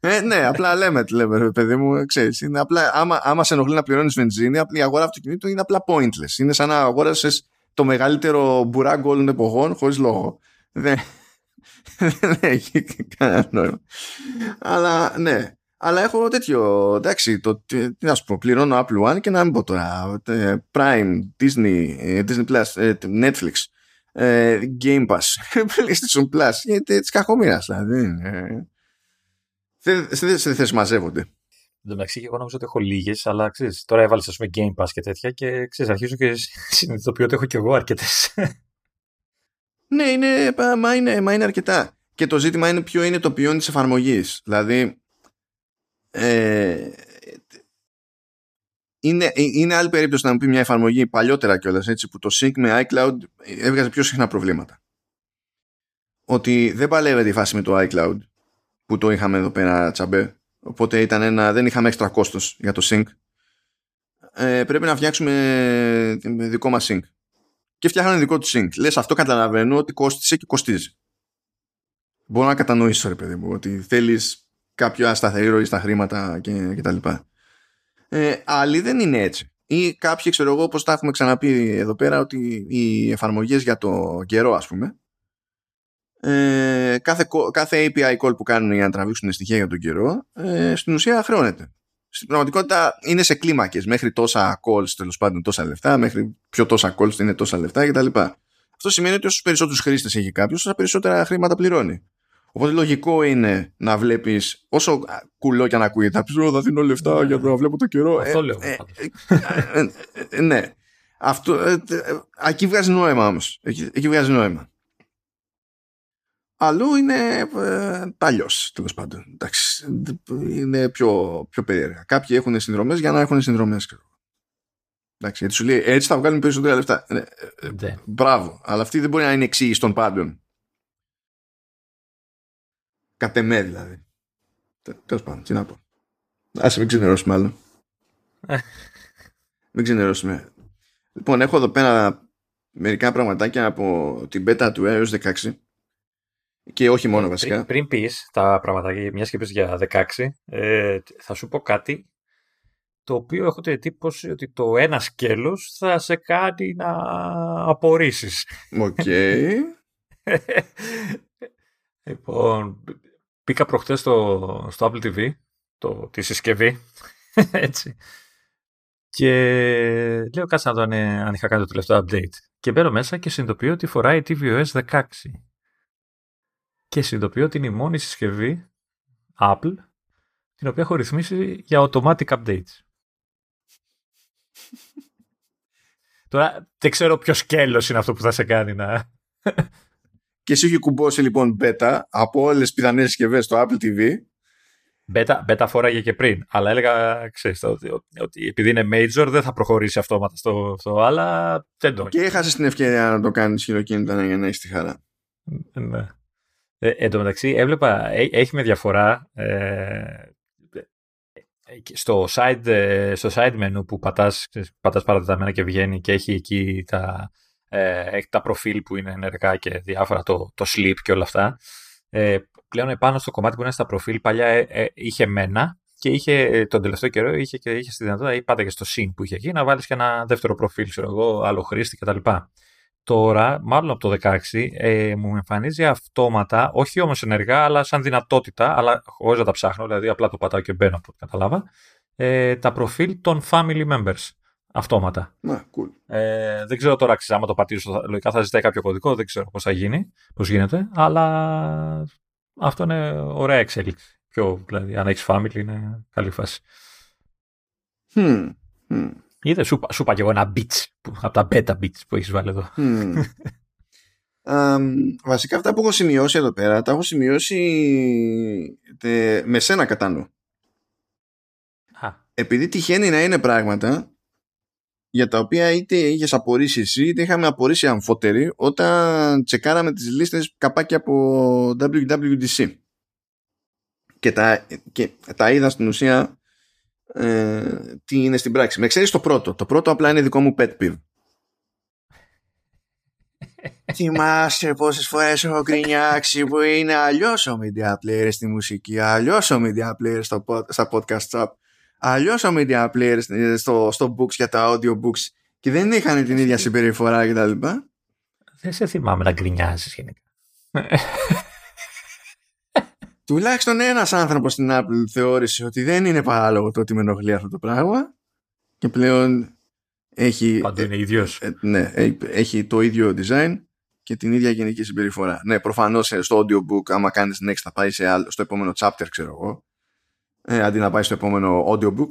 Ε, ναι, απλά λέμε, λέμε, παιδί μου, ξέρεις, είναι απλά, άμα, άμα σε ενοχλεί να πληρώνεις βενζίνη, η αγορά αυτοκινήτου είναι απλά pointless. Είναι σαν να αγόρασες το μεγαλύτερο μπουράγκο όλων των εποχών χωρίς λόγο. Δεν, δεν έχει κανένα νόημα. Αλλά ναι, αλλά έχω τέτοιο, εντάξει, το, τι, να σου πω, πληρώνω Apple One και να μην πω τώρα, Prime, Disney, ε, Disney Plus, ε, Netflix, ε, Game Pass, PlayStation Plus, γιατί της κακομοίρας, δηλαδή. Δεν θες μαζεύονται. Εν τω μεταξύ, εγώ νομίζω ότι έχω λίγες, αλλά ξέρεις, τώρα έβαλες ας πούμε Game Pass και τέτοια και ξέρεις, αρχίζω και συνειδητοποιώ ότι έχω κι εγώ αρκετές. ναι, είναι, μα είναι, μα είναι αρκετά. Και το ζήτημα είναι ποιο είναι το ποιόν της εφαρμογής. Δηλαδή, ε, είναι, είναι άλλη περίπτωση να μου πει μια εφαρμογή παλιότερα κιόλας έτσι που το sync με iCloud έβγαζε πιο συχνά προβλήματα. Ότι δεν παλεύεται η φάση με το iCloud που το είχαμε εδώ πέρα τσαμπέ. Οπότε ήταν ένα, δεν είχαμε έξτρα κόστος για το sync. Ε, πρέπει να φτιάξουμε δικό μας sync. Και φτιάχνανε δικό τους sync. Λες, αυτό καταλαβαίνω ότι κόστησε και κοστίζει. Μπορώ να κατανοήσω, ρε παιδί μου, ότι θέλεις κάποιο ασταθερή ροή στα χρήματα και, και τα λοιπά. Ε, άλλοι δεν είναι έτσι. Ή κάποιοι, ξέρω εγώ, όπως τα έχουμε ξαναπεί εδώ πέρα, ότι οι εφαρμογές για το καιρό, ας πούμε, ε, κάθε, κάθε API call που κάνουν για να τραβήξουν στοιχεία για τον καιρό, ε, στην ουσία χρεώνεται. Στην πραγματικότητα είναι σε κλίμακες, μέχρι τόσα calls τέλος πάντων τόσα λεφτά, μέχρι πιο τόσα calls είναι τόσα λεφτά κτλ. Αυτό σημαίνει ότι όσο περισσότερους χρήστες έχει κάποιος, όσο περισσότερα χρήματα πληρώνει. Οπότε λογικό είναι να βλέπεις όσο κουλό και αν ακούγεται. Θα πεις: Θα δίνω λεφτά ναι, για να βλέπω το καιρό. Αυτό ε, λέω. Ε, ε, ε, ναι. Αυτό, εκεί βγάζει νόημα όμως. Εκεί, εκεί βγάζει νόημα. Αλλού είναι ε, αλλιώς τέλος πάντων. Εντάξει, είναι πιο, πιο περίεργα. Κάποιοι έχουν συνδρομές για να έχουν συνδρομές. Εντάξει, γιατί σου λέει έτσι θα βγάλουμε περισσότερα λεφτά. Ναι. ναι. Μπράβο. Αλλά αυτή δεν μπορεί να είναι εξήγηση των πάντων. Κατ' εμέ δηλαδή. Τέλος πάντων, τι να πω. Άσε μην ξενερώσουμε άλλο. Ε. μην ξενερώσουμε. Λοιπόν, έχω εδώ πέρα μερικά πραγματάκια από την beta του iOS 16 και όχι μόνο βασικά. Πριν, πριν πεις τα πραγματάκια, μιας και για 16, ε, θα σου πω κάτι το οποίο έχω την εντύπωση ότι το ένα σκέλος θα σε κάνει να απορήσεις. OK. Okay. λοιπόν, Μπήκα προχτές στο, στο Apple TV, το, τη συσκευή, έτσι. Και λέω κάτσε να δω αν, αν είχα κάνει το τελευταίο update. Και μπαίνω μέσα και συνειδητοποιώ ότι φοράει tvOS 16. Και συνειδητοποιώ ότι είναι η μόνη συσκευή Apple την οποία έχω ρυθμίσει για automatic updates. Τώρα δεν ξέρω ποιο σκέλος είναι αυτό που θα σε κάνει να, και εσύ έχει κουμπώσει λοιπόν beta από όλες τις πιθανές συσκευές στο Apple TV. Beta, beta φοράγε και πριν, αλλά έλεγα ξέρεις, ότι, ότι επειδή είναι major δεν θα προχωρήσει αυτόματα στο αυτό, αλλά δεν το Και έχασε την ευκαιρία να το κάνεις χειροκίνητα για να έχεις τη χαρά. Ναι. Ε, εν τω μεταξύ έβλεπα, έχει με διαφορά ε, στο side, ε, στο side menu που πατάς, πατάς παραδεδομένα και βγαίνει και έχει εκεί τα, ε, έχει τα προφίλ που είναι ενεργά και διάφορα, το, το sleep και όλα αυτά. Ε, πλέον επάνω στο κομμάτι που είναι στα προφίλ, παλιά ε, ε είχε μένα και είχε, τον τελευταίο καιρό είχε, και, είχε στη δυνατότητα, ή πάντα και στο sync που είχε εκεί, να βάλεις και ένα δεύτερο προφίλ, ξέρω εγώ, άλλο χρήστη κτλ. Τώρα, μάλλον από το 16, ε, μου εμφανίζει αυτόματα, όχι όμως ενεργά, αλλά σαν δυνατότητα, αλλά χωρίς να τα ψάχνω, δηλαδή απλά το πατάω και μπαίνω από ό,τι κατάλαβα, ε, τα προφίλ των family members αυτόματα. Να, cool. Ε, δεν ξέρω τώρα, άμα το πατήσω, λογικά θα ζητάει κάποιο κωδικό, δεν ξέρω πώς θα γίνει, πώς γίνεται, αλλά αυτό είναι ωραία εξέλιξη. Πιο, δηλαδή, αν έχεις family είναι καλή φάση. Hmm. Hmm. Είδες, σου, σου είπα και εγώ ένα beach, που, από τα beta beats που έχεις βάλει εδώ. Hmm. um, βασικά αυτά που έχω σημειώσει εδώ πέρα, τα έχω σημειώσει τε, με σένα κατά νου. επειδή τυχαίνει να είναι πράγματα για τα οποία είτε είχες απορρίσει εσύ είτε είχαμε απορρίσει αμφότεροι όταν τσεκάραμε τις λίστες καπάκι από WWDC και τα, και τα είδα στην ουσία ε, τι είναι στην πράξη. Με ξέρεις το πρώτο. Το πρώτο απλά είναι δικό μου pet peeve. Θυμάσαι πόσες φορές έχω γκρινιάξει που είναι αλλιώς ο media player στη μουσική, αλλιώς ο media player στο, στα podcast shop, αλλιώς ο media player στο, στο books για τα audio books και δεν είχαν την ίδια συμπεριφορά κτλ. Δεν σε θυμάμαι να γκρινιάζεις γενικά. Τουλάχιστον ένας άνθρωπος στην Apple θεώρησε ότι δεν είναι παράλογο το ότι με ενοχλεί αυτό το πράγμα και πλέον έχει, Πάντα είναι ίδιος. ε, ναι, ε, έχει το ίδιο design και την ίδια γενική συμπεριφορά. Ναι, προφανώς ε, στο audiobook άμα κάνεις next θα πάει σε άλλο, στο επόμενο chapter ξέρω εγώ ε, αντί να πάει στο επόμενο audiobook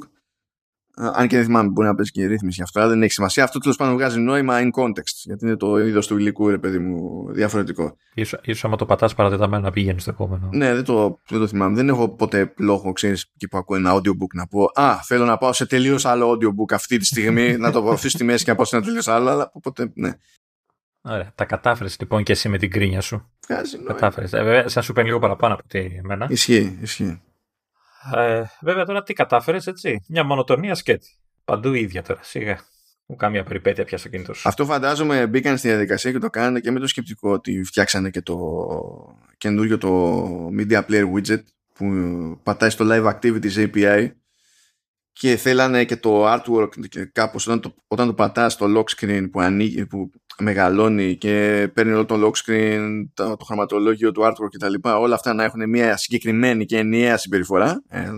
ε, αν και δεν θυμάμαι, μπορεί να παίζει και η ρύθμιση γι' αυτό, αλλά δεν έχει σημασία. Αυτό τέλος πάντων βγάζει νόημα in context. Γιατί είναι το είδος του υλικού, ρε παιδί μου, διαφορετικό. Ίσως, ίσως άμα το πατάς παρατεταμένο να πηγαίνει στο επόμενο. Ναι, δεν το, δεν το θυμάμαι. Δεν έχω ποτέ λόγο, ξέρεις, εκεί που ακούω ένα audiobook να πω Α, θέλω να πάω σε τελείως άλλο audiobook αυτή τη στιγμή, να το αφήσω στη μέση και να πάω σε ένα τελείως άλλο, αλλά ποτέ, ναι. Ωραία. Τα κατάφερες λοιπόν και εσύ με την κρίνια σου. Βγάζει νόημα. Κατάφερες. Ε, βέβαια, σαν σου παίρνει λίγο παραπάνω από ότι εμένα. Ισχύει, ισχύει. Ε, βέβαια τώρα τι κατάφερες, έτσι; Μια μονοτονία σκέτη. Παντού η ίδια τώρα. Σιγά. Μου κάμια περιπέτεια πια στο κινητό σου. Αυτό φαντάζομαι μπήκαν στη διαδικασία και το κάνανε και με το σκεπτικό ότι φτιάξανε και το καινούριο το Media Player Widget που πατάει στο Live Activities API και θέλανε και το artwork και κάπως όταν το, όταν το πατάς στο lock screen που, ανοίγει, που μεγαλώνει και παίρνει όλο το lock screen, το, το χρωματολόγιο του artwork και τα λοιπά, όλα αυτά να έχουν μια συγκεκριμένη και ενιαία συμπεριφορά. Ε,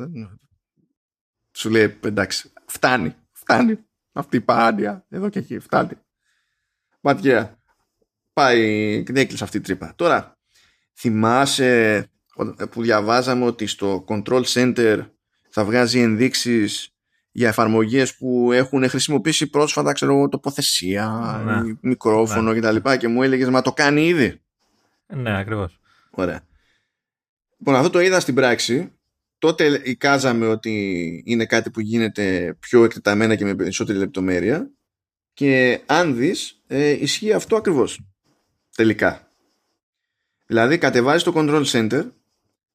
σου λέει εντάξει, φτάνει, φτάνει αυτή η παράνοια εδώ και εκεί, φτάνει. Ματιά. Πάει, δεν έκλεισε αυτή η τρύπα. Τώρα, θυμάσαι που διαβάζαμε ότι στο Control Center θα βγάζει ενδείξεις για εφαρμογές που έχουν χρησιμοποιήσει πρόσφατα, ξέρω εγώ, τοποθεσία, Ναι. μικρόφωνο Ναι. κτλ. Και, και μου έλεγες, μα το κάνει ήδη. Ναι, ακριβώς. Ωραία. Λοιπόν, αυτό το είδα στην πράξη. Τότε εικάζαμε ότι είναι κάτι που γίνεται πιο εκτεταμένα και με περισσότερη λεπτομέρεια. Και αν δεις, ε, ισχύει αυτό ακριβώς. Τελικά. Δηλαδή, κατεβάζεις το Control Center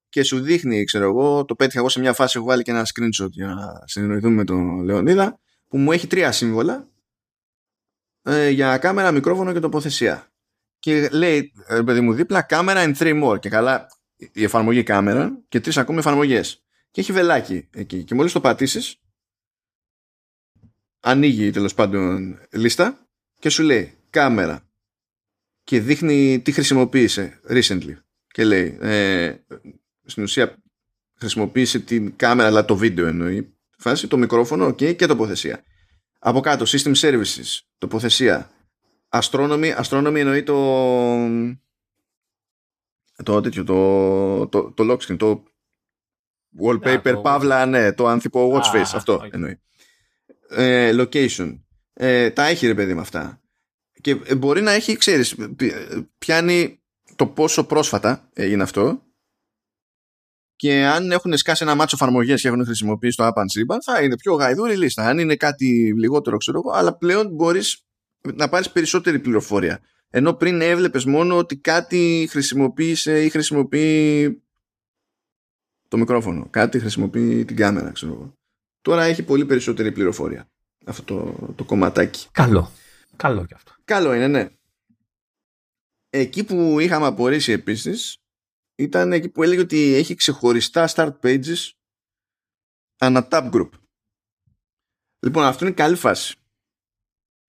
και σου δείχνει, ξέρω εγώ, το πέτυχα εγώ σε μια φάση, έχω βάλει και ένα screenshot για να συνεννοηθούμε με τον Λεωνίδα, που μου έχει τρία σύμβολα ε, για κάμερα, μικρόφωνο και τοποθεσία. Και λέει, ε, παιδί μου, δίπλα κάμερα and three more. Και καλά, η εφαρμογή κάμερα και τρεις ακόμη εφαρμογές. Και έχει βελάκι εκεί. Και μόλις το πατήσεις, ανοίγει τέλος πάντων λίστα και σου λέει κάμερα. Και δείχνει τι χρησιμοποίησε recently. Και λέει, ε, στην ουσία χρησιμοποίησε την κάμερα, αλλά το βίντεο εννοεί. Φάση, το μικρόφωνο, ok, και τοποθεσία. Από κάτω, system services, τοποθεσία. Astronomy, astronomy εννοεί το το τέτοιο, το, το, το lock screen, το wallpaper, Α, το- παύλα, ναι, το άνθυπο watch face, Α, αυτό οκ. εννοεί. Ε, location. Ε, τα έχει ρε παιδί με αυτά. Και ε, μπορεί να έχει, ξέρεις, πι- ε, πιάνει το πόσο πρόσφατα έγινε αυτό και αν έχουν σκάσει ένα μάτσο εφαρμογές και έχουν χρησιμοποιήσει το App and Zip, θα είναι πιο γαϊδούρη λίστα. Αν είναι κάτι λιγότερο, ξέρω εγώ, αλλά πλέον μπορείς να πάρεις περισσότερη πληροφορία. Ενώ πριν έβλεπες μόνο ότι κάτι χρησιμοποίησε ή χρησιμοποιεί το μικρόφωνο. Κάτι χρησιμοποιεί την κάμερα, ξέρω εγώ. Τώρα έχει πολύ περισσότερη πληροφορία αυτό το, το κομματάκι. Καλό. Καλό κι αυτό. Καλό είναι, ναι. Εκεί που είχαμε απορρίσει επίσης ήταν εκεί που έλεγε ότι έχει ξεχωριστά start pages ανά tab group. Λοιπόν, αυτό είναι καλή φάση.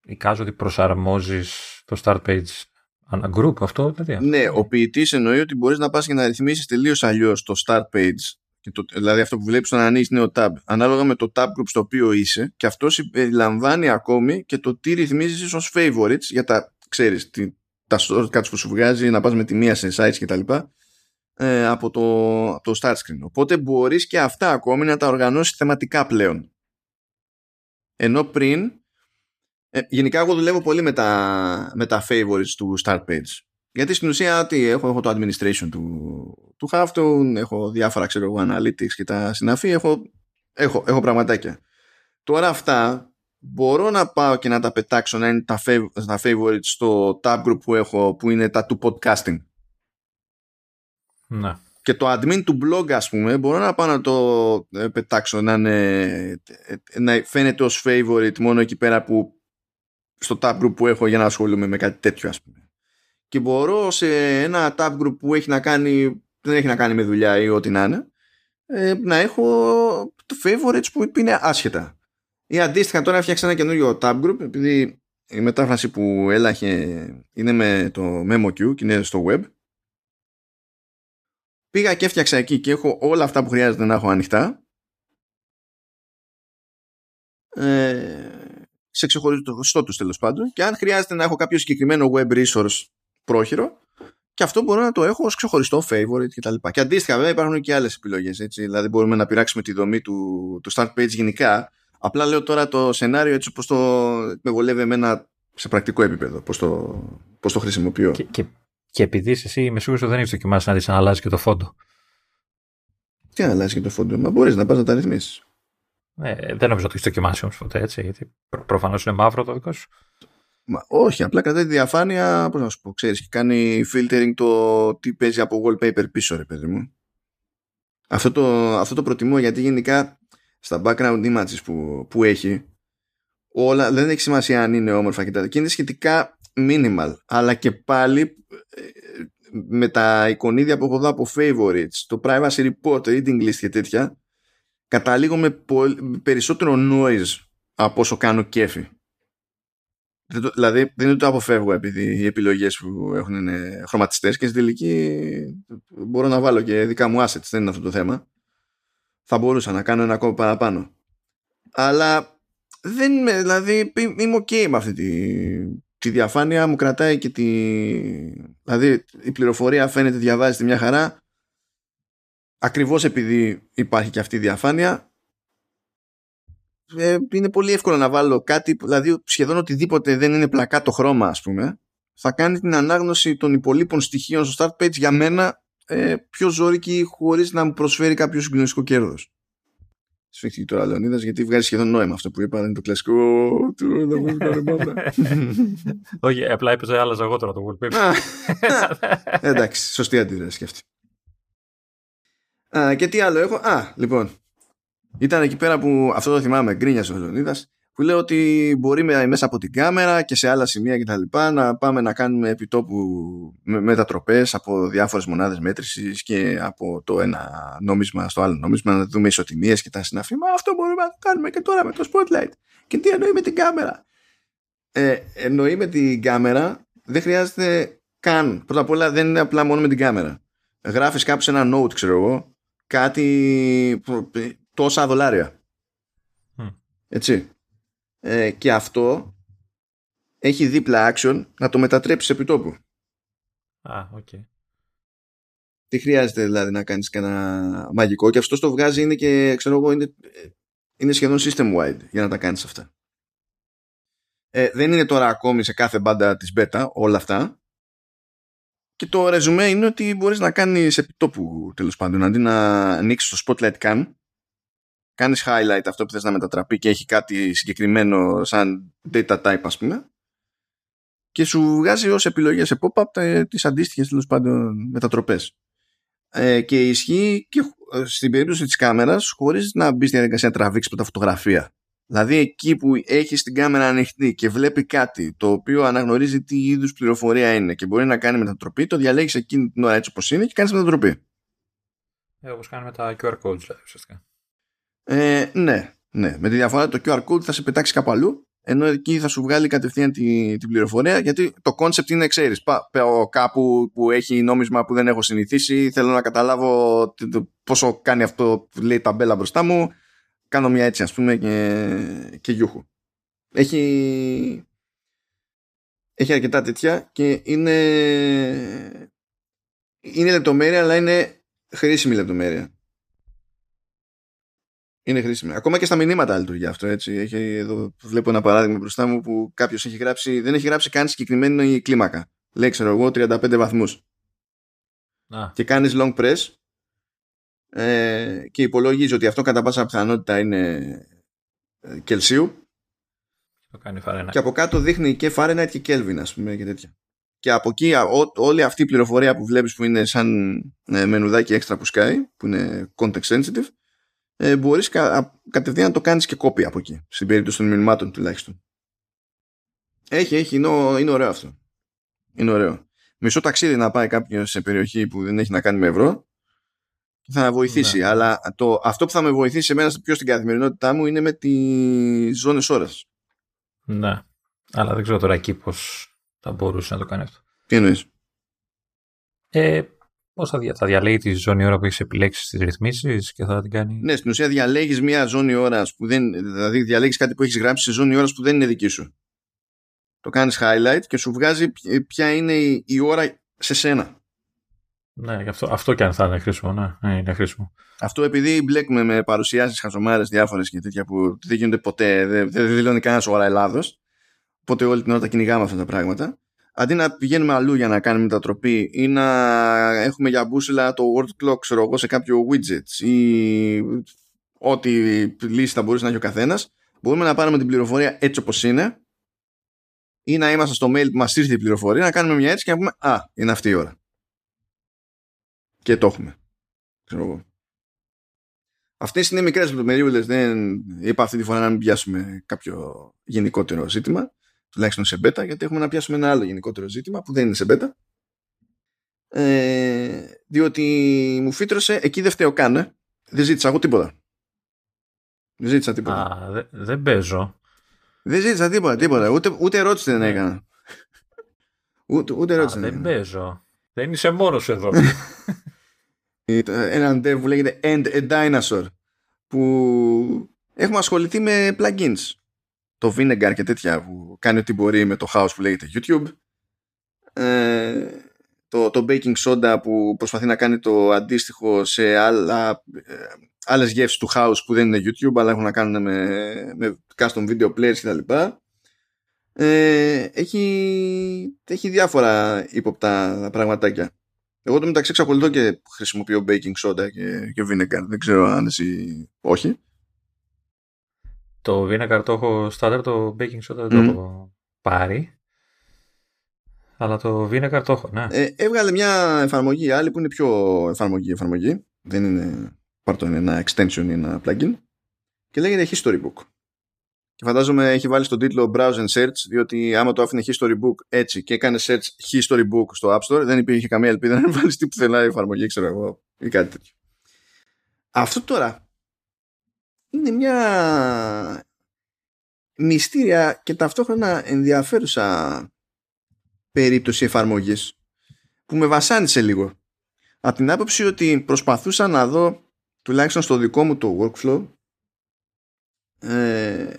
Εικάζω ότι προσαρμόζεις το start page ανά group, αυτό δηλαδή. Ναι, ο ποιητής εννοεί ότι μπορείς να πας και να ρυθμίσεις τελείως αλλιώς το start page. Και το, δηλαδή αυτό που βλέπεις όταν ανοίγεις νέο tab, ανάλογα με το tab group στο οποίο είσαι, και αυτό συμπεριλαμβάνει ακόμη και το τι ρυθμίζεις ως favorites για τα, ξέρεις, τι, τα shortcuts που σου βγάζει, να πας με τη μία σε sites κτλ. Ε, από, το, από το start screen. Οπότε μπορείς και αυτά ακόμη να τα οργανώσεις θεματικά πλέον. Ενώ πριν ε, γενικά εγώ δουλεύω πολύ με τα, με τα favorites του start page. Γιατί στην ουσία τι, έχω, έχω το administration του, του Halftone, έχω διάφορα ξέρω εγώ analytics και τα συναφή, έχω, έχω, έχω πραγματάκια. Τώρα αυτά μπορώ να πάω και να τα πετάξω να είναι τα, fav- τα favorites στο tab group που έχω που είναι τα του podcasting. Ναι. Και το admin του blog ας πούμε μπορώ να πάω να το ε, πετάξω να, είναι, ε, να φαίνεται ως favorite μόνο εκεί πέρα που στο tab group που έχω για να ασχολούμαι με κάτι τέτοιο ας πούμε. Και μπορώ σε ένα tab group που έχει να κάνει, δεν έχει να κάνει με δουλειά ή ό,τι να είναι ε, να έχω το favorites που είναι άσχετα. Ή αντίστοιχα τώρα φτιάξα ένα καινούριο tab group επειδή η μετάφραση που έλαχε είναι με το MemoQ και είναι στο web. Πήγα και έφτιαξα εκεί και έχω όλα αυτά που χρειάζεται να έχω ανοιχτά. Ε, σε ξεχωριστό τους τέλος πάντων και αν χρειάζεται να έχω κάποιο συγκεκριμένο web resource πρόχειρο και αυτό μπορώ να το έχω ως ξεχωριστό favorite και τα λοιπά. Και αντίστοιχα βέβαια υπάρχουν και άλλες επιλογές έτσι, δηλαδή μπορούμε να πειράξουμε τη δομή του, του start page γενικά απλά λέω τώρα το σενάριο έτσι όπως το με βολεύει εμένα σε πρακτικό επίπεδο πώς το, πώς το χρησιμοποιώ. Και, και, και επειδή είσαι εσύ είμαι σίγουρος ότι δεν έχεις δοκιμάσει να δεις αν αλλάζει και το φόντο. Τι να αλλάζει και το φόντο, μα μπορείς να πας να τα ρυθμίσεις. Ε, δεν νομίζω ότι έχεις δοκιμάσει όμως ποτέ έτσι, γιατί προ, προφανώς είναι μαύρο το δικό σου. Μα, όχι, απλά κρατάει τη διαφάνεια, πώς να σου πω, ξέρεις, και κάνει filtering το τι παίζει από wallpaper πίσω, ρε παιδί μου. Αυτό το, αυτό το προτιμώ γιατί γενικά στα background images που, που έχει, όλα δεν έχει σημασία αν είναι όμορφα και τα και είναι σχετικά minimal. Αλλά και πάλι ε, με τα εικονίδια που έχω δω από favorites, το privacy report, reading list και τέτοια, καταλήγω με περισσότερο noise από όσο κάνω κέφι. Δηλαδή δεν είναι το αποφεύγω επειδή οι επιλογές που έχουν είναι χρωματιστές και στην τελική μπορώ να βάλω και δικά μου assets, δεν είναι αυτό το θέμα. Θα μπορούσα να κάνω ένα ακόμα παραπάνω. Αλλά δεν είμαι, δηλαδή είμαι ok με αυτή τη, τη διαφάνεια, μου κρατάει και τη... Δηλαδή η πληροφορία φαίνεται διαβάζεται μια χαρά. Ακριβώς επειδή υπάρχει και αυτή η διαφάνεια ε, είναι πολύ εύκολο να βάλω κάτι δηλαδή σχεδόν οτιδήποτε δεν είναι πλακά το χρώμα ας πούμε θα κάνει την ανάγνωση των υπολείπων στοιχείων στο start page για μένα ε, πιο ζώρικη χωρίς να μου προσφέρει κάποιο συγκλονιστικό κέρδος Σφίχτηκε τώρα Λεωνίδας γιατί βγάζει σχεδόν νόημα αυτό που είπα. Δεν είναι το κλασικό του να μου Όχι, απλά είπε άλλαζα εγώ τώρα το wallpaper. Εντάξει, σωστή αντίδραση και αυτή. Α, και τι άλλο έχω; Α, λοιπόν. Ήταν εκεί πέρα που αυτό το θυμάμαι, γκρίνιασε ο Λεωνίδας, που λέει ότι μπορεί μέσα από την κάμερα και σε άλλα σημεία και τα λοιπά να πάμε να κάνουμε επιτόπου μετατροπές από διάφορες μονάδες μέτρησης και από το ένα νόμισμα στο άλλο νόμισμα να δούμε ισοτιμίες και τα συναφή. Μα αυτό μπορούμε να το κάνουμε και τώρα με το spotlight. Και τι εννοεί με την κάμερα; Ε, εννοεί με την κάμερα δεν χρειάζεται καν. Πρώτα απ' όλα δεν είναι απλά μόνο με την κάμερα. Γράφεις κάπου σε ένα note ξέρω εγώ κάτι τόσα δολάρια. Έτσι. Ε, και αυτό έχει δίπλα action να το μετατρέψεις επί τόπου. Α, OK. Okay. Τι χρειάζεται δηλαδή να κάνεις κανένα μαγικό; Και αυτό το βγάζει είναι και ξέρω εγώ είναι, είναι σχεδόν system wide για να τα κάνεις αυτά. Ε, δεν είναι τώρα ακόμη σε κάθε μπάντα της beta όλα αυτά και το ρεζουμέ είναι ότι μπορείς να κάνεις επιτόπου τέλος πάντων αντί να ανοίξεις το spotlight can κάνεις highlight αυτό που θες να μετατραπεί και έχει κάτι συγκεκριμένο σαν data type ας πούμε και σου βγάζει ως επιλογές σε pop-up τις αντίστοιχες τέλος πάντων μετατροπές. Ε, και ισχύει και στην περίπτωση της κάμερας χωρίς να μπει στη διαδικασία να τραβήξεις τα φωτογραφία. Δηλαδή εκεί που έχεις την κάμερα ανοιχτή και βλέπει κάτι το οποίο αναγνωρίζει τι είδους πληροφορία είναι και μπορεί να κάνει μετατροπή, το διαλέγεις εκείνη την ώρα έτσι όπως είναι και κάνεις μετατροπή. Ε, όπως κάνουμε τα QR codes δηλαδή ουσιαστικά. Ε, ναι, ναι. Με τη διαφορά το QR code θα σε πετάξει κάπου αλλού, ενώ εκεί θα σου βγάλει κατευθείαν την, την πληροφορία, γιατί το concept είναι, ξέρεις, πάω κάπου που έχει νόμισμα που δεν έχω συνηθίσει, θέλω να καταλάβω πόσο κάνει αυτό, λέει ταμπέλα μπροστά μου, κάνω μια έτσι ας πούμε και, και γιούχου. Έχει, έχει αρκετά τέτοια και είναι, είναι λεπτομέρεια, αλλά είναι χρήσιμη λεπτομέρεια είναι χρήσιμη. Ακόμα και στα μηνύματα λειτουργεί αυτό. Έτσι. Έχει, εδώ βλέπω ένα παράδειγμα μπροστά μου που κάποιος έχει γράψει, δεν έχει γράψει καν συγκεκριμένη κλίμακα. Λέει, ξέρω εγώ, 35 βαθμούς. Και κάνεις long press ε, και υπολογίζεις ότι αυτό κατά πάσα πιθανότητα είναι ε, Κελσίου. Το κάνει Fahrenheit. Και από κάτω δείχνει και Fahrenheit και Kelvin, ας πούμε, και τέτοια. Και από εκεί ό, όλη αυτή η πληροφορία που βλέπεις που είναι σαν ε, μενουδάκι έξτρα που σκάει, που είναι context sensitive, ε, μπορείς κα, κατευθείαν να το κάνεις και κόπη από εκεί, στην περίπτωση των μηνυμάτων τουλάχιστον. Έχει, έχει, είναι, είναι ωραίο αυτό. Είναι ωραίο. Μισό ταξίδι να πάει κάποιος σε περιοχή που δεν έχει να κάνει με ευρώ θα βοηθήσει. Ναι. Αλλά το, αυτό που θα με βοηθήσει εμένα πιο στην καθημερινότητά μου είναι με τι ζώνε ώρας. Ναι. Αλλά δεν ξέρω τώρα εκεί πώς θα μπορούσε να το κάνει αυτό. Τι εννοείς; Ε, Πώς θα, δια, θα διαλέγει τη ζώνη ώρα που έχεις επιλέξει στι ρυθμίσεις και θα την κάνει; Ναι, στην ουσία διαλέγεις μια ζώνη ώρας που δεν. Δηλαδή διαλέγεις κάτι που έχεις γράψει σε ζώνη ώρας που δεν είναι δική σου. Το κάνεις highlight και σου βγάζει ποια είναι η ώρα σε σένα. Ναι, αυτό, αυτό και αν θα είναι χρήσιμο. Ναι, ναι, είναι χρήσιμο. Αυτό επειδή μπλέκουμε με παρουσιάσεις χαζομάρες διάφορες και τέτοια που δεν γίνονται ποτέ, δεν, δεν δηλώνει κανένας ώρα Ελλάδο. Οπότε όλη την ώρα τα κυνηγάμε αυτά τα πράγματα. Αντί να πηγαίνουμε αλλού για να κάνουμε μετατροπή ή να έχουμε για μπούσουλα το word clock ξέρω εγώ, σε κάποιο widgets ή ό,τι λύση θα μπορούσε να έχει ο καθένας, μπορούμε να πάρουμε την πληροφορία έτσι όπως είναι ή να είμαστε στο mail που μας ήρθε η πληροφορία, να κάνουμε μια έτσι και να πούμε Α, είναι αυτή η ώρα και το έχουμε. Ξέρω εγώ. Αυτές είναι μικρές λεπτομεριούλες. Δεν είπα αυτή τη φορά να μην πιάσουμε κάποιο γενικότερο ζήτημα, τουλάχιστον σε μπέτα, γιατί έχουμε να πιάσουμε ένα άλλο γενικότερο ζήτημα που δεν είναι σε μπέτα. Ε, διότι μου φύτρωσε, εκεί δεν φταίω καν, ε. δεν ζήτησα εγώ τίποτα. Δεν ζήτησα τίποτα. Α, δε, δεν παίζω. Δεν ζήτησα τίποτα, τίποτα. Ούτε, ούτε ερώτηση δεν έκανα. Ούτε, ούτε ερώτηση Α, δεν παίζω. Δεν είσαι μόνος εδώ. έναν dev που λέγεται End a Dinosaur που έχουμε ασχοληθεί με plugins το Vinegar και τέτοια που κάνει ό,τι μπορεί με το house που λέγεται YouTube ε, το, το Baking Soda που προσπαθεί να κάνει το αντίστοιχο σε άλλα, ε, άλλες γεύσεις του house που δεν είναι YouTube αλλά έχουν να κάνουν με, με custom video players κτλ. Ε, έχει, έχει διάφορα ύποπτα πραγματάκια. Εγώ το μεταξύ εξακολουθώ και χρησιμοποιώ baking soda και, και vinegar. Δεν ξέρω αν εσύ όχι. Το vinegar το έχω starter, το baking soda δεν το έχω πάρει. Αλλά το vinegar το έχω, ναι. Ε, έβγαλε μια εφαρμογή άλλη που είναι πιο εφαρμογή εφαρμογή. Δεν είναι, πάρτο είναι ένα extension ή ένα plugin. Και λέγεται History Book. Και φαντάζομαι έχει βάλει στον τίτλο Browse and Search, διότι άμα το άφηνε History Book έτσι και έκανε search History Book στο App Store, δεν υπήρχε καμία ελπίδα να βάλεις τι πουθενά η εφαρμογή, ξέρω εγώ, ή κάτι τέτοιο. Αυτό τώρα είναι μια μυστήρια και ταυτόχρονα ενδιαφέρουσα περίπτωση εφαρμογής που με βασάνισε λίγο. Από την άποψη ότι προσπαθούσα να δω τουλάχιστον στο δικό μου το workflow ε,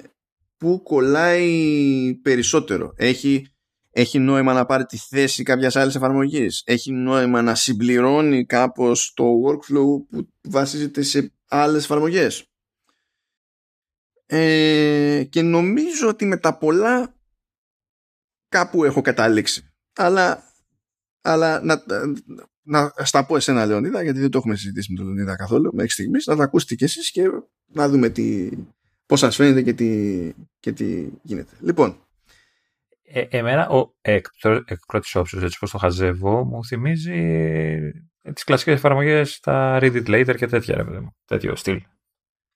που κολλάει περισσότερο. Έχει, έχει νόημα να πάρει τη θέση κάποιας άλλης εφαρμογής; Έχει νόημα να συμπληρώνει κάπως το workflow που βασίζεται σε άλλες εφαρμογές; Ε, και νομίζω ότι με τα πολλά κάπου έχω καταλήξει. Αλλά, αλλά να, να στα πω εσένα Λεωνίδα γιατί δεν το έχουμε συζητήσει με τον Λεωνίδα καθόλου μέχρι στιγμής να τα ακούσετε κι εσείς και να δούμε τι, πώς σας φαίνεται και τι, και τι γίνεται. Λοιπόν. Ε, εμένα, ο, εκ, εκ πρώτης όψης, έτσι πως το χαζεύω, μου θυμίζει ε, τις κλασικές εφαρμογές, τα Read It Later και τέτοια, ρε παιδί μου. Τέτοιο στυλ.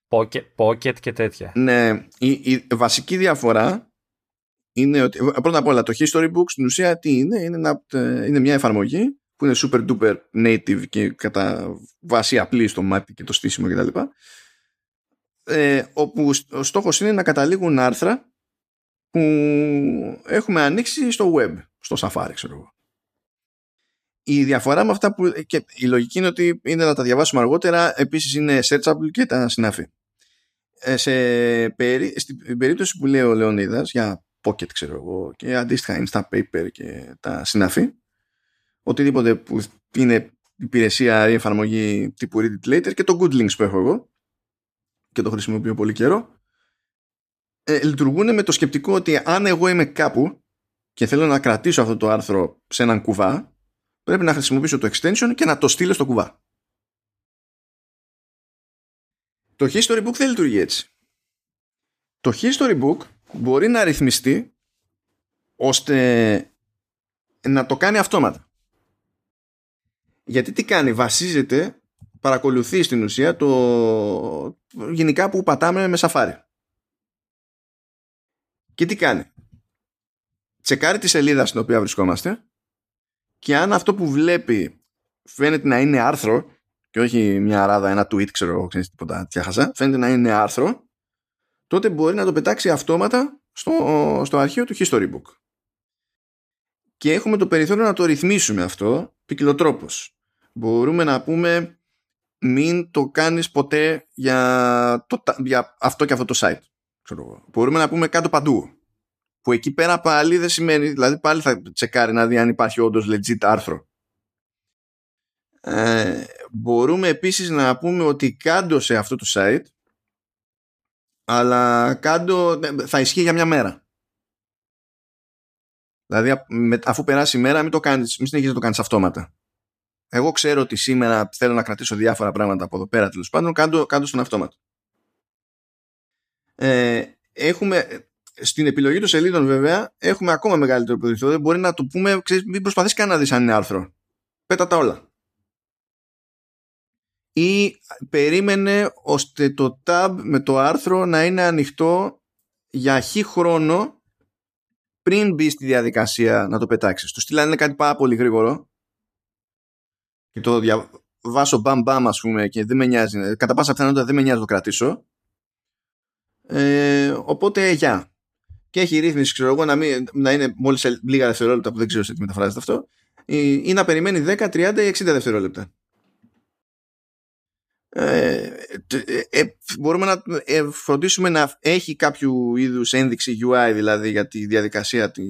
Pocket, pocket και τέτοια. Ναι, η, η βασική διαφορά είναι ότι, πρώτα απ' όλα, το History Book στην ουσία τι είναι, είναι, ένα, ε, είναι μια εφαρμογή που είναι super duper native και κατά βάση απλή στο μάτι και το στήσιμο κτλ ε, όπου ο στόχος είναι να καταλήγουν άρθρα που έχουμε ανοίξει στο web, στο Safari ξέρω εγώ. Η διαφορά με αυτά που και η λογική είναι ότι είναι να τα διαβάσουμε αργότερα, επίσης είναι searchable και τα συνάφη. Ε, σε περί, στην περίπτωση που λέει ο Λεωνίδας για Pocket ξέρω εγώ και αντίστοιχα Paper και τα συνάφη, οτιδήποτε που είναι υπηρεσία ή εφαρμογή τύπου Read It Later και το Good Links που έχω εγώ, και το χρησιμοποιώ πολύ καιρό ε, λειτουργούν με το σκεπτικό ότι αν εγώ είμαι κάπου και θέλω να κρατήσω αυτό το άρθρο σε έναν κουβά πρέπει να χρησιμοποιήσω το extension και να το στείλω στο κουβά. Το History Book δεν λειτουργεί έτσι. το history book μπορεί να ρυθμιστεί ώστε να το κάνει αυτόματα. Γιατί τι κάνει, βασίζεται, παρακολουθεί στην ουσία το γενικά που πατάμε με σαφάρι. Και τι κάνει. Τσεκάρει τη σελίδα στην οποία βρισκόμαστε και αν αυτό που βλέπει φαίνεται να είναι άρθρο και όχι μια ράδα, ένα tweet, ξέρω εγώ, ξέρεις τίποτα, τιάχασα, φαίνεται να είναι άρθρο, τότε μπορεί να το πετάξει αυτόματα στο, στο αρχείο του History Book. Και έχουμε το περιθώριο να το ρυθμίσουμε αυτό ποικιλοτρόπως. Μπορούμε να πούμε μην το κάνεις ποτέ για, το, για αυτό και αυτό το site. Ξέρω Μπορούμε να πούμε κάτω παντού. Που εκεί πέρα πάλι δεν σημαίνει, δηλαδή πάλι θα τσεκάρει να δει αν υπάρχει όντως legit άρθρο. Ε, μπορούμε επίσης να πούμε ότι κάτω σε αυτό το site αλλά κάτω θα ισχύει για μια μέρα. Δηλαδή αφού περάσει η μέρα μην, το κάνεις, μην συνεχίζεις να το κάνεις αυτόματα. Εγώ ξέρω ότι σήμερα θέλω να κρατήσω διάφορα πράγματα από εδώ πέρα τέλος πάντων κάτω, κάτω στον αυτόματο. Ε, έχουμε στην επιλογή των σελίδων βέβαια έχουμε ακόμα μεγαλύτερο περιθώριο μπορεί να το πούμε ξέρεις, μην προσπαθείς καν να δεις αν είναι άρθρο πέτα τα όλα ή περίμενε ώστε το tab με το άρθρο να είναι ανοιχτό για χι χρόνο πριν μπει στη διαδικασία να το πετάξεις. Το στείλανε είναι κάτι πάρα πολύ γρήγορο και το διαβάσω μπαμ μπαμ ας πούμε και δεν με νοιάζει, κατά πάσα πιθανότητα δεν με νοιάζει να το κρατήσω. Ε, οπότε για. Και έχει ρύθμιση, ξέρω εγώ, να, μην, να είναι μόλις λίγα δευτερόλεπτα που δεν ξέρω σε τι μεταφράζεται αυτό ή να περιμένει 10, 30 ή 60 δευτερόλεπτα. Ε, ε, μπορούμε να ε, φροντίσουμε να έχει κάποιο είδους ένδειξη UI δηλαδή για τη διαδικασία τη,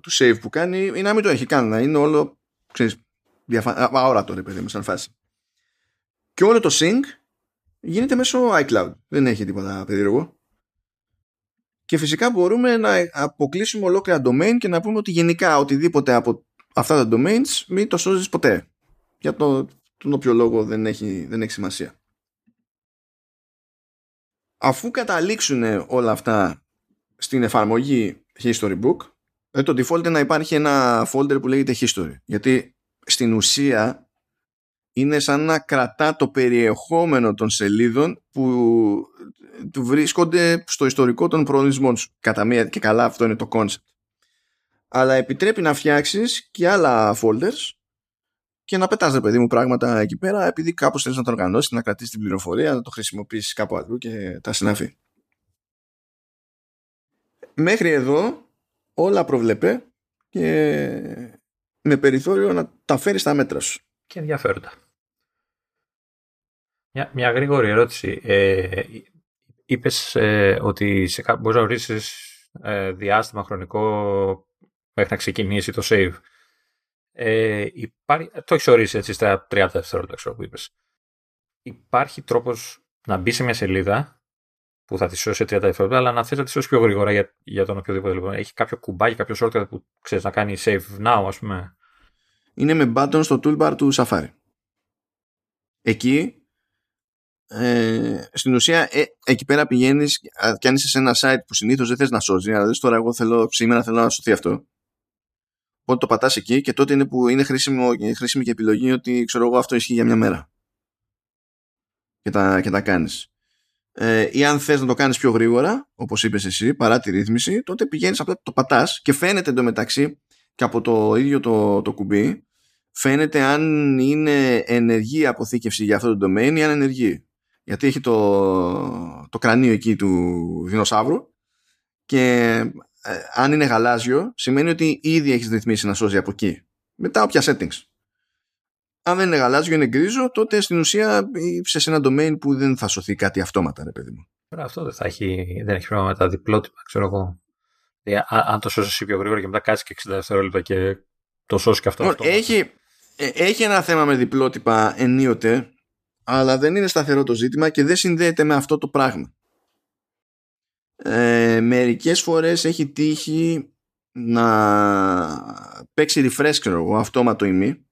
του save που κάνει ή να μην το έχει καν να είναι όλο ξέρεις, διαφα... αόρατο ρε παιδί μου σαν φάση. Και όλο το sync γίνεται μέσω iCloud. Δεν έχει τίποτα περίεργο. Και φυσικά μπορούμε να αποκλείσουμε ολόκληρα domain και να πούμε ότι γενικά οτιδήποτε από αυτά τα domains μην το σώζεις ποτέ. Για το τον όποιο λόγο δεν έχει, δεν έχει σημασία. Αφού καταλήξουν όλα αυτά στην εφαρμογή History Book, ε, το default είναι να υπάρχει ένα folder που λέγεται History. Γιατί στην ουσία είναι σαν να κρατά το περιεχόμενο των σελίδων που του βρίσκονται στο ιστορικό των προορισμών σου. Κατά μία και καλά αυτό είναι το concept. Αλλά επιτρέπει να φτιάξεις και άλλα folders και να πετάς ρε παιδί μου πράγματα εκεί πέρα επειδή κάπως θέλεις να το οργανώσεις, να κρατήσεις την πληροφορία, να το χρησιμοποιήσεις κάπου αλλού και τα συναφή. Μέχρι εδώ όλα προβλέπε και με περιθώριο να τα φέρεις στα μέτρα σου. Και ενδιαφέροντα. Μια, μια γρήγορη ερώτηση. Ε, είπες ε, ότι σε κά... μπορείς να ορίσεις ε, διάστημα χρονικό μέχρι να ξεκινήσει το save. Ε, υπάρχει, το έχεις ορίσει έτσι στα 30 δευτερόλεπτα, ξέρω που είπες. Υπάρχει τρόπος να μπει σε μια σελίδα που θα της σώσει σε 30 δευτερόλεπτα, αλλά να θες να της σώσει πιο γρήγορα για, για τον οποιοδήποτε. Λοιπόν. Έχει κάποιο κουμπάκι, κάποιο shortcut που ξέρεις να κάνει save now, ας πούμε. Είναι με button στο toolbar του Safari. Εκεί ε, στην ουσία ε, εκεί πέρα πηγαίνεις και αν είσαι σε ένα site που συνήθως δεν θες να σώζει αλλά τώρα εγώ θέλω, σήμερα θέλω να σωθεί αυτό Οπότε το πατάς εκεί και τότε είναι που είναι χρήσιμο, χρήσιμη και επιλογή ότι ξέρω εγώ αυτό ισχύει για μια μέρα. Και τα, και τα κάνεις. Ε, ή αν θες να το κάνεις πιο γρήγορα, όπως είπες εσύ, παρά τη ρύθμιση, τότε πηγαίνεις απλά το πατάς και φαίνεται εντωμεταξύ και από το ίδιο το, το κουμπί φαίνεται αν είναι ενεργή αποθήκευση για αυτό το domain ή αν ενεργή. Γιατί έχει το, το κρανίο εκεί του δεινοσαύρου και ε, αν είναι γαλάζιο, σημαίνει ότι ήδη έχεις ρυθμίσει να σώζει από εκεί. Μετά όποια settings. Αν δεν είναι γαλάζιο, είναι γκρίζο, τότε στην ουσία είσαι σε ένα domain που δεν θα σωθεί κάτι αυτόματα, ρε παιδί μου. Αυτό δεν, θα έχει, δεν έχει πρόβλημα με τα διπλότυπα, ξέρω εγώ. Ε, αν το σώσει πιο γρήγορα και μετά κάτσεις και 60 δευτερόλεπτα και το σώσει και αυτό. Λοιπόν, έχει, ε, έχει ένα θέμα με διπλότυπα ενίοτε, αλλά δεν είναι σταθερό το ζήτημα και δεν συνδέεται με αυτό το πράγμα ε, μερικές φορές έχει τύχει να παίξει refresh ξέρω αυτόματο ημί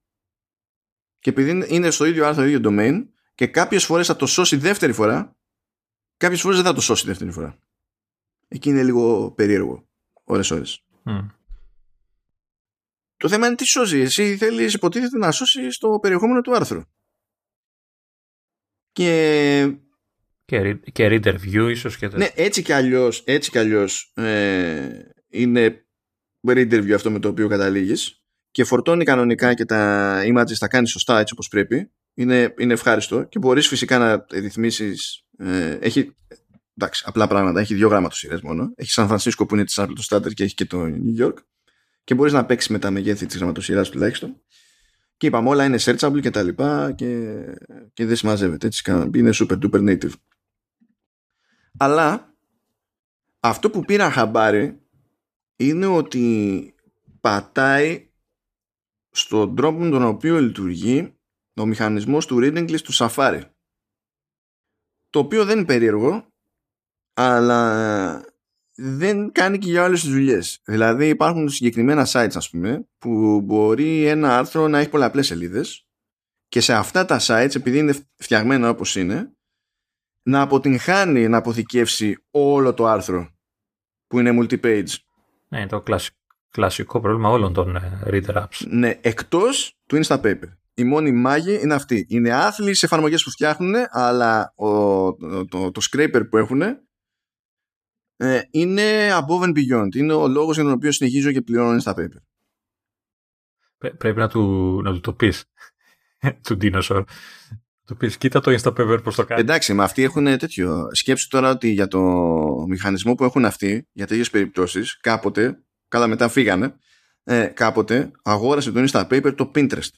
και επειδή είναι στο ίδιο άρθρο, ίδιο domain και κάποιες φορές θα το σώσει δεύτερη φορά κάποιες φορές δεν θα το σώσει δεύτερη φορά. Εκεί είναι λίγο περίεργο. Ώρες ώρες. Mm. το θέμα είναι τι σώζει. Εσύ θέλεις υποτίθεται να σώσεις το περιεχόμενο του άρθρου. Και Και, re- και reader view ίσως και ναι έτσι κι αλλιώς έτσι κι αλλιώς ε, είναι interview αυτό με το οποίο καταλήγεις και φορτώνει κανονικά και τα images τα κάνει σωστά έτσι όπως πρέπει. Είναι, είναι ευχάριστο και μπορείς φυσικά να ρυθμίσεις ε, έχει εντάξει, απλά πράγματα, έχει δύο γραμματοσυρές μόνο. Έχει Σαν Φρανσίσκο που είναι της Apple το starter και έχει και το New York. Και μπορείς να παίξεις με τα μεγέθη της γραμματοσυράς τουλάχιστον. Και είπαμε όλα είναι searchable και τα λοιπά και, και δεν συμμαζεύεται. Έτσι είναι super duper native αλλά αυτό που πήρα χαμπάρι είναι ότι πατάει στον τρόπο με τον οποίο λειτουργεί ο μηχανισμός του reading list του Safari. Το οποίο δεν είναι περίεργο, αλλά δεν κάνει και για όλες τις δουλειές. Δηλαδή υπάρχουν συγκεκριμένα sites, ας πούμε, που μπορεί ένα άρθρο να έχει πολλαπλές σελίδες και σε αυτά τα sites, επειδή είναι φτιαγμένα όπως είναι, να αποτυγχάνει να αποθηκεύσει όλο το άρθρο που είναι multi-page. Ναι, είναι το κλασικό, κλασικό πρόβλημα όλων των ε, reader apps. Ναι, εκτός του Instapaper. Η μόνη μάγη είναι αυτή. Είναι άθλοι σε εφαρμογές που φτιάχνουν, αλλά ο, το, το, το scraper που έχουν ε, είναι above and beyond. Είναι ο λόγος για τον οποίο συνεχίζω και πληρώνω Instapaper. Πρέ- Πρέπει να του, να του το πεις. του dinosaur. Του πεις, κοίτα το Instapaper πώς το κάνει. Εντάξει, με αυτοί έχουν τέτοιο. Σκέψου τώρα ότι για το μηχανισμό που έχουν αυτοί, για τέτοιες περιπτώσεις, κάποτε, καλά μετά φύγανε, ε, κάποτε αγόρασε το Instapaper το Pinterest.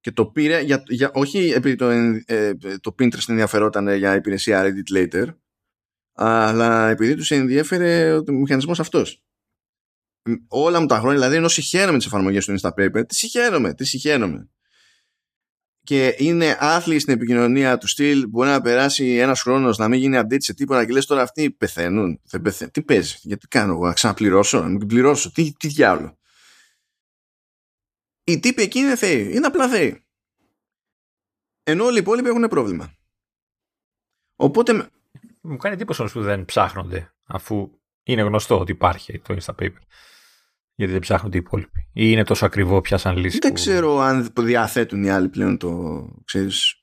Και το πήρε, για, για, όχι επειδή το, ε, το Pinterest ενδιαφερόταν για υπηρεσία Reddit Later, αλλά επειδή τους ενδιέφερε ο μηχανισμός αυτός. Όλα μου τα χρόνια, δηλαδή ενώ συγχαίρομαι τις εφαρμογές του Instapaper, τις συγχαίρομαι, τις συγχαίρομαι και είναι άθλοι στην επικοινωνία του στυλ, μπορεί να περάσει ένας χρόνος να μην γίνει update σε τίποτα και λες τώρα αυτοί πεθαίνουν. Δεν πεθαίνουν. Τι παίζει, γιατί κάνω εγώ, να ξαναπληρώσω, να μην πληρώσω, τι, τι διάλογο. Οι τύποι εκεί είναι θεοί, είναι απλά θεοί. Ενώ όλοι οι υπόλοιποι έχουν πρόβλημα. Οπότε. Μου κάνει εντύπωση όμως που δεν ψάχνονται, αφού είναι γνωστό ότι υπάρχει το Instapaper. Γιατί δεν ψάχνονται οι υπόλοιποι. Ή είναι τόσο ακριβό πια σαν λύση. Δεν που- ξέρω αν διαθέτουν οι άλλοι πλέον το ξέρεις,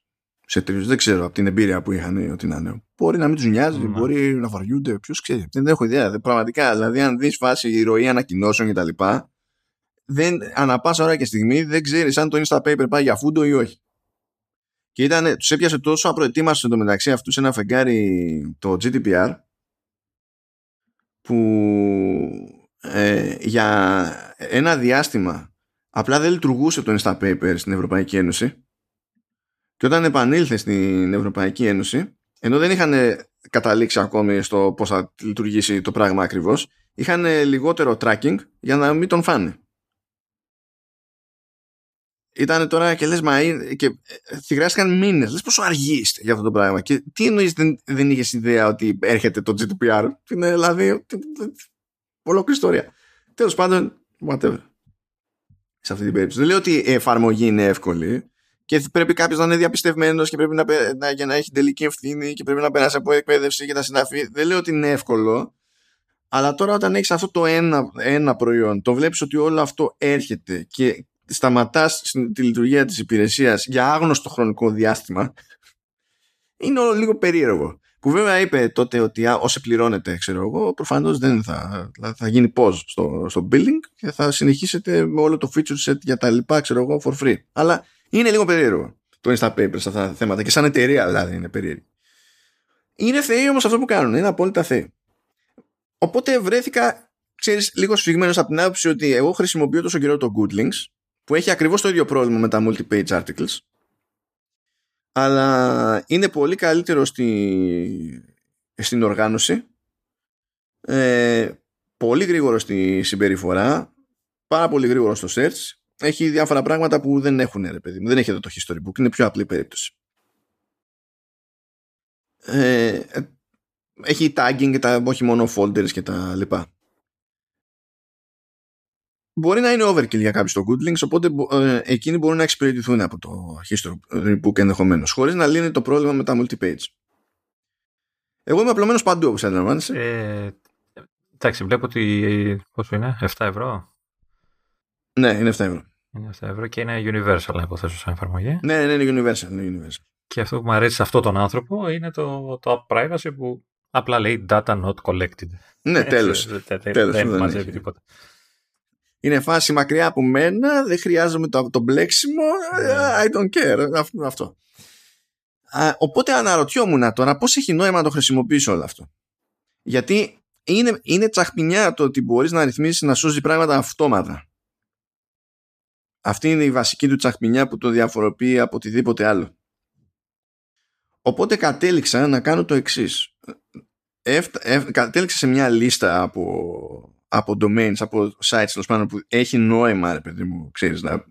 σε τρεις. Δεν ξέρω από την εμπειρία που είχαν ότι να είναι. Μπορεί να μην τους νοιάζει, Ναι. μπορεί να βαριούνται. Ποιος ξέρει. Δεν έχω ιδέα. Δεν- Πραγματικά, δηλαδή, αν δεις φάση η ροή ανακοινώσεων κτλ. Δεν, ανά πάσα ώρα και στιγμή δεν ξέρεις αν το Instapaper πάει για φούντο ή όχι. Και ήταν, τους έπιασε τόσο απροετοίμαστο εντωμεταξύ αυτούς σε ένα φεγγάρι το GDPR που ε, για ένα διάστημα απλά δεν λειτουργούσε το Instapaper στην Ευρωπαϊκή Ένωση και όταν επανήλθε στην Ευρωπαϊκή Ένωση ενώ δεν είχαν καταλήξει ακόμη στο πώς θα λειτουργήσει το πράγμα ακριβώς είχαν λιγότερο tracking για να μην τον φάνε. Ήταν τώρα και λες μα είναι- και ε, θυγράστηκαν μήνες λες πόσο αργοί είστε για αυτό το πράγμα και τι εννοείς δεν, δεν είχες ιδέα ότι έρχεται το GDPR είναι δηλαδή ολόκληρη ιστορία τέλος πάντων whatever σε αυτή την περίπτωση δεν λέω ότι η εφαρμογή είναι εύκολη και πρέπει κάποιος να είναι διαπιστευμένος και πρέπει να, πε- να, για να έχει τελική ευθύνη και πρέπει να περάσει από εκπαίδευση και τα συναφή. Δεν λέω ότι είναι εύκολο, αλλά τώρα όταν έχεις αυτό το ένα, ένα προϊόν, το βλέπεις ότι όλο αυτό έρχεται και σταματάς τη λειτουργία της υπηρεσίας για άγνωστο χρονικό διάστημα, είναι όλο λίγο περίεργο. Που βέβαια είπε τότε ότι α, όσοι πληρώνετε, ξέρω εγώ, προφανώς δεν θα, δηλαδή θα γίνει pause στο, στο billing και θα συνεχίσετε με όλο το feature set για τα λοιπά, ξέρω εγώ, for free. Αλλά είναι λίγο περίεργο το Instapaper σε αυτά τα θέματα και σαν εταιρεία δηλαδή είναι περίεργο. Είναι θεοί όμως αυτό που κάνουν, είναι απόλυτα θεοί. Οπότε βρέθηκα, ξέρεις, λίγο σφιγμένος από την άποψη ότι εγώ χρησιμοποιώ τόσο καιρό το Goodlinks που έχει ακριβώς το ίδιο πρόβλημα με τα multi-page articles αλλά είναι πολύ καλύτερο στη, στην οργάνωση ε, πολύ γρήγορο στη συμπεριφορά πάρα πολύ γρήγορο στο search έχει διάφορα πράγματα που δεν έχουν ρε παιδί μου. Δεν έχει εδώ το history book. Είναι πιο απλή περίπτωση. Ε, έχει tagging και τα, όχι μόνο folders και τα λοιπά. Μπορεί να είναι overkill για κάποιους το good links, οπότε ε, εκείνοι μπορούν να εξυπηρετηθούν από το history book ενδεχομένως, χωρίς να λύνει το πρόβλημα με τα multi-page. Εγώ είμαι απλωμένος παντού, όπως αντιλαμβάνεσαι. Ε, εντάξει, βλέπω ότι. Πόσο είναι, 7 ευρώ. Ναι, είναι 7 ευρώ. Είναι 7 ευρώ και είναι universal, να υποθέσω, σαν εφαρμογή. Ναι, ναι, είναι universal. Είναι universal. Και αυτό που μου αρέσει σε αυτόν τον άνθρωπο είναι το, το app privacy που απλά λέει data not collected. Ναι, τέλος. Δεν μαζεύει τίποτα. Είναι φάση μακριά από μένα, δεν χρειάζομαι το, το μπλέξιμο, Ναι. I don't care. Αυτό. αυτό. Α, οπότε αναρωτιόμουν τώρα πώς έχει νόημα να το χρησιμοποιήσω όλο αυτό. Γιατί είναι, είναι τσαχπινιά το ότι μπορείς να ρυθμίσεις να σώζει πράγματα αυτόματα. Αυτή είναι η βασική του τσαχπινιά που το διαφοροποιεί από οτιδήποτε άλλο. Οπότε κατέληξα να κάνω το εξής. Εφ- εφ- κατέληξα σε μια λίστα από, από domains, από sites τέλος πάντων, που έχει νόημα, ρε παιδί μου, ξέρεις, να,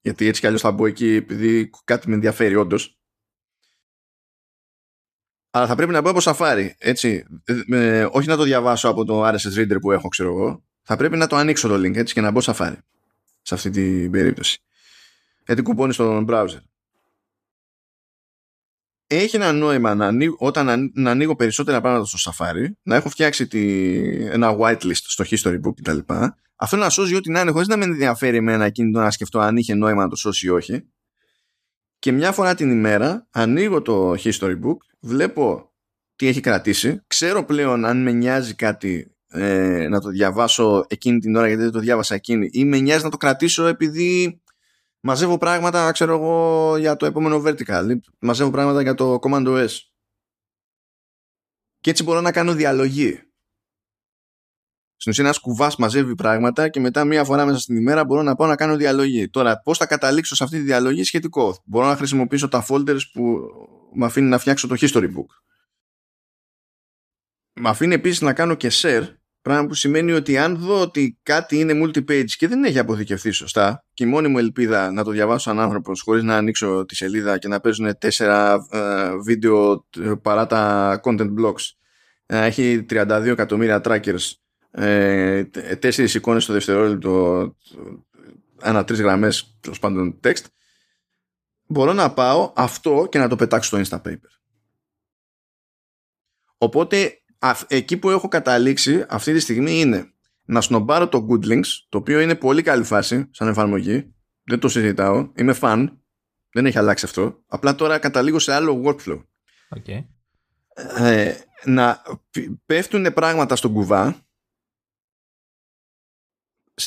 γιατί έτσι κι αλλιώς θα μπω εκεί επειδή κάτι με ενδιαφέρει όντως. Αλλά θα πρέπει να μπω από Safari, έτσι. Ε, ε, όχι να το διαβάσω από το RSS Reader που έχω, ξέρω εγώ. Θα πρέπει να το ανοίξω το link, έτσι, και να μπω Safari. Σε αυτή την περίπτωση. Γιατί κουπώνεις στον browser. Έχει ένα νόημα να ανοίγω, όταν αν- να ανοίγω περισσότερα πράγματα στο Safari, να έχω φτιάξει τη, ένα whitelist στο history book κτλ. Αυτό να σώζει ό,τι να είναι, χωρίς να με ενδιαφέρει εμένα εκείνη το να σκεφτώ αν είχε νόημα να το σώσει ή όχι. Και μια φορά την ημέρα ανοίγω το history book, βλέπω τι έχει κρατήσει, ξέρω πλέον αν με νοιάζει κάτι ε, να το διαβάσω εκείνη την ώρα γιατί δεν το διάβασα εκείνη ή με νοιάζει να το κρατήσω επειδή μαζεύω πράγματα, ξέρω εγώ, για το επόμενο vertical ή μαζεύω πράγματα για το command OS. Και έτσι μπορώ να κάνω διαλογή. Στην ουσία, ένας κουβάς μαζεύει πράγματα και μετά μία φορά μέσα στην ημέρα μπορώ να πάω να κάνω διαλογή. Τώρα, πώς θα καταλήξω σε αυτή τη διαλογή σχετικό. Μπορώ να χρησιμοποιήσω τα folders που με αφήνει να φτιάξω το history book. Με αφήνει επίσης να κάνω και share, πράγμα που σημαίνει ότι αν δω ότι κάτι είναι multi-page και δεν έχει αποθηκευτεί σωστά, και η μόνη μου ελπίδα να το διαβάσω σαν άνθρωπος χωρίς να ανοίξω τη σελίδα και να παίζουν τέσσερα ε, βίντεο ε, παρά τα content blocks, ε, έχει 32 εκατομμύρια trackers ε, τε- τέσσερις εικόνες στο δευτερόλεπτο ανά τρεις γραμμές τέλος πάντων text μπορώ να πάω αυτό και να το πετάξω στο Instapaper. Οπότε αυ- εκεί που έχω καταλήξει αυτή τη στιγμή είναι να σνομπάρω το Good Links το οποίο είναι πολύ καλή φάση σαν εφαρμογή. Δεν το συζητάω, είμαι fan δεν έχει αλλάξει αυτό. Απλά τώρα καταλήγω σε άλλο workflow. Okay. ε, να πέφτουν πράγματα στον κουβά.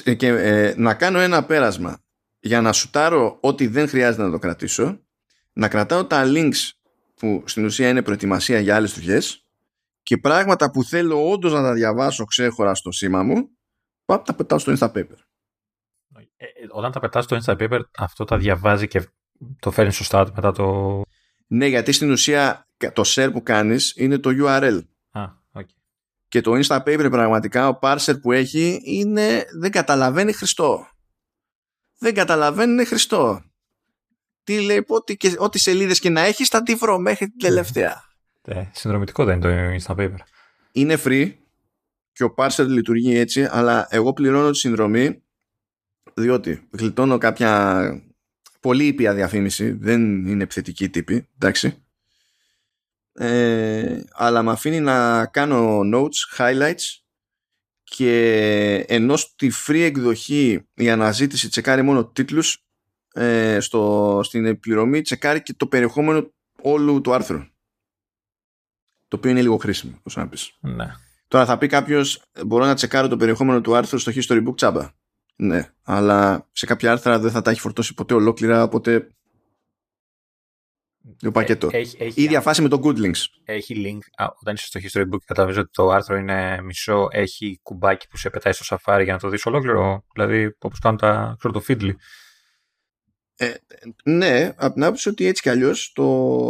Ε, και ε, να κάνω ένα πέρασμα. Για να σουτάρω ό,τι δεν χρειάζεται να το κρατήσω να κρατάω τα links που στην ουσία είναι προετοιμασία για άλλες δουλειές και πράγματα που θέλω όντως να τα διαβάσω ξέχωρα στο σήμα μου πάω τα πετάω στο Instapaper Ε, ε, όταν τα πετάς στο Instapaper, αυτό τα διαβάζει και το φέρνεις σωστά μετά το... ναι γιατί στην ουσία το share που κάνεις είναι το URL Α, οκ. και το Instapaper πραγματικά ο parser που έχει είναι δεν καταλαβαίνει Χριστό. Δεν καταλαβαίνει είναι Χριστό. Τι λέει, ό,τι, και, ό,τι σελίδες και να έχεις θα τη βρω μέχρι την τελευταία. Ε, συνδρομητικό δεν είναι το Instapaper. είναι free και ο parser λειτουργεί έτσι, αλλά εγώ πληρώνω τη συνδρομή διότι γλιτώνω κάποια πολύ ήπια διαφήμιση, δεν είναι επιθετική τύπη, εντάξει. Ε, αλλά με αφήνει να κάνω notes, highlights και ενώ στη free εκδοχή η αναζήτηση τσεκάρει μόνο τίτλους ε, στο, στην επιπληρωμή τσεκάρει και το περιεχόμενο όλου του άρθρου το οποίο είναι λίγο χρήσιμο πώς να πεις. Ναι. Τώρα θα πει κάποιος, μπορώ να τσεκάρω το περιεχόμενο του άρθρου στο History Book τσάμπα. Ναι, αλλά σε κάποια άρθρα δεν θα τα έχει φορτώσει ποτέ ολόκληρα, οπότε το πακέτο. Ε, έχει, έχει, Η ίδια φάση με το Good Links. έχει link, α, όταν είσαι στο History Book και καταλαβαίνεις ότι το άρθρο είναι μισό, έχει κουμπάκι που σε πετάει στο Safari για να το δεις ολόκληρο, δηλαδή όπως κάνουν τα ξέρω, το Feedly. Ε, ναι, από την άποψη ότι έτσι κι αλλιώς το,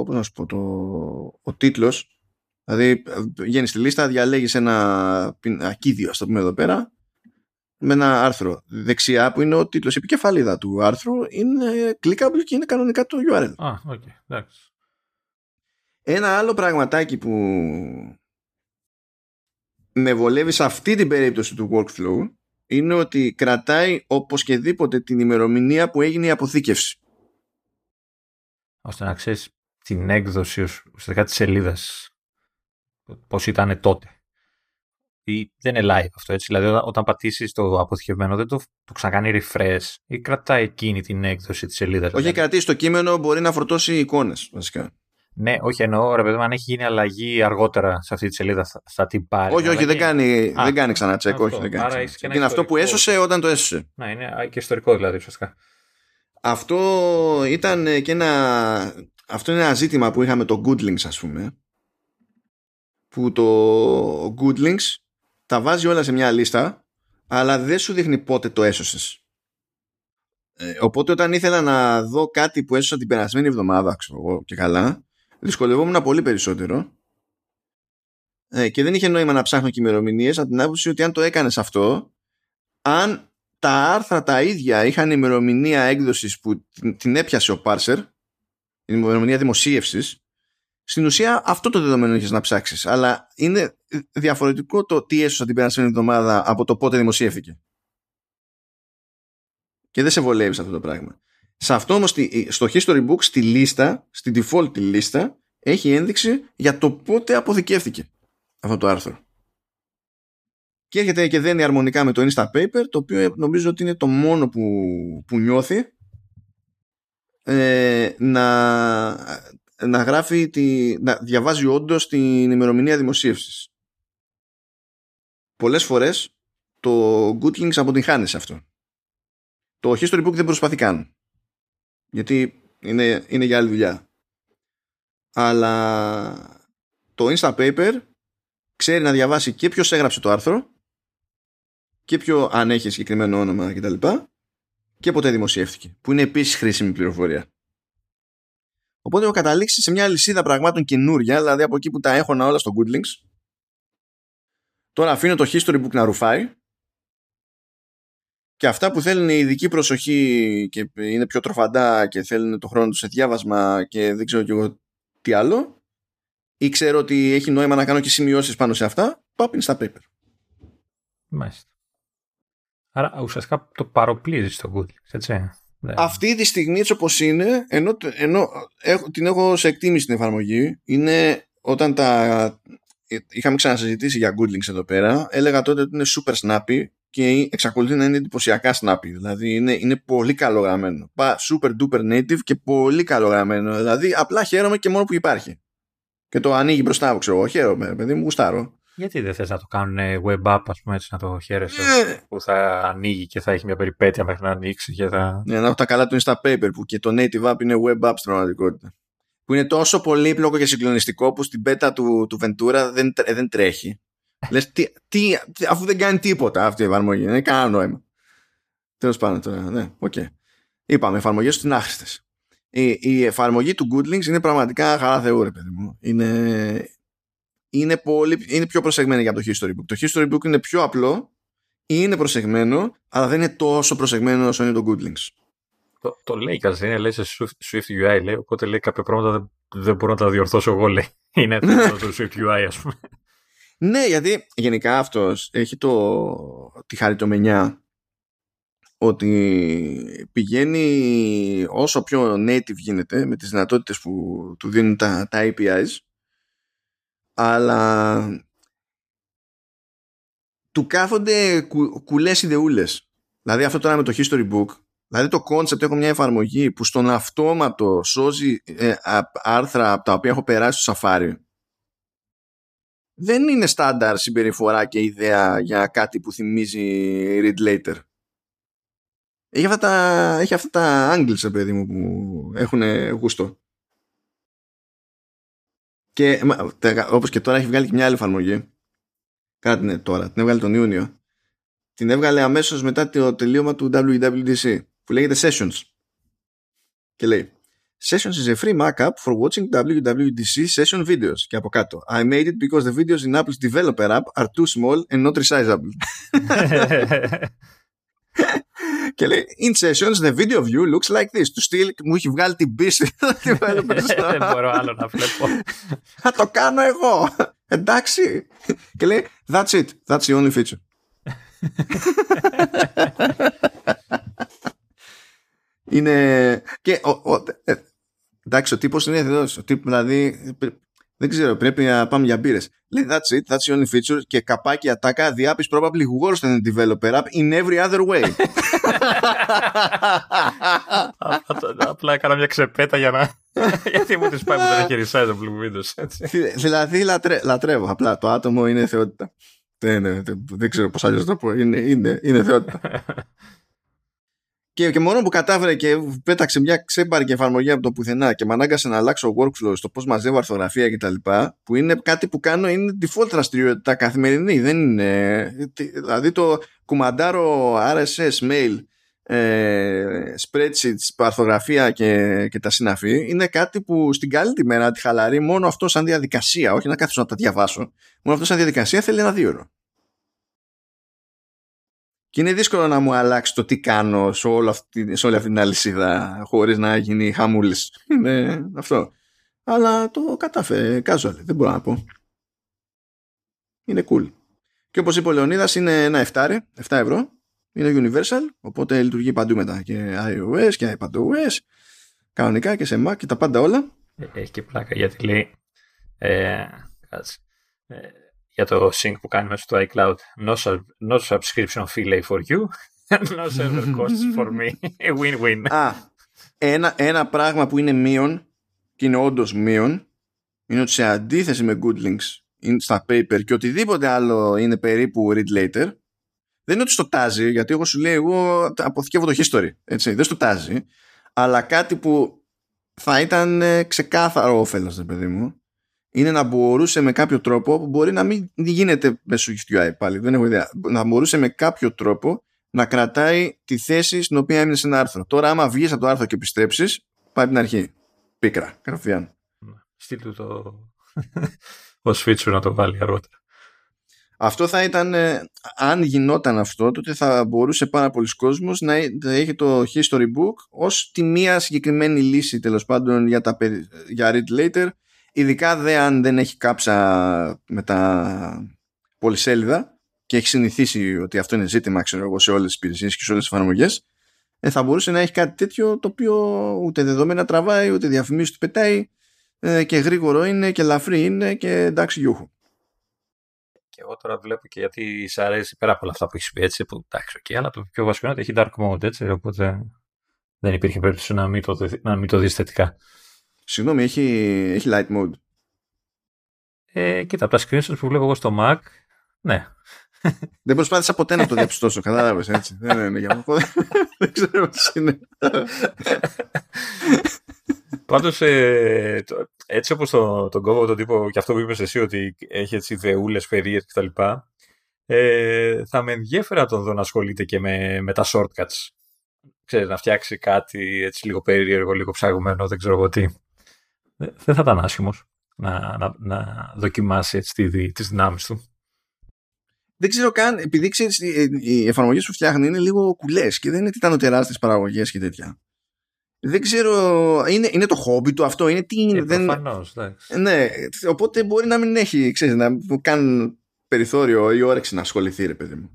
πώς να σου πω, το, ο τίτλος, δηλαδή βγαίνεις στη λίστα, διαλέγεις ένα πινακίδιο, ας το πούμε εδώ πέρα, με ένα άρθρο. Δεξιά που είναι ο τίτλος, η επικεφαλίδα του άρθρου είναι clickable και είναι κανονικά το URL. Α, οκ, εντάξει. Ένα άλλο πραγματάκι που με βολεύει σε αυτή την περίπτωση του workflow είναι ότι κρατάει οπωσδήποτε την ημερομηνία που έγινε η αποθήκευση. Ώστε να ξέρεις την έκδοση ουσιαστικά της σελίδας πώς ήταν τότε. Ή δεν είναι live αυτό έτσι, δηλαδή όταν, όταν πατήσεις το αποθηκευμένο δεν το, το ξανακάνει refresh ή κρατάει εκείνη την έκδοση της σελίδας. Όχι, δηλαδή. κρατήσει το κείμενο, μπορεί να φορτώσει εικόνες βασικά. Ναι, όχι εννοώ, ρε παιδί μου, αν έχει γίνει αλλαγή αργότερα σε αυτή τη σελίδα θα, θα την πάρει. όχι, όχι, αλλαγή. δεν κάνει, Α, δεν κάνει ξανά τσεκ. αυτό. Όχι, δεν κάνει Άρα ξανά έχεις και τσεκ. ένα Είναι αυτό που ιστορικό. έσωσε όταν το έσωσε. Ναι, είναι α, και ιστορικό δηλαδή ουσιαστικά. Αυτό ήταν ε, και ένα. Αυτό είναι ένα ζήτημα που είχαμε το Goodlinks, ας πούμε. Που το Goodlinks τα βάζει όλα σε μια λίστα, αλλά δεν σου δείχνει πότε το έσωσες. Ε, οπότε όταν ήθελα να δω κάτι που έσωσα την περασμένη εβδομάδα, ξέρω εγώ και καλά, δυσκολευόμουν πολύ περισσότερο. Ε, και δεν είχε νόημα να ψάχνω και ημερομηνίες από την άποψη ότι αν το έκανες αυτό, αν τα άρθρα τα ίδια είχαν ημερομηνία έκδοσης που την, την έπιασε ο parser, η ημερομηνία δημοσίευσης, στην ουσία αυτό το δεδομένο έχεις να ψάξεις. Αλλά είναι διαφορετικό το τι έσωσα την περασμένη εβδομάδα από το πότε δημοσιεύθηκε. Και δεν σε βολεύει αυτό το πράγμα. Σε αυτό όμως, στη- στο History Book, στη λίστα, στη default τη λίστα, έχει ένδειξη για το πότε αποθηκεύθηκε αυτό το άρθρο. Και έρχεται και δένει αρμονικά με το Instapaper, το οποίο νομίζω ότι είναι το μόνο που, που νιώθει ε, να, να γράφει, τη, να διαβάζει όντως την ημερομηνία δημοσίευσης. Πολλές φορές το Goodlinks αποτυγχάνει σε αυτό. Το History Book δεν προσπαθεί καν. Γιατί είναι, είναι για άλλη δουλειά. Αλλά το Instapaper ξέρει να διαβάσει και ποιος έγραψε το άρθρο και ποιο αν έχει συγκεκριμένο όνομα κτλ. Και, και ποτέ δημοσιεύτηκε. Που είναι επίσης χρήσιμη πληροφορία. Οπότε έχω καταλήξει σε μια λυσίδα πραγμάτων καινούρια, δηλαδή από εκεί που τα έχω όλα στο Goodlinks. Τώρα αφήνω το History Book να ρουφάει και αυτά που θέλουν ειδική προσοχή και είναι πιο τροφαντά και θέλουν το χρόνο τους σε διάβασμα και δεν ξέρω κι εγώ τι άλλο ή ξέρω ότι έχει νόημα να κάνω και σημειώσεις πάνω σε αυτά, πάω στα paper. Μάλιστα. Άρα ουσιαστικά το παροπλίζεις στο Goodlinks, έτσι. Ναι. Αυτή τη στιγμή έτσι όπως είναι, ενώ, ενώ έχω, την έχω σε εκτίμηση την εφαρμογή, είναι όταν τα είχαμε ξανασυζητήσει για Goodlinks εδώ πέρα, έλεγα τότε ότι είναι super snappy και εξακολουθεί να είναι εντυπωσιακά snappy. Δηλαδή είναι, είναι πολύ καλογραμμένο. Super duper native και πολύ καλογραμμένο. Δηλαδή απλά χαίρομαι και μόνο που υπάρχει. Και το ανοίγει μπροστά μου, ξέρω εγώ. Χαίρομαι, παιδί μου, γουστάρω. Γιατί δεν θες να το κάνουν web app, ας πούμε, έτσι να το χαίρεσαι, yeah. που θα ανοίγει και θα έχει μια περιπέτεια μέχρι να ανοίξει και θα... Ναι, να έχω τα καλά του Instapaper που και το native app είναι web app στην πραγματικότητα. Που είναι τόσο πολύπλοκο και συγκλονιστικό που στην beta του, του Ventura δεν, δεν τρέχει. Λες, τι, τι, αφού δεν κάνει τίποτα αυτή η εφαρμογή, δεν έχει κανένα νόημα. Τέλος πάντων τώρα, ναι, OK. Okay. Είπαμε, εφαρμογές του είναι άχρηστες. Η, η εφαρμογή του Goodlinks είναι πραγματικά χαρά θεού, ρε παιδί μου. Είναι, είναι, πολύ, είναι πιο προσεγμένη για το History Book. Το History Book είναι πιο απλό, είναι προσεγμένο, αλλά δεν είναι τόσο προσεγμένο όσο είναι το Goodlinks. Το, το λέει κάτι, είναι λέει σε Swift, Swift UI, λέει, οπότε λέει κάποια πράγματα δεν, δεν μπορώ να τα διορθώσω εγώ, λέει. Είναι το Swift UI, ας πούμε. Ναι, γιατί γενικά αυτός έχει το, τη χαριτομενιά ότι πηγαίνει όσο πιο native γίνεται με τις δυνατότητες που του δίνουν τα, τα APIs αλλά του κάθονται κου, κουλές ιδεούλες. Δηλαδή αυτό τώρα με το History Book Δηλαδή το concept έχω μια εφαρμογή που στον αυτόματο σώζει ε, άρθρα από τα οποία έχω περάσει στο Safari δεν είναι στάνταρ συμπεριφορά και ιδέα για κάτι που θυμίζει read later. Έχει αυτά τα, έχει αυτά τα angles, παιδί μου, που έχουν γούστο. Και όπως και τώρα έχει βγάλει και μια άλλη εφαρμογή. Κάτι είναι τώρα, την έβγαλε τον Ιούνιο. Την έβγαλε αμέσως μετά το τελείωμα του WWDC που λέγεται Sessions. Και λέει Sessions is a free markup for watching WWDC session videos. Και από κάτω. I made it because the videos in Apple's developer app are too small and not resizable. και λέει In sessions the video view looks like this. Του στυλ μου έχει βγάλει την πίστη. Δεν μπορώ άλλο να βλέπω. Θα το κάνω εγώ. Εντάξει. και λέει That's it. That's the only feature. είναι και ο, ο, ε, εντάξει ο τύπος είναι εδώ ο τύπος, δηλαδή Δεν ξέρω, πρέπει να πάμε για μπύρες. Λέει, that's it, that's the only feature και καπάκι ατάκα, the app is probably worse than the developer app in every other way. Απλά έκανα μια ξεπέτα για να... Γιατί μου τις πάει που δεν έχει resizable Windows, Δηλαδή λατρεύω, απλά το άτομο είναι θεότητα. Δεν, δεν, ξέρω πώς αλλιώς το πω, είναι, είναι, είναι θεότητα. Και, και μόνο που κατάφερε και πέταξε μια ξέμπαρη εφαρμογή από το πουθενά και με ανάγκασε να αλλάξω workflow στο πώς μαζεύω αρθογραφία κτλ. Που είναι κάτι που κάνω, είναι default δραστηριότητα καθημερινή. Δεν είναι. Δηλαδή το κουμαντάρω RSS, mail, ε, spreadsheets, αρθογραφία και, και τα συναφή είναι κάτι που στην καλή μέρα τη χαλαρή μόνο αυτό σαν διαδικασία, όχι να κάθεσω να τα διαβάσω, μόνο αυτό σαν διαδικασία θέλει ένα δύο ώρο. Και είναι δύσκολο να μου αλλάξει το τι κάνω σε, όλη αυτή, σε όλη αυτή την αλυσίδα χωρίς να γίνει χαμούλης. Είναι αυτό. Αλλά το κατάφερε casual, δεν μπορώ να πω. Είναι cool. Και όπως είπε ο Λεωνίδας είναι ένα 7, 7 ευρώ. Είναι universal, οπότε λειτουργεί παντού μετά και iOS και iPadOS κανονικά και σε Mac και τα πάντα όλα. Ε, έχει και πλάκα γιατί λέει ε, ε, για το sync που κάνει μέσα στο iCloud. No, no subscription fee lay for you. no server costs for me. Win-win. Α, ένα, ένα πράγμα που είναι μείον και είναι όντως μείον είναι ότι σε αντίθεση με good links στα paper και οτιδήποτε άλλο είναι περίπου read later δεν είναι ότι στο τάζει γιατί εγώ σου λέει εγώ αποθηκεύω το history έτσι, δεν στο τάζει αλλά κάτι που θα ήταν ε, ξεκάθαρο όφελος παιδί μου είναι να μπορούσε με κάποιο τρόπο που μπορεί να μην γίνεται μέσω UI πάλι, δεν έχω ιδέα, να μπορούσε με κάποιο τρόπο να κρατάει τη θέση στην οποία έμεινε σε ένα άρθρο. Τώρα, άμα βγεις από το άρθρο και επιστρέψεις, πάει την αρχή. Πίκρα, κατευθείαν. Στείλ του το. ο switch να το βάλει αργότερα. Αυτό θα ήταν, ε, αν γινόταν αυτό, τότε θα μπορούσε πάρα πολλοί κόσμος να έχει το history book ως τη μία συγκεκριμένη λύση τέλος πάντων για, τα, για read later ειδικά δε αν δεν έχει κάψα με τα πολυσέλιδα και έχει συνηθίσει ότι αυτό είναι ζήτημα ξέρω εγώ, σε όλες τις υπηρεσίες και σε όλες τις εφαρμογές ε, θα μπορούσε να έχει κάτι τέτοιο το οποίο ούτε δεδομένα τραβάει ούτε διαφημίσεις του πετάει ε, και γρήγορο είναι και ελαφρύ είναι και εντάξει γιούχου. Και εγώ τώρα βλέπω και γιατί σε αρέσει πέρα από όλα αυτά που έχεις πει έτσι, που εντάξει, okay, αλλά το πιο βασικό είναι ότι έχει dark mode έτσι, οπότε δεν υπήρχε περίπτωση να μην το, να μην το δεις θετικά. Συγγνώμη, έχει, έχει light mode. Ε, κοίτα, από τα screenshots που βλέπω εγώ στο Mac, ναι. Δεν προσπάθησα ποτέ να το διαπιστώσω, κατάλαβες έτσι. δεν είναι για Δεν ξέρω τι είναι. Πάντως, ε, έτσι όπως τον το κόβω τον τύπο και αυτό που είπες εσύ ότι έχει έτσι δεούλες, περίεργες κτλ. Ε, θα με ενδιαφέρει να τον δω να ασχολείται και με, με τα shortcuts. Ξέρεις, να φτιάξει κάτι έτσι λίγο περίεργο, λίγο ψαγμένο, δεν ξέρω εγώ τι. Ε, δεν θα ήταν άσχημος να, να, να δοκιμάσει έτσι τις δυνάμεις του. Δεν ξέρω καν, επειδή ξέρεις, οι εφαρμογές που φτιάχνει είναι λίγο κουλές και δεν είναι τιτάνο τεράστιες παραγωγές και τέτοια. Δεν ξέρω, είναι, είναι το χόμπι του αυτό, είναι τι είναι. Ε, δεν... Προφανώς, ναι, οπότε μπορεί να μην έχει, ξέρεις, να κάνει περιθώριο ή όρεξη να ασχοληθεί, ρε παιδί μου.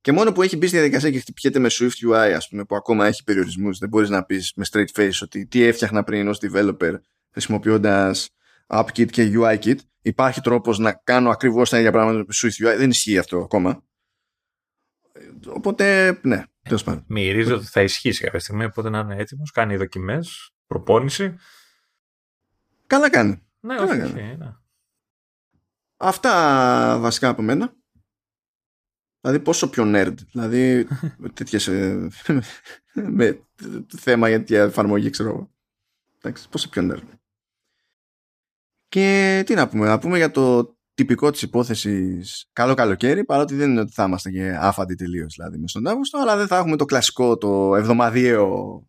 Και μόνο που έχει μπει στη διαδικασία και χτυπιέται με Swift UI, ας πούμε, που ακόμα έχει περιορισμούς, δεν μπορείς να πεις με straight face ότι τι έφτιαχνα πριν ως developer χρησιμοποιώντας AppKit και UIKit. Υπάρχει τρόπος να κάνω ακριβώς τα ίδια πράγματα με Swift UI. Δεν ισχύει αυτό ακόμα. Οπότε, ναι, τέλος πάντων. Μυρίζω ότι θα ισχύσει κάποια στιγμή, οπότε να είναι έτοιμος, κάνει δοκιμές, προπόνηση. Καλά κάνει. Ναι, Καλά όχι, κάνει. Ναι. Αυτά βασικά από μένα. Δηλαδή πόσο πιο nerd. Δηλαδή τέτοιες ε, με θέμα για την εφαρμογή ξέρω εγώ. Εντάξει, πόσο πιο nerd. Και τι να πούμε, να πούμε για το τυπικό της υπόθεσης καλό καλοκαίρι, παρότι δεν είναι ότι θα είμαστε και άφαντοι τελείως δηλαδή μες στον Αύγουστο, αλλά δεν θα έχουμε το κλασικό, το εβδομαδιαίο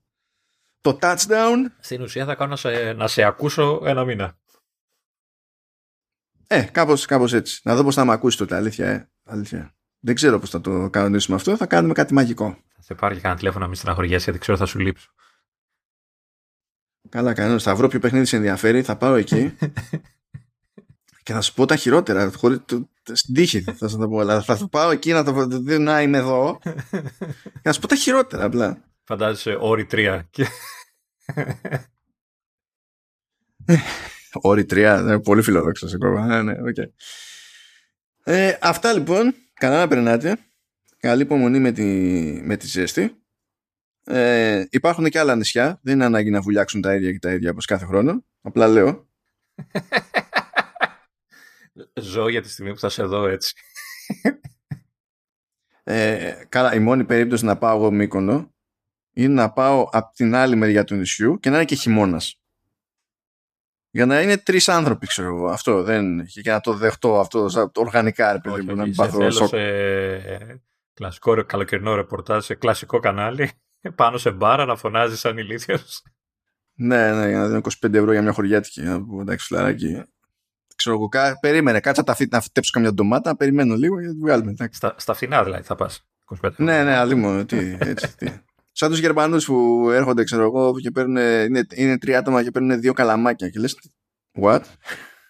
το touchdown. Στην ουσία θα κάνω να σε, να σε ακούσω ένα μήνα. Ε, κάπως, κάπως έτσι. Να δω πώς θα με ακούσει τότε, αλήθεια, ε. αλήθεια. Δεν ξέρω πώς θα το κανονίσουμε αυτό. Θα κάνουμε κάτι μαγικό. Θα σε πάρει και κανένα τηλέφωνο να μην στεναχωριέσαι, γιατί ξέρω θα σου λείψω. Καλά, κανένα. Θα βρω ποιο παιχνίδι σε ενδιαφέρει, θα πάω εκεί. και θα σου πω τα χειρότερα. Χωρίς, το, στην τύχη θα σου το πω. Αλλά θα πάω εκεί να το δει να είμαι εδώ. και να σου πω τα χειρότερα απλά. Φαντάζεσαι όρη τρία. Όρη 3, πολύ φιλόδοξος ακόμα. Ναι, ναι, okay. ε, αυτά λοιπόν, καλά να περνάτε. Καλή υπομονή με τη, με τη ζέστη. Ε, υπάρχουν και άλλα νησιά. Δεν είναι ανάγκη να βουλιάξουν τα ίδια και τα ίδια όπως κάθε χρόνο. Απλά λέω. Ζω για τη στιγμή που θα σε δω έτσι. Ε, καλά, η μόνη περίπτωση να πάω εγώ Μύκονο είναι να πάω από την άλλη μεριά του νησιού και να είναι και χειμώνας. Για να είναι τρεις άνθρωποι, ξέρω εγώ. Αυτό δεν. και να το δεχτώ αυτό οργανικά, ρε παιδί μου, να μην πάθω σοκ. Σε κλασικό καλοκαιρινό ρεπορτάζ σε κλασικό κανάλι, πάνω σε μπάρα να φωνάζεις σαν ηλίθιος. Ναι, ναι, για να δίνω 25 ευρώ για μια χωριάτικη. Εντάξει, φλαράκι. Ξέρω εγώ, περίμενε, κάτσα τα φύτ να φτέψω καμιά ντομάτα, περιμένω λίγο για να τη βγάλουμε. Στα, στα φθηνά δηλαδή θα πας. Ναι, ναι, αλλήμον. τι, έτσι, τι. Σαν τους Γερμανούς που έρχονται, ξέρω εγώ, και παίρνουν, είναι, είναι τρία άτομα και παίρνουν δύο καλαμάκια. Και λες, what?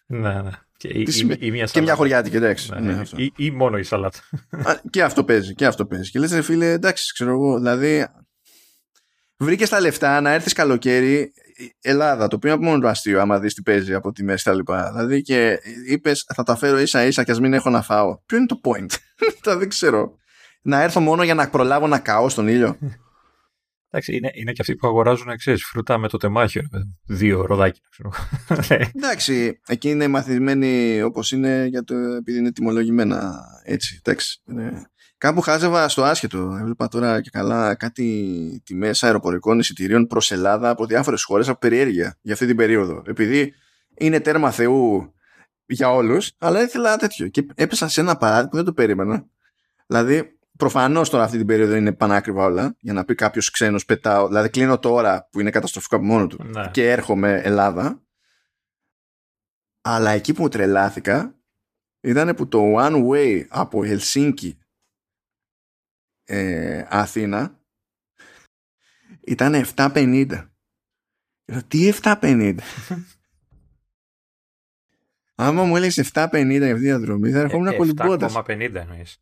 Ναι, ναι. Και, ή, ή, μια και μια χωριάτικη, εντάξει. Ναι, ναι, ή, ή, μόνο η σαλάτα. και αυτό παίζει, και αυτό παίζει. Και λες, φίλε, εντάξει, ξέρω εγώ, δηλαδή. Βρήκες τα λεφτά να έρθεις καλοκαίρι Ελλάδα, το οποίο είναι μόνο το αστείο, άμα δεις τι παίζει από τη μέση τα λοιπά. Δηλαδή και είπες, θα τα φέρω ίσα ίσα και ας μην έχω να φάω. Ποιο είναι το point, δεν ξέρω. Να έρθω μόνο για να προλάβω να καώ στον ήλιο. Εντάξει, είναι, είναι και αυτοί που αγοράζουν ξέρεις, φρούτα με το τεμάχιο. Δύο ροδάκια. εντάξει, εκεί είναι μαθημένοι όπως είναι για το, επειδή είναι τιμολογημένα έτσι. Εντάξει, Κάπου χάζευα στο άσχετο. Έβλεπα τώρα και καλά κάτι τιμές αεροπορικών εισιτηρίων προς Ελλάδα από διάφορες χώρες από περιέργεια για αυτή την περίοδο. Επειδή είναι τέρμα Θεού για όλους, αλλά ήθελα τέτοιο. Και έπεσα σε ένα παράδειγμα που δεν το περίμενα. Δηλαδή, προφανώς τώρα αυτή την περίοδο είναι πανάκριβα όλα. Για να πει κάποιος ξένος, πετάω. Δηλαδή, κλείνω τώρα που είναι καταστροφικό από μόνο του ναι. και έρχομαι Ελλάδα. Αλλά εκεί που μου τρελάθηκα ήταν που το one way από Ελσίνκι ε, Αθήνα ήταν 7.50. Τι 7.50. Άμα μου έλεγες 7.50 για αυτή τη διαδρομή θα ερχόμουν ε, κολυμπώντας. 7,50 εννοείς.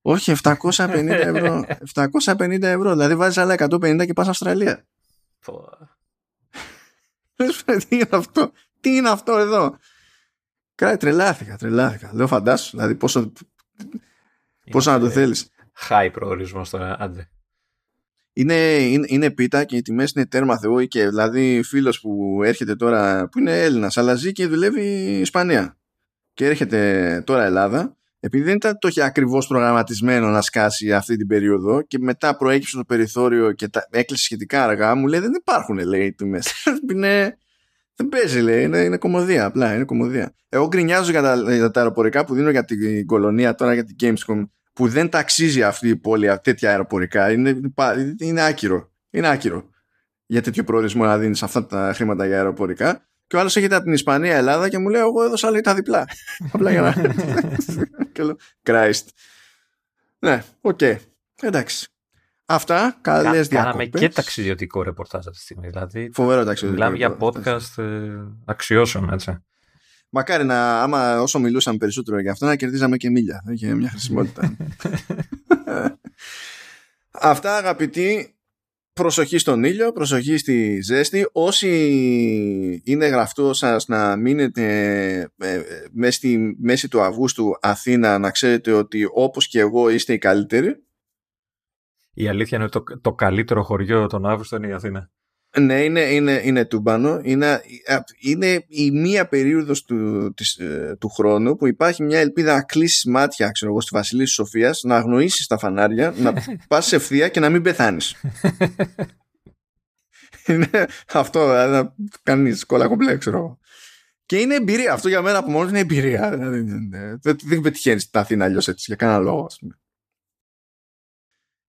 Όχι, 750 ευρώ. 750 ευρώ. Δηλαδή βάζεις άλλα 150 και πας Αυστραλία. Τι είναι αυτό; Τι είναι αυτό εδώ; Κράτη, τρελάθηκα, τρελάθηκα. Λέω φαντάσου, δηλαδή πόσο, πόσο να το θέλεις high προορισμό τώρα, άντε. Είναι, είναι, είναι πίτα και οι τιμές είναι τέρμα θεού και δηλαδή φίλος που έρχεται τώρα, που είναι Έλληνας, αλλά ζει και δουλεύει Ισπανία και έρχεται τώρα Ελλάδα, επειδή δεν ήταν το είχε ακριβώς προγραμματισμένο να σκάσει αυτή την περίοδο και μετά προέκυψε το περιθώριο και τα, έκλεισε σχετικά αργά, μου λέει δεν υπάρχουν λέει τιμές. είναι, δεν παίζει, λέει. Είναι, είναι κωμωδία. Απλά είναι κωμωδία. Εγώ γκρινιάζω για τα, για τα αεροπορικά που δίνω για την Κολωνία τώρα για την Gamescom που δεν τ' αξίζει αυτή η πόλη τέτοια αεροπορικά είναι, είναι άκυρο. Είναι άκυρο για τέτοιο προορισμό να δίνεις αυτά τα χρήματα για αεροπορικά. Και ο άλλος έρχεται από την Ισπανία, Ελλάδα και μου λέει: Εγώ έδωσα λέει τα διπλά. Απλά για να. και λέω: Christ. Ναι, OK. Okay. Εντάξει. Αυτά, καλές διακοπές. Κάναμε και ταξιδιωτικό ρεπορτάζ αυτή τη στιγμή. Δηλαδή, Φοβερό ταξιδιωτικό. Μιλάμε για podcast ε, αξιώσεων, έτσι. Μακάρι να, άμα όσο μιλούσαμε περισσότερο για αυτό, να κερδίζαμε και μίλια. Είχε μια χρησιμότητα. Αυτά αγαπητοί, προσοχή στον ήλιο, προσοχή στη ζέστη. Όσοι είναι γραφτό σας να μείνετε ε, ε, μέσα στη μέση του Αυγούστου Αθήνα, να ξέρετε ότι όπως και εγώ είστε οι καλύτεροι. Η αλήθεια είναι ότι το, το καλύτερο χωριό τον Αύγουστο είναι η Αθήνα. Ναι, είναι, είναι, είναι τούμπανο. Είναι, είναι η μία περίοδος του, της, ε, του χρόνου που υπάρχει μια ελπίδα να κλείσεις μάτια ξέρω εγώ, στη Βασιλής της Σοφίας, να αγνοήσεις τα φανάρια, να πας ευθεία και να μην πεθάνεις. είναι αυτό, δηλαδή, να κάνεις κόλλα κομπλέ, ξέρω εγώ. Και είναι εμπειρία. Αυτό για μένα από μόνος είναι εμπειρία. Δηλαδή, δεν, δεν πετυχαίνεις την Αθήνα αλλιώς έτσι, για κανένα λόγο, ας πούμε.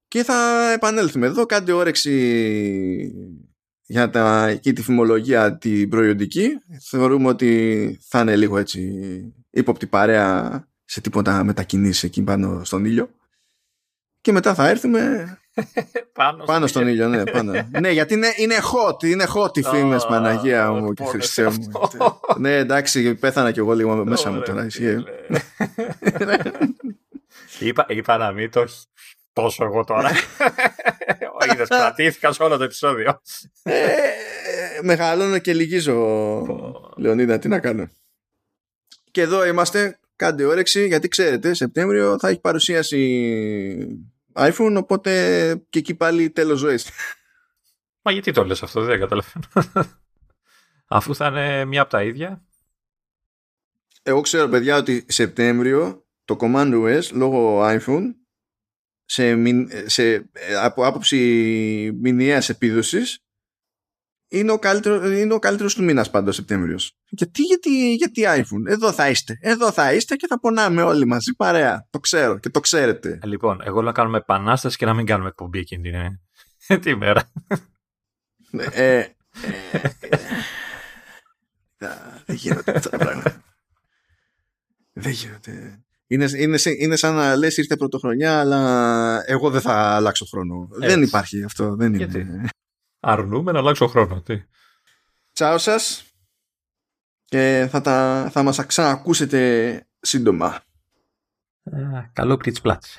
Και θα επανέλθουμε εδώ. Κάντε όρεξη για τα, και τη φημολογία την προϊόντική θεωρούμε ότι θα είναι λίγο έτσι ύποπτη παρέα σε τίποτα μετακινήσεις εκεί πάνω στον ήλιο. Και μετά θα έρθουμε πάνω, πάνω στον ήλιο. ναι, πάνω. ναι γιατί είναι, είναι hot είναι hot οι φήμες Παναγία μου και Χριστέ μου. ναι εντάξει πέθανα κι εγώ λίγο μέσα μου τώρα είπα, είπα να μην το τόσο εγώ τώρα. Είδες, κρατήθηκα σε όλο το επεισόδιο. Ε, μεγαλώνω και λυγίζω, Λεωνίδα, τι να κάνω. Και εδώ είμαστε, κάντε όρεξη, γιατί ξέρετε, Σεπτέμβριο θα έχει παρουσίαση iPhone, οπότε και εκεί πάλι τέλος ζωής. Μα γιατί το λες αυτό, δεν καταλαβαίνω. Αφού θα είναι μία από τα ίδια. Εγώ ξέρω, παιδιά, ότι Σεπτέμβριο το Command OS λόγω iPhone σε, σε, από άποψη μηνιαίας επίδοσης είναι ο, καλύτερο, είναι ο καλύτερος του μήνας πάντως Σεπτέμβριος. Γιατί, γιατί, γιατί iPhone. Εδώ θα είστε. Εδώ θα είστε και θα πονάμε όλοι μαζί παρέα. Το ξέρω και το ξέρετε. Ε, λοιπόν, εγώ να κάνουμε επανάσταση και να μην κάνουμε εκπομπή εκείνη την, ε, τη μέρα. ε, ε, δεν γίνονται αυτά τα πράγματα. Δεν γίνονται. Είναι, είναι, είναι σαν να λες ήρθε πρωτοχρονιά αλλά εγώ δεν θα αλλάξω χρόνο. Δεν υπάρχει αυτό. Δεν είναι. Αρνούμε να αλλάξω χρόνο. Τι; Τσάω σας και θα, τα, θα μας ξανακούσετε σύντομα. καλό πλάτς.